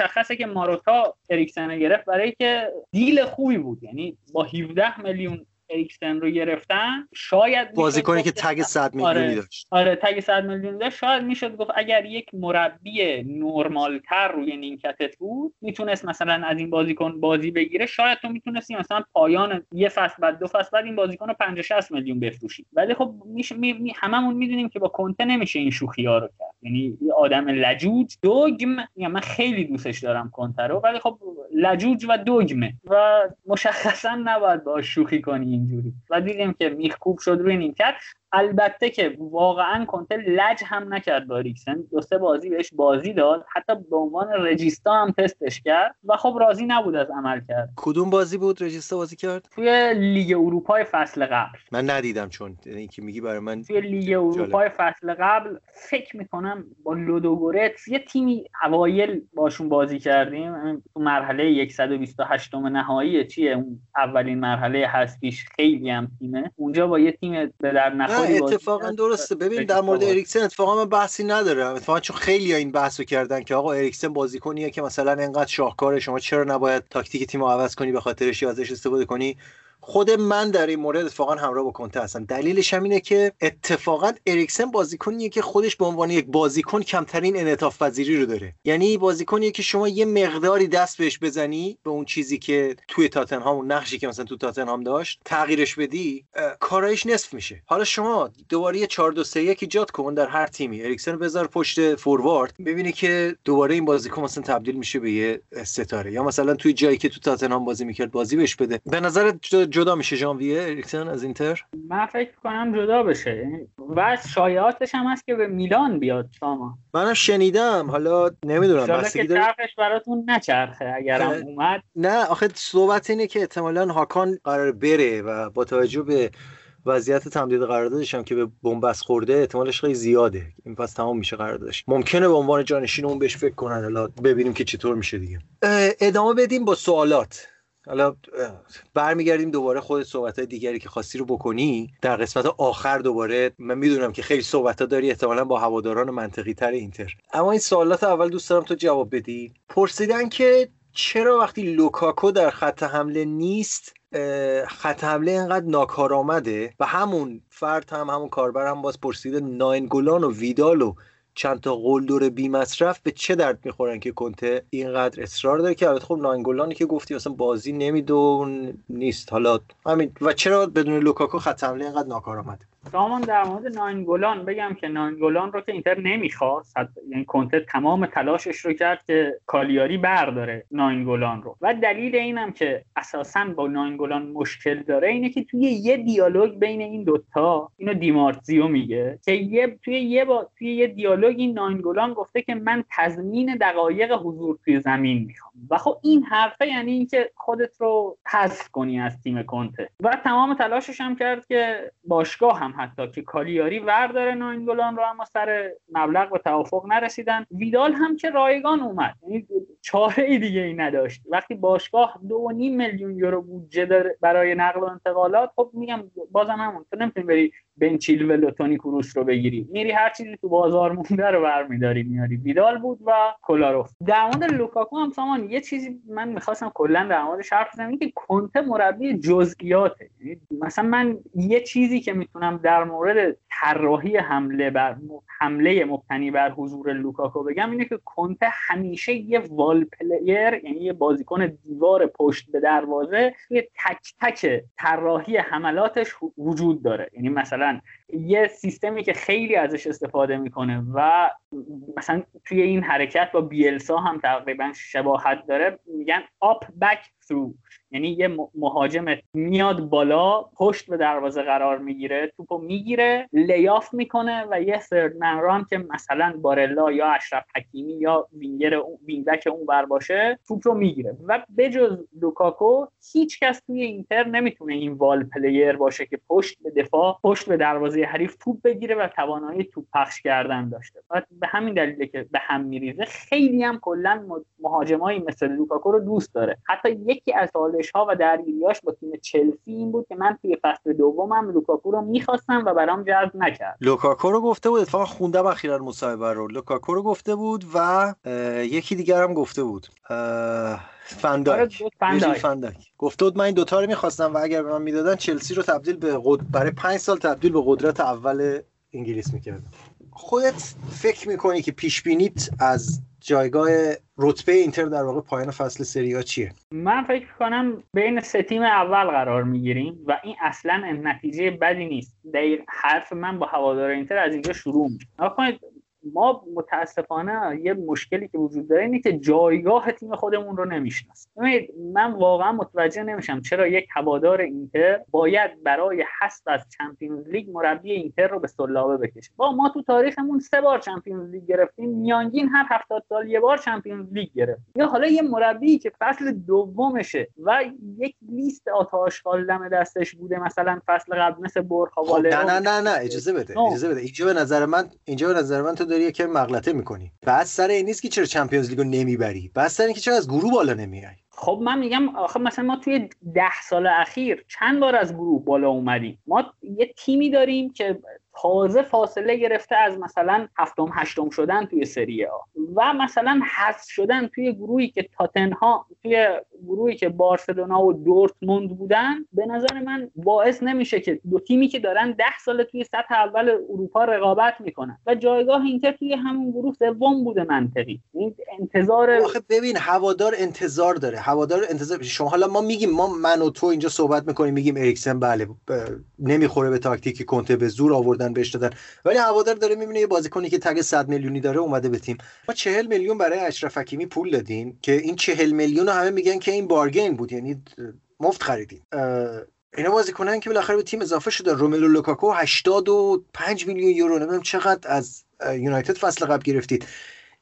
S3: مشخصه که ماروتا اریکسن گرفت برای که دیل خوبی بود. یعنی با 17 میلیون اریکسن رو گرفتن شاید
S2: بازیکنی که تگ 100 میلیونی
S3: آره،
S2: داشت.
S3: آره تگ 100 میلیونی داشت. شاید می‌شد گفت اگر یک مربی نرمالتر روی نیمکتت بود می‌تونست مثلا از این بازیکن بازی بگیره. شاید تو می‌تونستی مثلا پایان یه فصل بعد دو فصل بعد این بازیکن رو 50 60 میلیون بفروشی. ولی خب میشه می، می هممون می‌دونیم که با کنته نمیشه این شوخی ها رو کرد. یعنی یه آدم لجوج دوگم یعنی من خیلی دوستش دارم کنته رو ولی خب لجوج و دوگمه و مشخصا نباید با شوخی کنی اینجوری. و دیدیم که میخکوب شد روی نیمکت. البته که واقعا کنته لج هم نکرد با اریکسن دو سه بازی بهش بازی داد. حتی به عنوان رجیستا هم تستش کرد و خب راضی نبود از عمل کرد.
S2: کدوم بازی بود رجیستا بازی کرد؟
S3: توی لیگ اروپای فصل قبل.
S2: من ندیدم چون این که میگی برای من
S3: توی لیگ اروپای فصل قبل فکر می‌کنم با لودوگورتس یه تیمی اوایل باشون بازی کردیم. تو مرحله 128 نهایی چیه؟ اون اولین مرحله هستیش خیلی هم تیمه. اونجا با یه تیم به در
S2: اتفاقا درسته. ببین در مورد اریکسن اتفاقا من بحثی ندارم. اتفاقا چون خیلی این بحثو کردن که آقا اریکسن بازیکنیه که مثلا انقدر شاهکاره شما چرا نباید تاکتیک تیم عوض کنی به خاطرش یا ازش استفاده کنی؟ خود من در این مورد اتفاقا همراه با کنته هستم. دلیلش هم اینه که اتفاقا اریکسن بازیکنیه که خودش به عنوان یک بازیکن کمترین انعطاف پذیری رو داره. یعنی بازیکنیه که شما یه مقداری دست بهش بزنی به اون چیزی که توی تاتنهام اون نقشی که مثلا تو تاتنهام داشت تغییرش بدی کارایش نصف میشه. حالا شما دوباره یه 4 2 3 1 ایجاد کن در هر تیمی. اریکسن بذار پشت فوروارد ببینی که دوباره این بازیکن مثلا تبدیل میشه به یه ستاره. یا مثلا توی جایی که تو تاتنهام بازی می‌کرد بازی بهش بده. به نظر جدا میشه ژانویه اریکسن از اینتر؟
S3: من فکر کنم جدا بشه. و شایعاتش هم هست که به میلان بیاد شما.
S2: منم شنیدم. حالا نمی‌دونم
S3: بستگی داره چرخش براتون نچرخه اگر هم اومد.
S2: نه آخه صحبت اینه که احتمالا هاکان قرار بره و با توجه به وضعیت تمدید قراردادش هم که به بنبست خورده احتمالش خیلی زیاده. این پس تمام میشه قراردادش. ممکنه به عنوان جانشین اون بهش فکر کنن. حالا ببینیم که چطور میشه دیگه. ادامه بدیم با سوالات. حالا برمیگردیم دوباره خود صحبت های دیگری که خواستی رو بکنی. در قسمت آخر دوباره من می‌دونم که خیلی صحبت ها داری احتمالا با هواداران منطقی تر اینتر. اما این سوالات اول دوست دارم تو جواب بدی. پرسیدن که چرا وقتی لوکاکو در خط حمله نیست خط حمله اینقدر ناکارآمده؟ و همون فرد هم همون کاربر هم باز پرسیده ناینگولان و ویدال و چند تا قلدر بی مصرف به چه درد می‌خورن که کنته اینقدر اصرار داره که البته خب ناینگولانی که گفتی اصلا بازی نمیدون نیست. حالا همین. و چرا بدون لوکاکو خط حمله اینقدر ناکارآمده
S3: سامان در مورد ناینگولان بگم که ناینگولان رو که اینتر نمی‌خواست یعنی کنته تمام تلاشش رو کرد که کالیاری برداره ناینگولان رو. و دلیل اینم که اساسا با ناینگولان مشکل داره اینه که توی یه دیالوگ بین این دوتا اینو دیمارتزیو میگه که یه توی یه با توی یه دیالوگ این ناینگولان گفته که من تضمین دقایق حضور توی زمین می‌خوام. و خب این حرفه یعنی اینکه خودت رو حذف کنی از تیم کنته. و تمام تلاشش هم کرد که باشگاه هم حتی که کالیاری ورداره ناینگولان رو اما سر مبلغ و توافق نرسیدن. ویدال هم که رایگان اومد. یعنی چاره ای دیگه ای نداشت. وقتی باشگاه دو نیم میلیون یورو بودجه برای نقل و انتقالات خب میگم بازم همون تو نمی‌تونی بری بن چیلول و تونی کروس رو بگیری میری هر چیزی تو بازار مونده رو برمیداری میاری ویدال بود و کولاروف. در مورد لوکاکو هم سامان یه چیزی من می‌خواستم کلا در موردش حرف بزنم که کنته مربی جزئیاته. یعنی مثلا من یه چیزی که می‌تونم در مورد طراحی حمله بر حمله مبتنی بر حضور لوکاکو بگم اینه که کنته همیشه یه وال پلیر یعنی یه بازیکن دیوار پشت به دروازه توی تک تک طراحی حملاتش وجود داره. یعنی مثلا the one یه سیستمی که خیلی ازش استفاده می‌کنه و مثلا توی این حرکت با بیلسا هم تقریبا شباهت داره. میگن up back through. یعنی یه مهاجم میاد بالا پشت به دروازه قرار می‌گیره توپو می‌گیره lay off می‌کنه و یه third run که مثلا بارلا یا اشرف حکیمی یا وینگر wing-back اون بر باشه توپ رو می‌گیره. و بجز لوکاکو هیچ کس توی اینتر نمی‌تونه این wall player باشه که پشت به دفاع پشت به دروازه حریف توپ بگیره و توانایی توپ پخش کردن داشته. و به همین دلیله که به هم میریزه خیلی هم کلا مهاجمایی مثل لوکاکو رو دوست داره. حتی یکی از ها و درگیریاش با تیم چلسی این بود که من توی فصل دومم لوکاکو رو می‌خواستم و برام جذب نکرد.
S2: لوکاکو رو گفته بود اتفاقا خوندم اخیرا مصاحبه رو. لوکاکو رو گفته بود و یکی دیگر هم گفته بود. فنداک. آره، فنداک. گفته بود من این دوتا رو می‌خواستم و اگر به من می‌دادن چلسی رو تبدیل به قد... برای پنج سال تبدیل به قدرت اول انگلیس می‌کردم. خودت فکر می‌کنی که پیش بینیت از جایگاه رتبه اینتر در واقع پایان فصل سری چیه؟
S3: من فکر کنم بین سه تیم اول قرار می‌گیریم و این اصلا نتیجه بدی نیست. دقیق حرف من با هوادار اینتر از اینجا شروع میشه. ما متاسفانه یه مشکلی که وجود داره اینه که جایگاه تیم خودمون رو نمی‌شناسیم. من واقعا متوجه نمیشم چرا یک هوادار اینتر باید برای حذف از چمپیونز لیگ مربی اینتر رو به سلابه بکشه. با ما تو تاریخمون سه بار چمپیونز لیگ گرفتیم میانگین هر هفتاد سال یه بار چمپیونز لیگ گرفتیم. یا حالا یه مربی که فصل دومشه و یک لیست آتاشخال دم دستش بوده مثلا فصل قبل مثل برخواله
S2: خب نه نه نه نه اجازه بده اجازه بده. اینجا به نظر من اینجا به نظر من تو داری یکم مغلطه می‌کنی. بعد سر این نیست که چرا چمپیونز لیگو نمی‌بری. بعد سر اینکه چرا از گروه بالا نمیای
S3: خب من میگم آخه مثلا ما توی ده سال اخیر چند بار از گروه بالا اومدیم. ما یه تیمی داریم که تازه فاصله گرفته از مثلا هفتم هشتم شدن توی سری ها و مثلا حذف شدن توی گروهی که تاتنها توی گروهی که بارسلونا و دورتموند بودن به نظر من باعث نمیشه که دو تیمی که دارن ده سال توی سطح اول اروپا رقابت می‌کنن. و جایگاه اینتر توی همون گروه سوم بوده منطقی. انتظار
S2: آخه ببین هوادار انتظار داره. هوادار انتظار شما حالا ما میگیم ما من و تو اینجا صحبت می‌کنیم میگیم اریکسن بله نمی‌خوره به تاکتیکی کنته به زور آوردن بهش دادن. ولی هوادار داره می‌بینه یه بازیکنی که تگ 100 میلیونی داره اومده به تیم. ما 40 میلیون برای اشرف حکیمی پول دادیم که این 40 میلیون رو همه میگن که این bargain بود یعنی مفت خریدیم اینا بازیکنن که بالاخره به تیم اضافه شده روملو لوکاکو 85 میلیون یورو. نمی‌دونم چقدر از یونایتد فصل قبل گرفتید.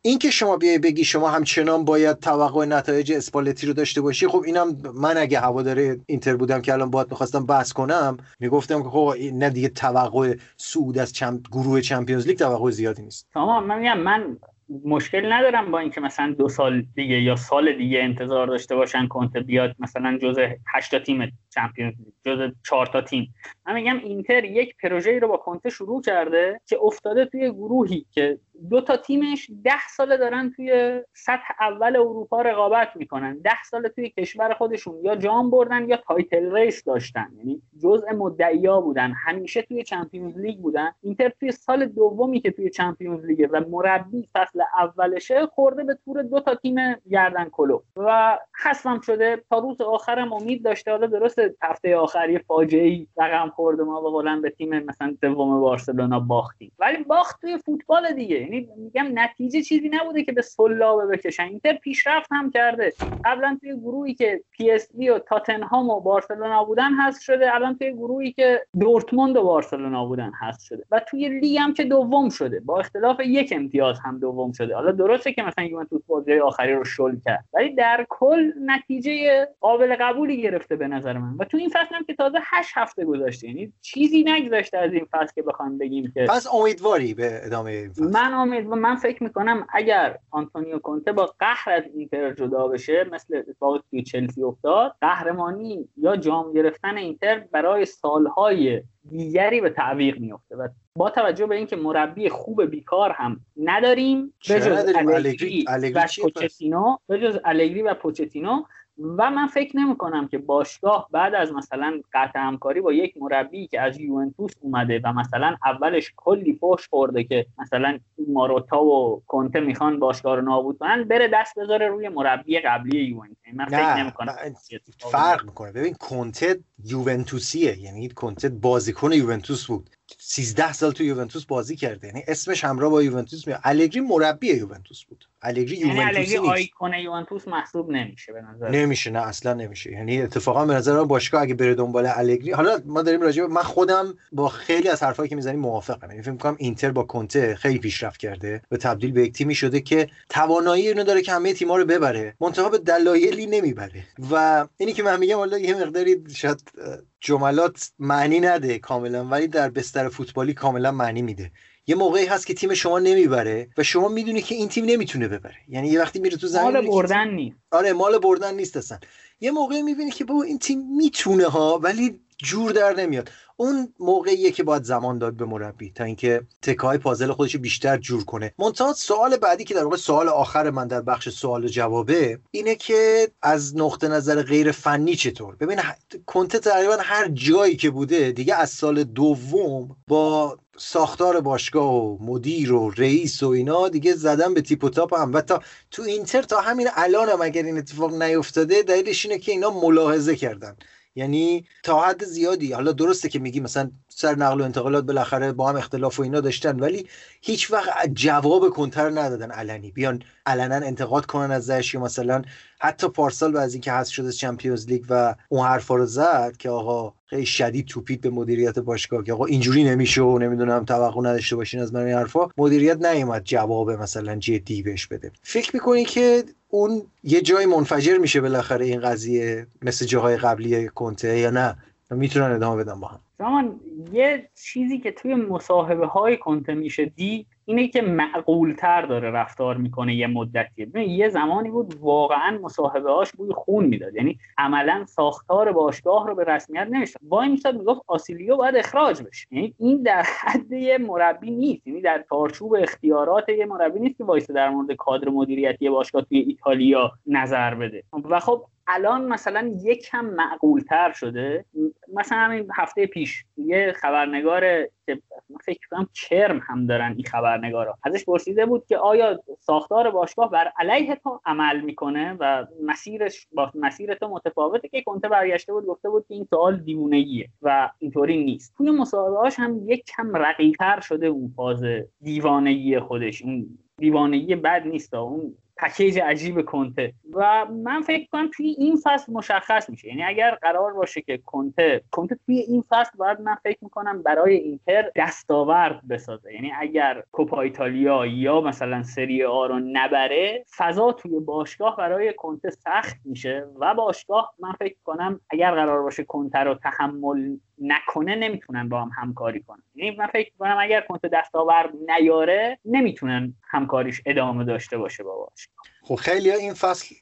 S2: این که شما بیای بگی شما همچنان باید توقع نتایج اسپالتی رو داشته باشی خب اینم من اگه هوادار اینتر بودم که الان باید می‌خواستم بحث کنم می‌گفتم که خب نه دیگه توقع سود از چم... گروه چمپیونز لیگ توقع زیادی نیست.
S3: تمام من میگم من مشکل ندارم با اینکه مثلا دو سال دیگه یا سال دیگه انتظار داشته باشن کنته بیاد مثلا جزء 8 تیم چمپیونز جزء 4 تا تیم. من میگم اینتر یک پروژه‌ای رو با کنته شروع کرده که افتاده توی گروهی که دو تا تیمش ده ساله دارن توی سطح اول اروپا رقابت می‌کنن. ده ساله توی کشور خودشون یا جام بردن یا title race داشتن. یعنی جزء مدعیا بودن. همیشه توی چمپیونز لیگ بودن. اینتر توی سال دومی که توی چمپیونز لیگ و مربی فصل اولشه خورده به تور دو تا تیم گردن کلو. و حسم شده. تا روز آخرم امید داشته. حالا درست هفته آخری فاجعه ای رقم خورده ما به به تیم مثلا سوم بارسلونا باختیم. ولی باخت توی فوتبال دیگه. یعنی میگم نتیجه چیزی نبوده که به صلابه بکشن اینتر پیشرفت هم کرده. قبلا توی گروهی که پی اس وی تاتنهام و بارسلونا بودن هست شده. الان توی گروهی که دورتموند و بارسلونا بودن هست شده. و توی لیگ هم که دوم شده. با اختلاف یک امتیاز هم دوم شده. حالا درسته که مثلا یوونتوس بازی آخری رو شل کرد ولی در کل نتیجه قابل قبولی گرفته به نظر من. و تو این فصل هم که تازه 8 هفته گذشته یعنی چیزی نگذشته از این فصل که بخوام بگیم که
S2: پس امیدواری به ادامه این فصل.
S3: من امید و من فکر می‌کنم اگر آنتونیو کونته با قهر از اینتر جدا بشه مثل اتفاقی توی چلسی افتاد قهرمانی یا جام گرفتن اینتر برای سالهای دیگری به تعویق میفته و با توجه به اینکه مربی خوب بیکار هم نداریم به جز الگری و پوچتینو به جز الگری و پوچتینو و من فکر نمی کنم که باشگاه بعد از مثلا قطع همکاری با یک مربی که از یوونتوس اومده و مثلا اولش کلی فوش خورده که مثلا ماروتا و کنته می‌خوان باشگاه رو نابود کنن بره دست بذاره روی مربی قبلی یوونتوس. من فکر نمی کنم
S2: فرق می‌کنه. ببین کنته یوونتوسیه. یعنی کنته بازیکن یوونتوس بود. 13 سال تو یوونتوس بازی کرده. یعنی اسمش همراه با یوونتوس میاد. الگری مربی یوونتوس بود. الگری
S3: یعنی یوونتوسی نیست. آیکون یوونتوس محسوب نمیشه به نظر.
S2: نمیشه نه اصلا نمیشه. یعنی اتفاقا به نظر من باشگاه اگه بره دنبال الگری حالا ما داریم راجع من خودم با خیلی از حرفایی که می‌زنیم موافقم. یعنی فکر می‌کنم اینتر با کنته خیلی پیشرفت کرده. و تبدیل به یک تیمی شده که توانایی اینو داره که همه تیم‌ها رو ببره. منتها به دلایلی نمی‌بره. و اینی که من میگم حالا یه مقداری شاید جملات معنی نده کاملا ولی در بستر فوتبالی کاملا معنی میده. یه موقعی هست که تیم شما نمی‌بره و شما می‌دونی که این تیم نمی‌تونه ببره. یعنی یه وقتی میره تو زمین
S3: مال بردن نیست.
S2: آره مال بردن نیست اصلا. یه موقعی می‌بینی که بابا این تیم می‌تونه ها ولی جور در نمیاد. اون موقعیه که باید زمان داد به مربی تا اینکه تکای پازل خودش بیشتر جور کنه. منتها سوال بعدی که در واقع سوال آخر من در بخش سوال جوابه اینه که از نقطه نظر غیر فنی چطور؟ ببین کنته تقریبا هر جایی که بوده دیگه از سال دوم با ساختار باشگاه و مدیر و رئیس و اینا دیگه زدن به تیپ و تاپ هم. و تا تو اینتر تا همین الان هم اگر این اتفاق نیفتاده دلیلش اینه که اینا ملاحظه کردن. یعنی تا حد زیادی. حالا درسته که میگی مثلا سر نقل و انتقالات بالاخره با هم اختلاف و اینا داشتن ولی هیچ وقت جواب کنتر ندادن علنی. بیان علنا انتقاد کنن ازش یا مثلا حتی پارسال بعد از اینکه حذف شده چمپیونز لیگ و اون حرفا رو زد که آقا خیلی شدید توپید به مدیریت باشگاه که آقا اینجوری نمیشه و نمی‌دونم توقع نداشته باشین از من این حرفا. مدیریت نیومد جواب مثلا جدی بهش بده. فکر می‌کنی که اون یه جای منفجر میشه بالاخره این قضیه مثل جاهای قبلی کنته یا نه؟ می‌تونن ادامه بدن با هم.
S3: زمان یه چیزی که توی مصاحبه های کنته میشه دید اینه که معقول تر داره رفتار می‌کنه یه مدتیه ببین یه زمانی بود واقعا مصاحبه هاش بوی خون می‌داد. یعنی عملا ساختار باشگاه رو به رسمیت نمی‌شد وای می‌شد می‌گفت آسیلیو باید اخراج بشه. یعنی این در حد یه مربی نیست. یعنی در چارچوب اختیارات یه مربی نیست که وایسه در مورد کادر مدیریتی باشگاه توی ایتالیا نظر بده. و خب الان مثلا یک کم معقول تر شده. مثلا همین هفته پیش یه خبرنگار که فکر کنم کرم هم دارن این خبرنگارا ازش پرسیده بود که آیا ساختار باشگاه بر علیه تو عمل می‌کنه و مسیرش با مسیر تو متفاوته؟ که کنته برگشته بود گفته بود که این سوال دیوونگیه و اینطوری نیست. توی مصاحبه‌هاش هم یک کم رقیق‌تر شده اون فاز دیوانگی خودش. اون دیوانگی بد نیست اون پکیج عجیب کنته. و من فکر کنم توی این فصل مشخص میشه. یعنی اگر قرار باشه که کنته کنته توی این فصل باید من فکر می‌کنم برای اینتر دستاورد بسازه. یعنی اگر کوپا ایتالیا یا مثلا سری آ رو نبره فضا توی باشگاه برای کنته سخت میشه. و باشگاه من فکر کنم اگر قرار باشه کنته رو تحمل نکنه نمی‌تونن با هم همکاری کنن. یعنی من فکر کنم اگر کنته دستاورد نیاره نمی‌تونن همکاریش ادامه داشته باشه با
S2: خب خیلی این فصل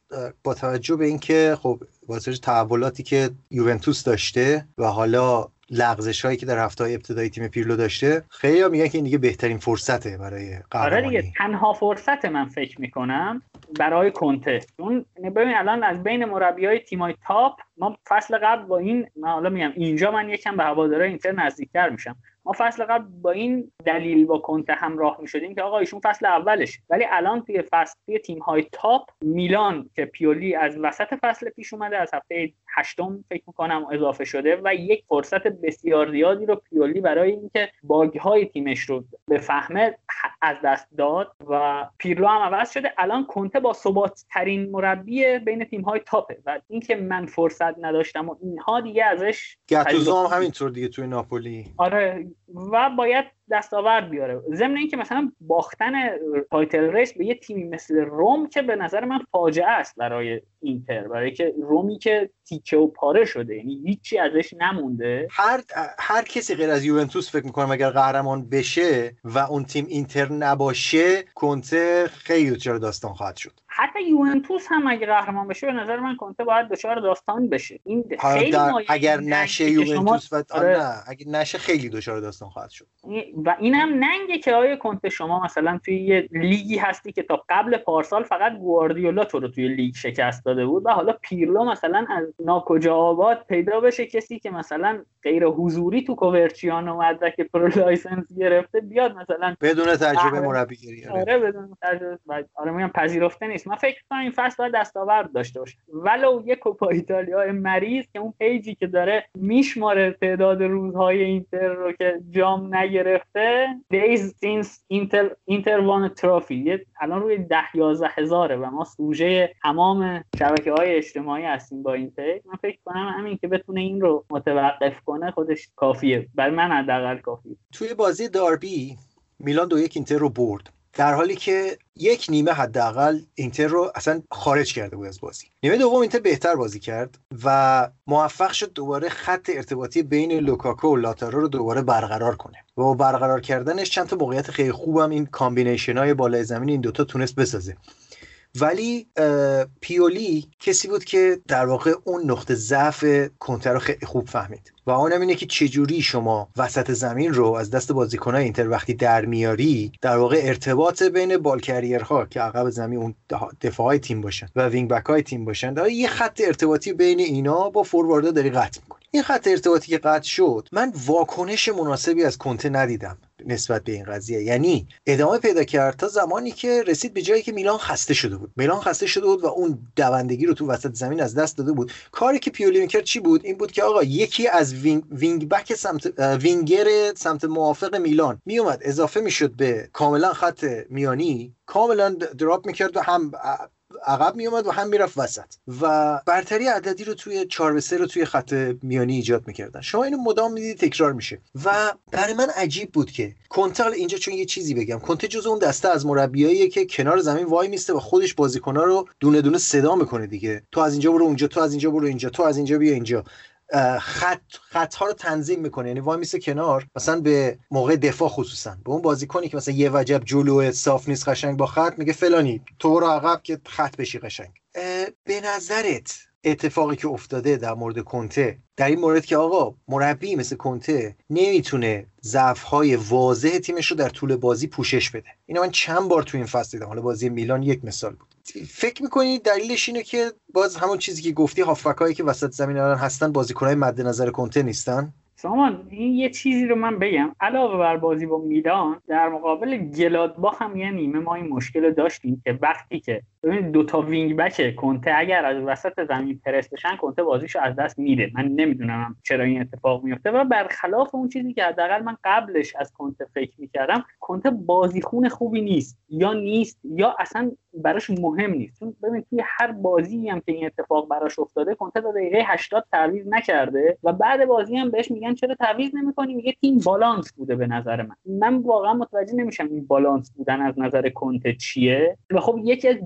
S2: با توجه به اینکه خب واسه تحولاتی که یوونتوس داشته و حالا لغزش هایی که در هفته های ابتدایی تیم پیرلو داشته خیلی میگن که این دیگه بهترین فرصته برای قهرمانی.
S3: آره تنها فرصت من فکر می‌کنم برای کنته. چون ببین الان از بین مربی های تیم top ما فصل قبل با این من حالا میگم اینجا من یکم به هوادارهای اینتر نزدیکتر میشم. ما فصل قبل با این دلیل با کنته همراه می شدیم که آقا ایشون فصل اولش. ولی الان توی فصل توی تیم های top میلان که پیولی از وسط فصل پیش اومده از هفته هشتم فکر می‌کنم اضافه شده و یک فرصت بسیار زیادی رو پیولی برای اینکه bug های تیمش رو بفهمه از دست داد و پیرلو هم عوض شده. الان کنته با ثبات ترین مربی بین تیم های top ه و اینکه من فرصت نداشتم و اینها دیگه ازش
S2: گاتوزو هم همینطور دیگه توی ناپولی.
S3: آره و باید دستاورد بیاره. ضمن اینکه مثلا باختن title race به یه تیمی مثل روم که به نظر من فاجعه است برای اینتر. برای که رومی که تیکه و پاره شده یعنی هیچی ازش نمونده.
S2: هر هر کسی غیر از یوونتوس فکر می‌کنم اگر قهرمان بشه و اون تیم اینتر نباشه کنته خیلی چرا داستان خواهد شد.
S3: حتی یوونتوس هم اگه قهرمان بشه به نظر من کنته باید دچار داستان بشه این خیلی
S2: اگر نشه یوونتوس و آره. نه اگه نشه خیلی دچار داستان خواهد شد
S3: و اینم ننگه که آقای کنته شما مثلا توی یه لیگی هستی که تا قبل پارسال فقط گواردیولا تو رو توی لیگ شکست داده بود و حالا پیرلو مثلا از ناکجا آباد پیدا بشه کسی که مثلا غیر حضوری تو کوورچیانو مدرک pro license گرفته بیاد مثلا
S2: بدون تجربه مربیگری
S3: آره. آره بدون تجربه آره میگم پذیرفته نیست من فکر کنم این فصل باید دستاورد داشته باشه. ولو یه کوپا ایتالیا مریض که اون page ی که داره میشماره تعداد روزهای اینتر رو که جام نگرفته. Days since Inter Inter won trophy الان روی 10 11 هزاره و ما سوژه تمام شبکه های اجتماعی هستیم با این page. من فکر کنم همین که بتونه این رو متوقف کنه خودش کافیه. برای من حداقل کافیه.
S2: توی بازی داربی میلان دو یک اینتر رو برد. در حالی که یک نیمه حداقل اینتر رو اصلا خارج کرده بود از بازی. نیمه دوم اینتر بهتر بازی کرد و موفق شد دوباره خط ارتباطی بین لوکاکو و لائوتارو رو دوباره برقرار کنه. و با برقرار کردنش چند تا موقعیت خیلی خوبم این combination های بالای زمین این دوتا تونست بسازه. ولی پیولی کسی بود که در واقع اون نقطه ضعف کنته رو خیلی خوب فهمید. و اونم اینه که چجوری شما وسط زمین رو از دست بازیکنهای اینتر وقتی در میاری در واقع ارتباط بین بال ها که عقب زمین اون دفاع تیم باشن و wing back های تیم باشن در یه خط ارتباطی بین اینا با فورواردا داری قطع می‌کنی. این خط ارتباطی که قطع شد من واکنش مناسبی از کنته ندیدم نسبت به این قضیه. یعنی ادامه پیدا کرد تا زمانی که رسید به جایی که میلان خسته شده بود. میلان خسته شده بود و اون دوندگی رو تو وسط زمین از دست داده بود. کاری که پیولی می‌کرد چی بود؟ این بود که آقا یکی از wing, wing back سمت وینگر سمت موافق میلان میومد. اضافه می‌شد به کاملا خط میانی. کاملا drop می‌کرد و هم عقب میومد و هم می‌رفت وسط. و برتری عددی رو توی 4 به 3 رو توی خط میانی ایجاد می‌کردن. شما اینو مدام می‌دید تکرار میشه. و برای من عجیب بود که کنتال اینجا چون یه چیزی بگم. کنته جز اون دسته از مربیاییه که کنار زمین وای میسته و خودش بازیکن‌ها رو دونه دونه صدا می‌کنه دیگه. تو از اینجا برو اونجا تو از اینجا برو اینجا تو از اینجا بیا اینجا. خط خط ها رو تنظیم می‌کنه. یعنی وای میسه کنار مثلا به موقع دفاع خصوصا. به اون بازیکنی که مثلا یه وجب جلو صاف نیست قشنگ با خط میگه فلانی تو رو عقب که خط بشی قشنگ. به نظرت اتفاقی که افتاده در مورد کنته. در این مورد که آقا مربی مثل کنته نمی‌تونه ضعف های واضح تیمش رو در طول بازی پوشش بده. اینو من چند بار تو این فصل دیدم. حالا بازی میلان یک مثال بود. فکر می‌کنی دلیلش اینه که باز همون چیزی که گفتی هافبکایی که وسط زمین الان هستن بازیکنهای مد نظر کنته نیستن؟
S3: سامان این یه چیزی رو من بگم. علاوه بر بازی با میلان در مقابل گلادباخ هم یه نیمه ما این مشکل رو داشتیم که وقتی که ببینید دو تا wing back کنته اگر از وسط زمین پرس بشن کنته بازیشو از دست میده. من نمی‌دونم چرا این اتفاق میفته و برخلاف اون چیزی که حداقل من قبلش از کنته فکر می‌کردم کنته بازیخون خوبی نیست. یا نیست یا اصلا براش مهم نیست. چون ببین توی هر بازی هم که این اتفاق براش افتاده کنته تا دقیقه 80 تعویض نکرده و بعد بازی هم بهش میگن چرا تعویض نمی‌کنی؟ میگه تیم بالانس بوده به نظر من. من واقعا متوجه نمیشم این بالانس بودن از نظر کنته چیه. و خب یکی از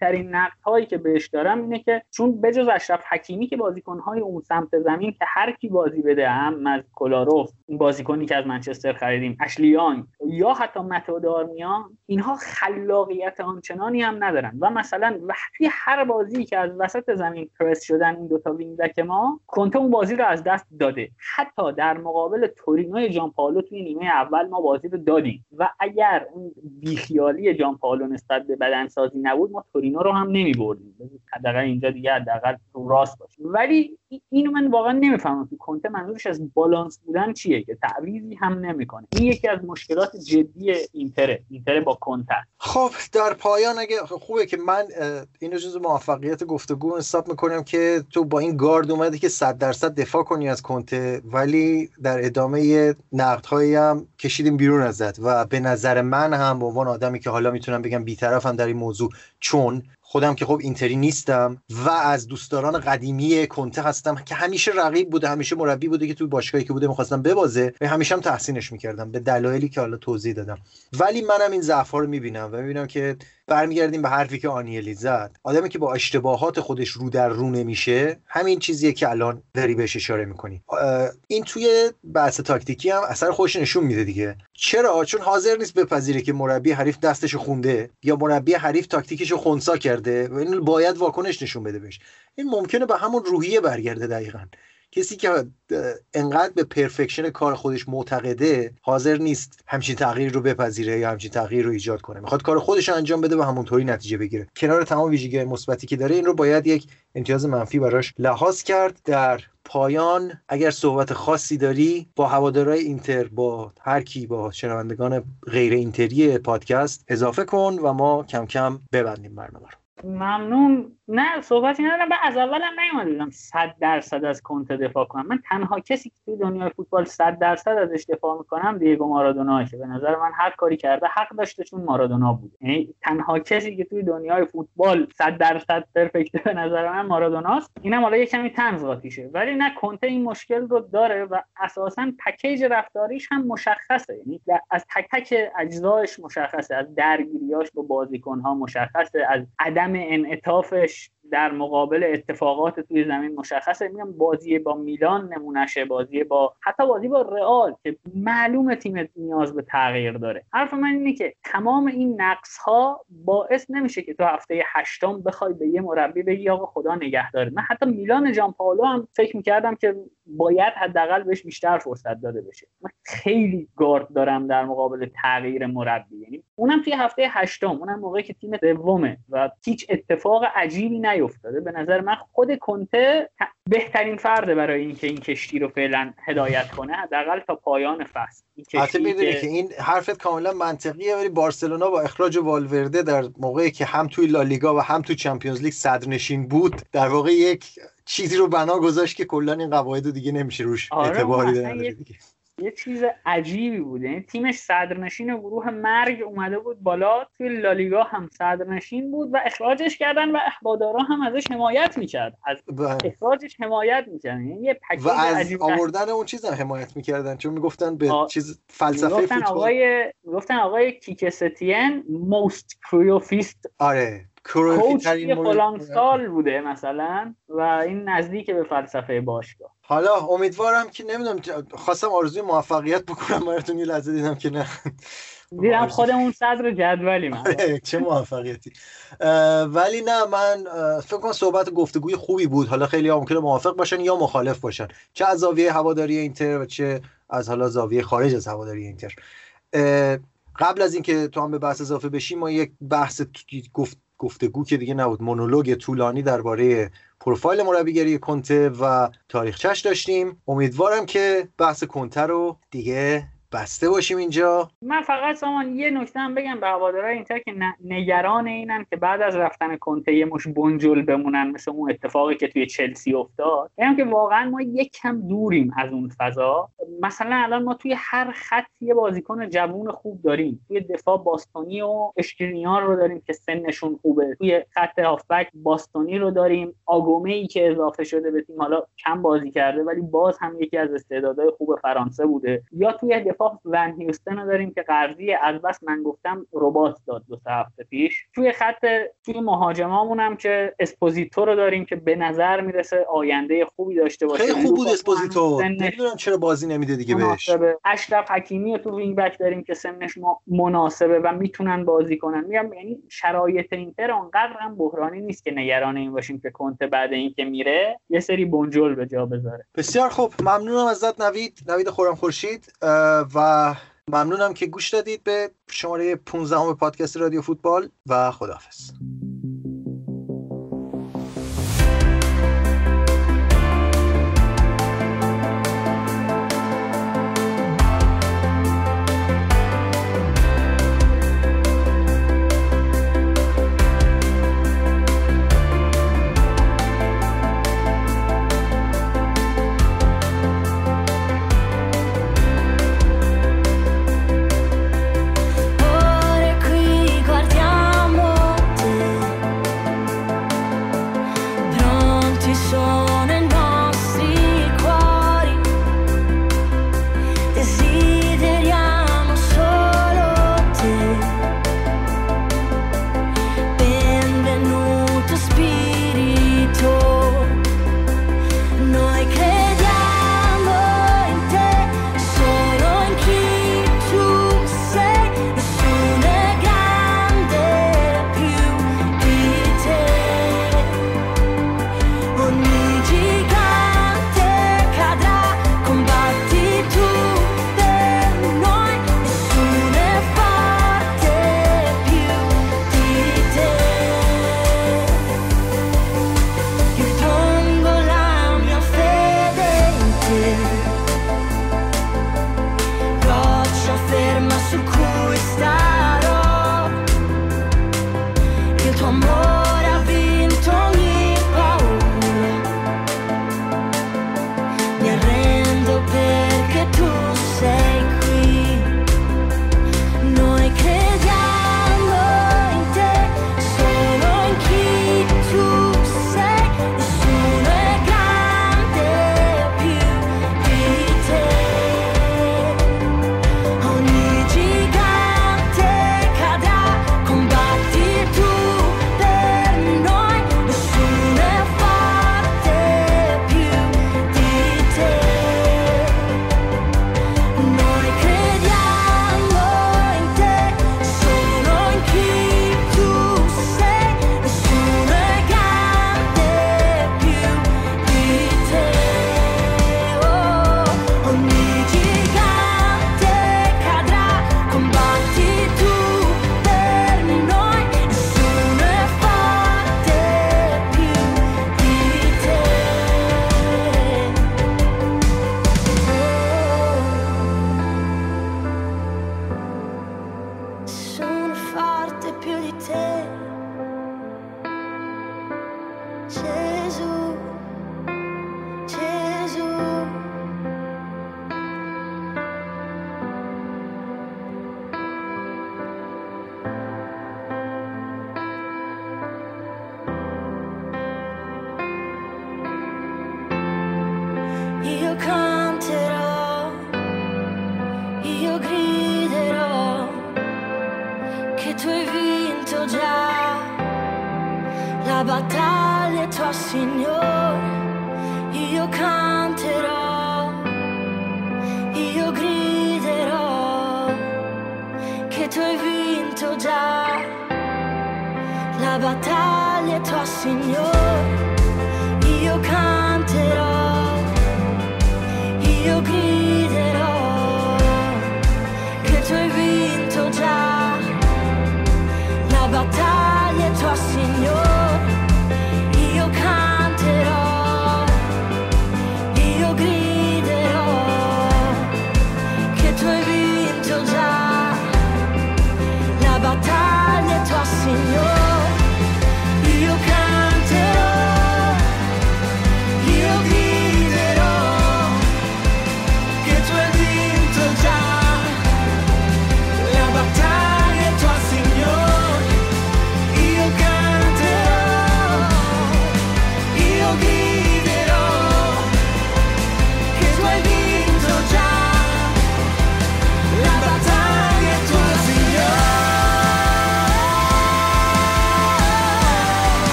S3: ترین نقد هایی که بهش دارم اینه که چون بجز اشرف حکیمی که بازیکن های اون سمت زمین که هر کی بازی بده هم از کلاروف این بازیکنی که از منچستر خریدیم اشلیان یا حتی متو دارمیان اینها خلاقیت آنچنانی هم ندارن. و مثلا وقتی هر بازی که از وسط زمین پرس شدن این دوتا وینگ بک ما کنته اون بازی رو از دست داده. حتی در مقابل تورینو جان پالو توی نیمه اول ما بازی رو دادیم و اگر اون بیخیالی جان پالو نسبت به بدنسازی نبود ما تورینو رو هم نمی بردیم حداقل اینجا دیگه حداقل رو راست باشه ولی اینو من واقعا نمی‌فهمم. که کنته منظورش از بالانس بودن چیه که تعویضی هم نمی‌کنه. این یکی از مشکلات جدی اینتره. اینتر با کنته
S2: خب در پایان اگه خوبه که من اینو جزو موفقیت گفتگو حساب می‌کنم که تو با این گارد اومدی که 100 درصد دفاع کنی از کنته ولی در ادامه نقدهایی هم کشیدیم بیرون ازت. و به نظر من هم به عنوان آدمی که حالا می‌تونم بگم بیطرفم در این موضوع چون خودم که خب اینتری نیستم و از دوستداران قدیمی کنته هستم که همیشه رقیب بوده همیشه مربی بوده که توی باشگاهی که بوده می‌خواستم ببازه و همیشه هم تحسینش می‌کردم. به دلایلی که حالا توضیح دادم. ولی منم این ضعف رو می‌بینم و می‌بینم که برمیگردیم به حرفی که آنیلی زد. آدمی که با اشتباهات خودش رو در رو نمیشه همین چیزیه که الان داری بهش اشاره می‌کنی. این توی بحث تاکتیکی هم اثر خوش نشون میده دیگه. چرا؟ چون حاضر نیست بپذیره که مربی حریف دستش خونده یا مربی حریف تاکتیکش رو خونسا کرده. و این باید واکنش نشون بده بهش. این ممکنه به همون روحیه برگرده دقیقا. کسی که انقدر به پرفکشن کار خودش معتقده حاضر نیست همچین تغییر رو بپذیره یا همچین تغییر رو ایجاد کنه. می‌خواد کار خودش رو انجام بده و همونطوری نتیجه بگیره. کنار تمام ویژگی مثبتی که داره این رو باید یک امتیاز منفی براش لحاظ کرد. در پایان اگر صحبت خاصی داری با هوادارهای اینتر با هر کی با شنوندگان غیر اینتری پادکست اضافه کن و ما کم کم ببندیم برنامه رو.
S3: ممنون. نه صحبتی ندارم. من از اولم نیومدم صد درصد از کنت دفاع کنم. من تنها کسی که توی دنیای فوتبال صد درصد ازش دفاع می‌کنم دیگو مارادونا که به نظر من هر کاری کرده حق داشته چون مارادونا بود. یعنی تنها کسی که توی دنیای فوتبال صد درصد پرفکته به نظر من مارادوناست. اینم حالا یه کمی طنز قاطیشه ولی نه کنته این مشکل رو داره و اساسا پکیج رفتاریش هم مشخصه. یعنی از تک تک اجزایش مشخصه از درگیریاش با بازیکنها مشخصه از عدم انعطافش. در مقابل اتفاقات توی زمین مشخصه. میگم بازی با میلان نمونشه بازی با حتی بازی با رئال که معلوم تیم نیاز به تغییر داره. حرف من اینه که تمام این نقص ها باعث نمیشه که تو هفته هشتم بخوای به یه مربی بگی آقا خدا نگه داره من حتی میلان جان پاولو هم فکر می‌کردم که باید حداقل بهش بیشتر فرصت داده بشه. من خیلی گارد دارم در مقابل تغییر مربی. یعنی اونم توی هفته هشتم اونم موقعی که تیم دومه و هیچ اتفاق عجیبی نیفتاده. به نظر من خود کنته بهترین فرده برای اینکه این کشتی رو فعلا هدایت کنه حداقل تا پایان فصل.
S2: حتی می‌دونی که... این حرفت کاملا منطقیه ولی بارسلونا با اخراج والورده در موقعی که هم توی لالیگا و هم توی چمپیونز لیگ صدرنشین بود در واقع یک چیزی رو بنا گذاشت که کلا این قواعد دیگه نمیشه روش آره اعتباری دیگه.
S3: یه چیز عجیبی بود یعنی تیمش صدرنشین گروه مرگ اومده بود بالا توی لالیگا هم صدرنشین بود و اخراجش کردن و اخبادارا هم ازش حمایت می‌کرد. از. اخراجش حمایت می‌کردن. یعنی یه
S2: و از آوردن اون چیز هم حمایت می‌کردن. چون می‌گفتن به آ... چیز فلسفه
S3: فوتبال. آقای گفتن آقای کیکستین موست کریوفیست
S2: آره.
S3: کوچ فلان سال بوده مثلا و این نزدیک به فلسفه باشگاه.
S2: حالا امیدوارم که نمی‌دونم خواستم آرزوی موفقیت بکنم براتون یه لحظه دیدم که نه.
S3: دیدم خودمون صدر جدولی من.
S2: آره، چه موفقیتی. ولی نه من فکر کنم صحبت گفتگوی خوبی بود. حالا خیلی ها ممکنه موافق باشن یا مخالف باشن. چه از زاویه هواداری اینتر و چه از حالا زاویه خارج از هواداری اینتر. قبل از اینکه تو هم به بحث اضافه بشیم ما یک بحث گفت گفتگو که دیگه نبود. مونولوگ طولانی درباره پروفایل مربیگری کنته و تاریخچش داشتیم. امیدوارم که بحث کنته رو دیگه بسته باشیم اینجا.
S3: من فقط سامان یه نکته هم بگم به هوادارهای اینتر که نگران اینن که بعد از رفتن کنته یه مش بنجل بمونن مثل اون اتفاقی که توی چلسی افتاد. یعنی که واقعا ما یک کم دوریم از اون فضا. مثلا الان ما توی هر خط یه بازیکن جوون خوب داریم. توی دفاع باستونی و اشکرینیان رو داریم که سنشون خوبه. توی خط هافبک باستونی رو داریم. آگومه ای که اضافه شده به تیم حالا کم بازی کرده ولی باز هم یکی از استعدادهای خوب فرانسه بوده. یا توی دفاع ون هیوستن رو داریم که قرضی از بس من گفتم ربات داد دو سه هفته پیش. توی خط توی مهاجمامون هم که اسپوزیتو رو داریم که به نظر می‌رسه آینده خوبی داشته باشه.
S2: خیلی خوب بود اسپوزیتو. نمی‌دونم چرا بازی نمیده دیگه بهش.
S3: اشرف حکیمی تو وینگ بک داریم که سنش مناسبه و می‌تونن بازی کنن. میگم یعنی شرایط اینتر اونقدر هم بحرانی نیست که نگران این باشیم که کنته بعد اینکه میره یه سری بنجل به جا بذاره.
S2: بسیار خوب. ممنونم ازت نوید. نوید خورم خورشید. و ممنونم که گوش دادید به شماره 15 پادکست رادیو فوتبال و خداحافظ.